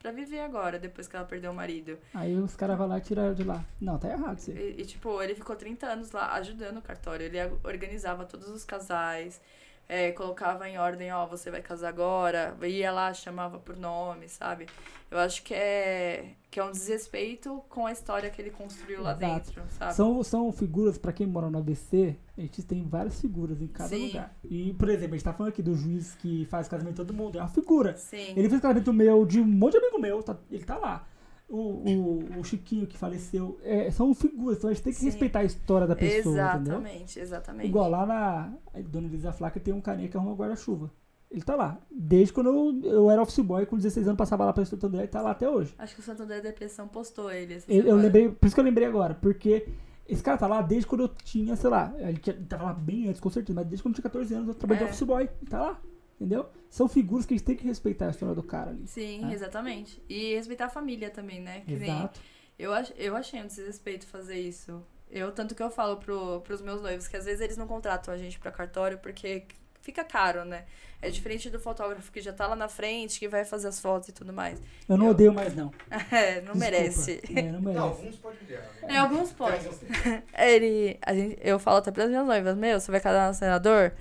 pra viver agora, depois que ela perdeu o marido. Aí os caras vão lá e tiraram de lá. Não, tá errado isso aí. E, e, tipo, ele ficou 30 anos lá ajudando o cartório. Ele organizava todos os casais, é, colocava em ordem, ó, você vai casar agora. Ia lá, chamava por nome, sabe? Eu acho que é, que é um desrespeito com a história que ele construiu lá Exato. dentro, sabe? São, são figuras, pra quem mora no ABC, a gente tem várias figuras em cada Sim. lugar. E, por exemplo, a gente tá falando aqui do juiz que faz casamento de todo mundo. É uma figura. Sim. Ele fez casamento meu de um monte de amigo meu, tá- ele tá lá. O, o, o Chiquinho que faleceu, é, são figuras, então a gente tem que Sim. respeitar a história da pessoa, entendeu? Exatamente, exatamente. Igual lá na Dona Elisa Flaca tem um carinha que arruma guarda-chuva. Ele tá lá. Desde quando eu, eu era office boy, com 16 anos, passava lá pra Santo André, ele tá lá até hoje. Acho que o Santander Depressão postou ele. Eu, eu lembrei, por isso que eu lembrei agora, porque esse cara tá lá desde quando eu tinha, sei lá, ele, tava lá bem antes, com certeza, mas desde quando eu tinha 14 anos eu trabalhei de É. office boy. Ele tá lá, entendeu? São figuras que a gente tem que respeitar a história do cara ali. Sim, É. exatamente. E respeitar a família também, né? Que nem Exato. Eu, ach, eu achei um desrespeito fazer isso. Eu, tanto que eu falo pro, pros meus noivos, que às vezes eles não contratam a gente pra cartório porque fica caro, né? É diferente do fotógrafo que já tá lá na frente, que vai fazer as fotos e tudo mais. Eu não Eu- odeio mais, não. É, não Desculpa. merece. É, não Não, merece. alguns podem odiar. né? É, alguns podem. Ele, a gente, eu falo até pras minhas noivas, meu, você vai casar no senador?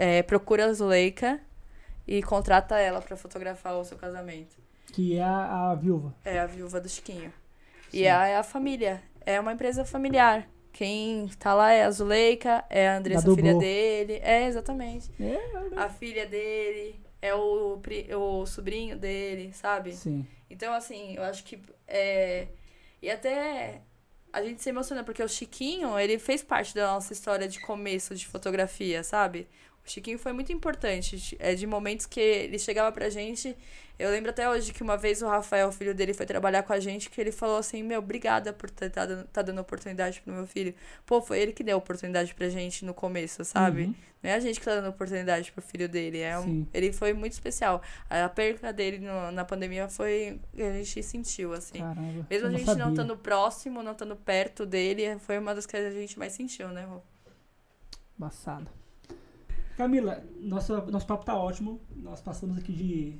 É, procura a Zuleika e contrata ela pra fotografar o seu casamento. Que é a, a viúva. É a viúva do Chiquinho. Sim. E a, é a família. É uma empresa familiar. Quem tá lá é a Zuleika, é a Andressa, Da filha dele. É, exatamente. É, A filha dele, é o, o sobrinho dele, sabe? sim. Então, assim, eu acho que. É... E até a gente se emociona, porque o Chiquinho, ele fez parte da nossa história de começo de fotografia, sabe? Chiquinho foi muito importante. É de momentos que ele chegava pra gente. Eu lembro até hoje que uma vez o Rafael, o filho dele, foi trabalhar com a gente, que ele falou assim, meu, obrigada por estar tá dando, tá dando oportunidade pro meu filho. Pô, foi ele que deu oportunidade pra gente no começo, sabe? Uhum. Não é a gente que tá dando oportunidade pro filho dele. É um, ele foi muito especial. A perca dele no- na pandemia foi. A gente sentiu, assim. Caramba. Mesmo a gente sabia. não estando próximo, não estando perto dele, foi uma das que a gente mais sentiu, né, Rô? Embaçado. Camila, nosso, nosso papo tá ótimo. Nós passamos aqui de.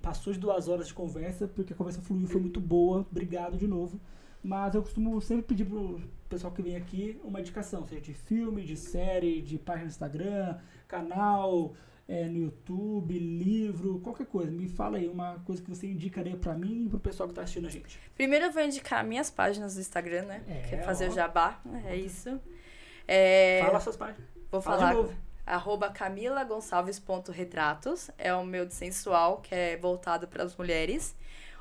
Passou de duas horas de conversa, porque a conversa fluiu, foi muito boa. Obrigado de novo. Mas eu costumo sempre pedir pro pessoal que vem aqui uma indicação, seja de filme, de série, de página no Instagram, canal, é, no YouTube, livro, qualquer coisa. Me fala aí uma coisa que você indicaria pra mim e pro pessoal que tá assistindo a gente. Primeiro eu vou indicar minhas páginas do Instagram, né? É, que é fazer ó. o jabá, né? é isso. É, Fala suas páginas. vou Fala falar de novo. Arroba camilagonçalves.retratos, é o meu de sensual, que é voltado para as mulheres.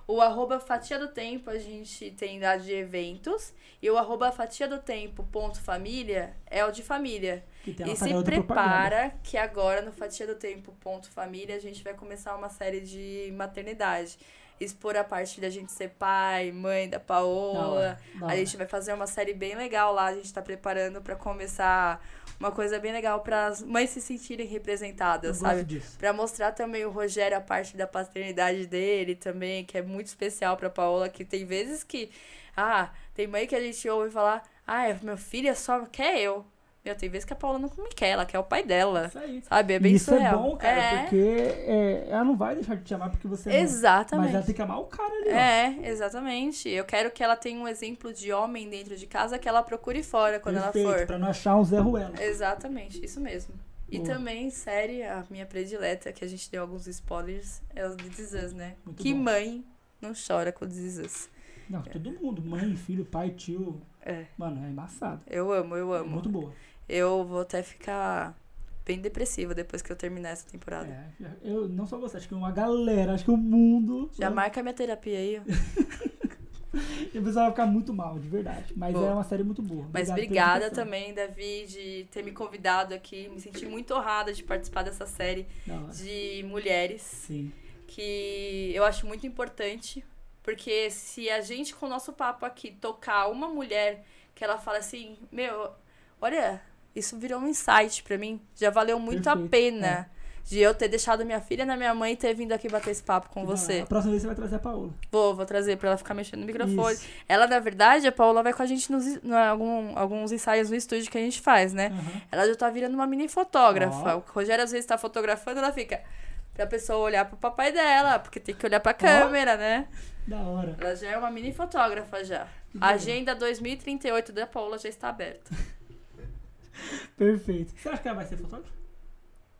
O arroba fatia do tempo a gente tem lá de eventos. E o arroba fatia do tempo ponto família é o de família. E se prepara que agora no Fatia do Tempo ponto família a gente vai começar uma série de maternidade. Expor a parte da gente ser pai, mãe da Paola. hora, da A gente vai fazer uma série bem legal lá. A gente tá preparando para começar uma coisa bem legal para as mães se sentirem representadas, Eu sabe? Pra mostrar também o Rogério, a parte da paternidade dele também, que é muito especial pra Paola, que tem vezes que. Ah, tem mãe que a gente ouve falar, ah, meu filho é só quer eu. Meu, tem vezes que a Paola não me quer, ela quer o pai dela. Isso aí. Sabe? É bem isso surreal. é bom, cara, É, porque é, ela não vai deixar de te amar porque você é. Exatamente. Mas ela tem que amar o cara ali, ó. É, exatamente. Eu quero que ela tenha um exemplo de homem dentro de casa que ela procure fora quando Perfeito, ela for. pra não achar um Zé Ruela. Exatamente, isso mesmo. E Boa. também, série, a minha predileta, que a gente deu alguns spoilers, é o de Is, né? Muito que bom. mãe não chora com Is. Não, todo mundo. Mãe, filho, pai, tio. É, Mano, é embaçado. eu amo, eu É amo. muito boa. Eu vou até ficar bem depressiva depois que eu terminar essa temporada. É, eu, não só você, acho que uma galera, acho que o mundo. Já marca minha terapia aí, ó. E pessoal vai ficar muito mal, de verdade. Mas Boa. é uma série muito boa. Mas obrigada também, Davi, de ter me convidado aqui. Me senti muito honrada de participar dessa série hora. de mulheres. Sim. que eu acho muito importante, porque se a gente com o nosso papo aqui tocar uma mulher que ela fala assim, meu, olha, isso virou um insight pra mim, já valeu muito a Perfeito, pena de eu ter deixado minha filha na minha mãe e ter vindo aqui bater esse papo com da você. A próxima vez você vai trazer a Paola. Vou, vou trazer pra ela ficar mexendo no microfone. Isso. Ela, na verdade, a Paula vai com a gente nos, no, algum, alguns ensaios no estúdio que a gente faz, né? Aham. Ela já tá virando uma mini fotógrafa. Ó. O Rogério às vezes tá fotografando, ela fica pra pessoa olhar pro papai dela, porque tem que olhar pra câmera, né? Da hora. Ela já é uma mini fotógrafa já. A agenda 2038 da Paula já está aberta. Perfeito. Você acha que ela vai ser fotógrafa?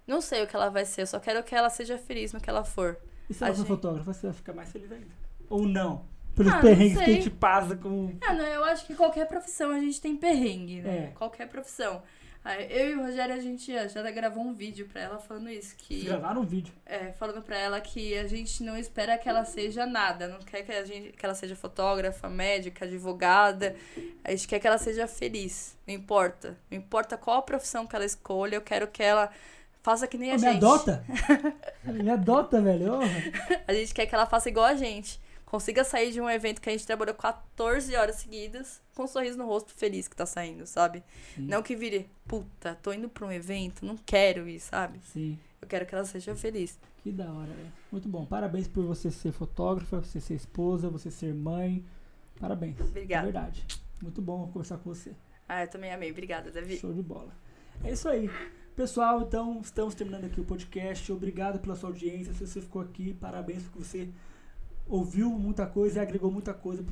Não sei o que ela vai ser, eu só quero que ela seja feliz no que ela for. E se ela for gente- fotógrafa, você vai ficar mais feliz ainda? Ou não? Pelos Ah, perrengues que a gente passa com. Ah, não, eu acho que qualquer profissão a gente tem perrengue, né? É. Qualquer profissão. Ah, Eu e o Rogério, a gente já, gravou um vídeo pra ela falando isso, Vocês que... gravaram um vídeo. É, falando pra ela que a gente não espera que ela seja nada, não quer que, a gente, que ela seja fotógrafa, médica, advogada. A gente quer que ela seja feliz, não importa. Não importa qual a profissão que ela escolha, eu quero que ela faça que nem a Ô, me gente. adota? me adota, velho. A gente quer que ela faça igual a gente. Consiga sair de um evento que a gente trabalhou 14 horas seguidas com um sorriso no rosto feliz que tá saindo, sabe? Sim. Não que vire, puta, tô indo pra um evento, não quero ir, sabe? Sim. Eu quero que ela seja feliz. Que da hora, velho. Muito bom. Parabéns por você ser fotógrafa, você ser esposa, você ser mãe. Parabéns. Obrigada. É verdade. Muito bom conversar com você. Ah, eu também amei. Obrigada, Davi. Show de bola. É isso aí. Pessoal, então estamos terminando aqui o podcast. Obrigado pela sua audiência. Se você ficou aqui, parabéns porque você ouviu muita coisa e agregou muita coisa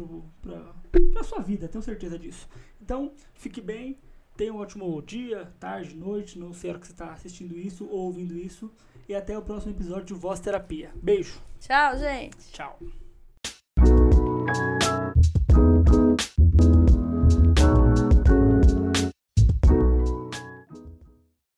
pra, pra sua vida, tenho certeza disso. Então, fique bem, tenha um ótimo dia, tarde, noite, não sei a hora que você está assistindo isso ou ouvindo isso. E até o próximo episódio de Voz Terapia. Beijo, Tchau, gente. tchau.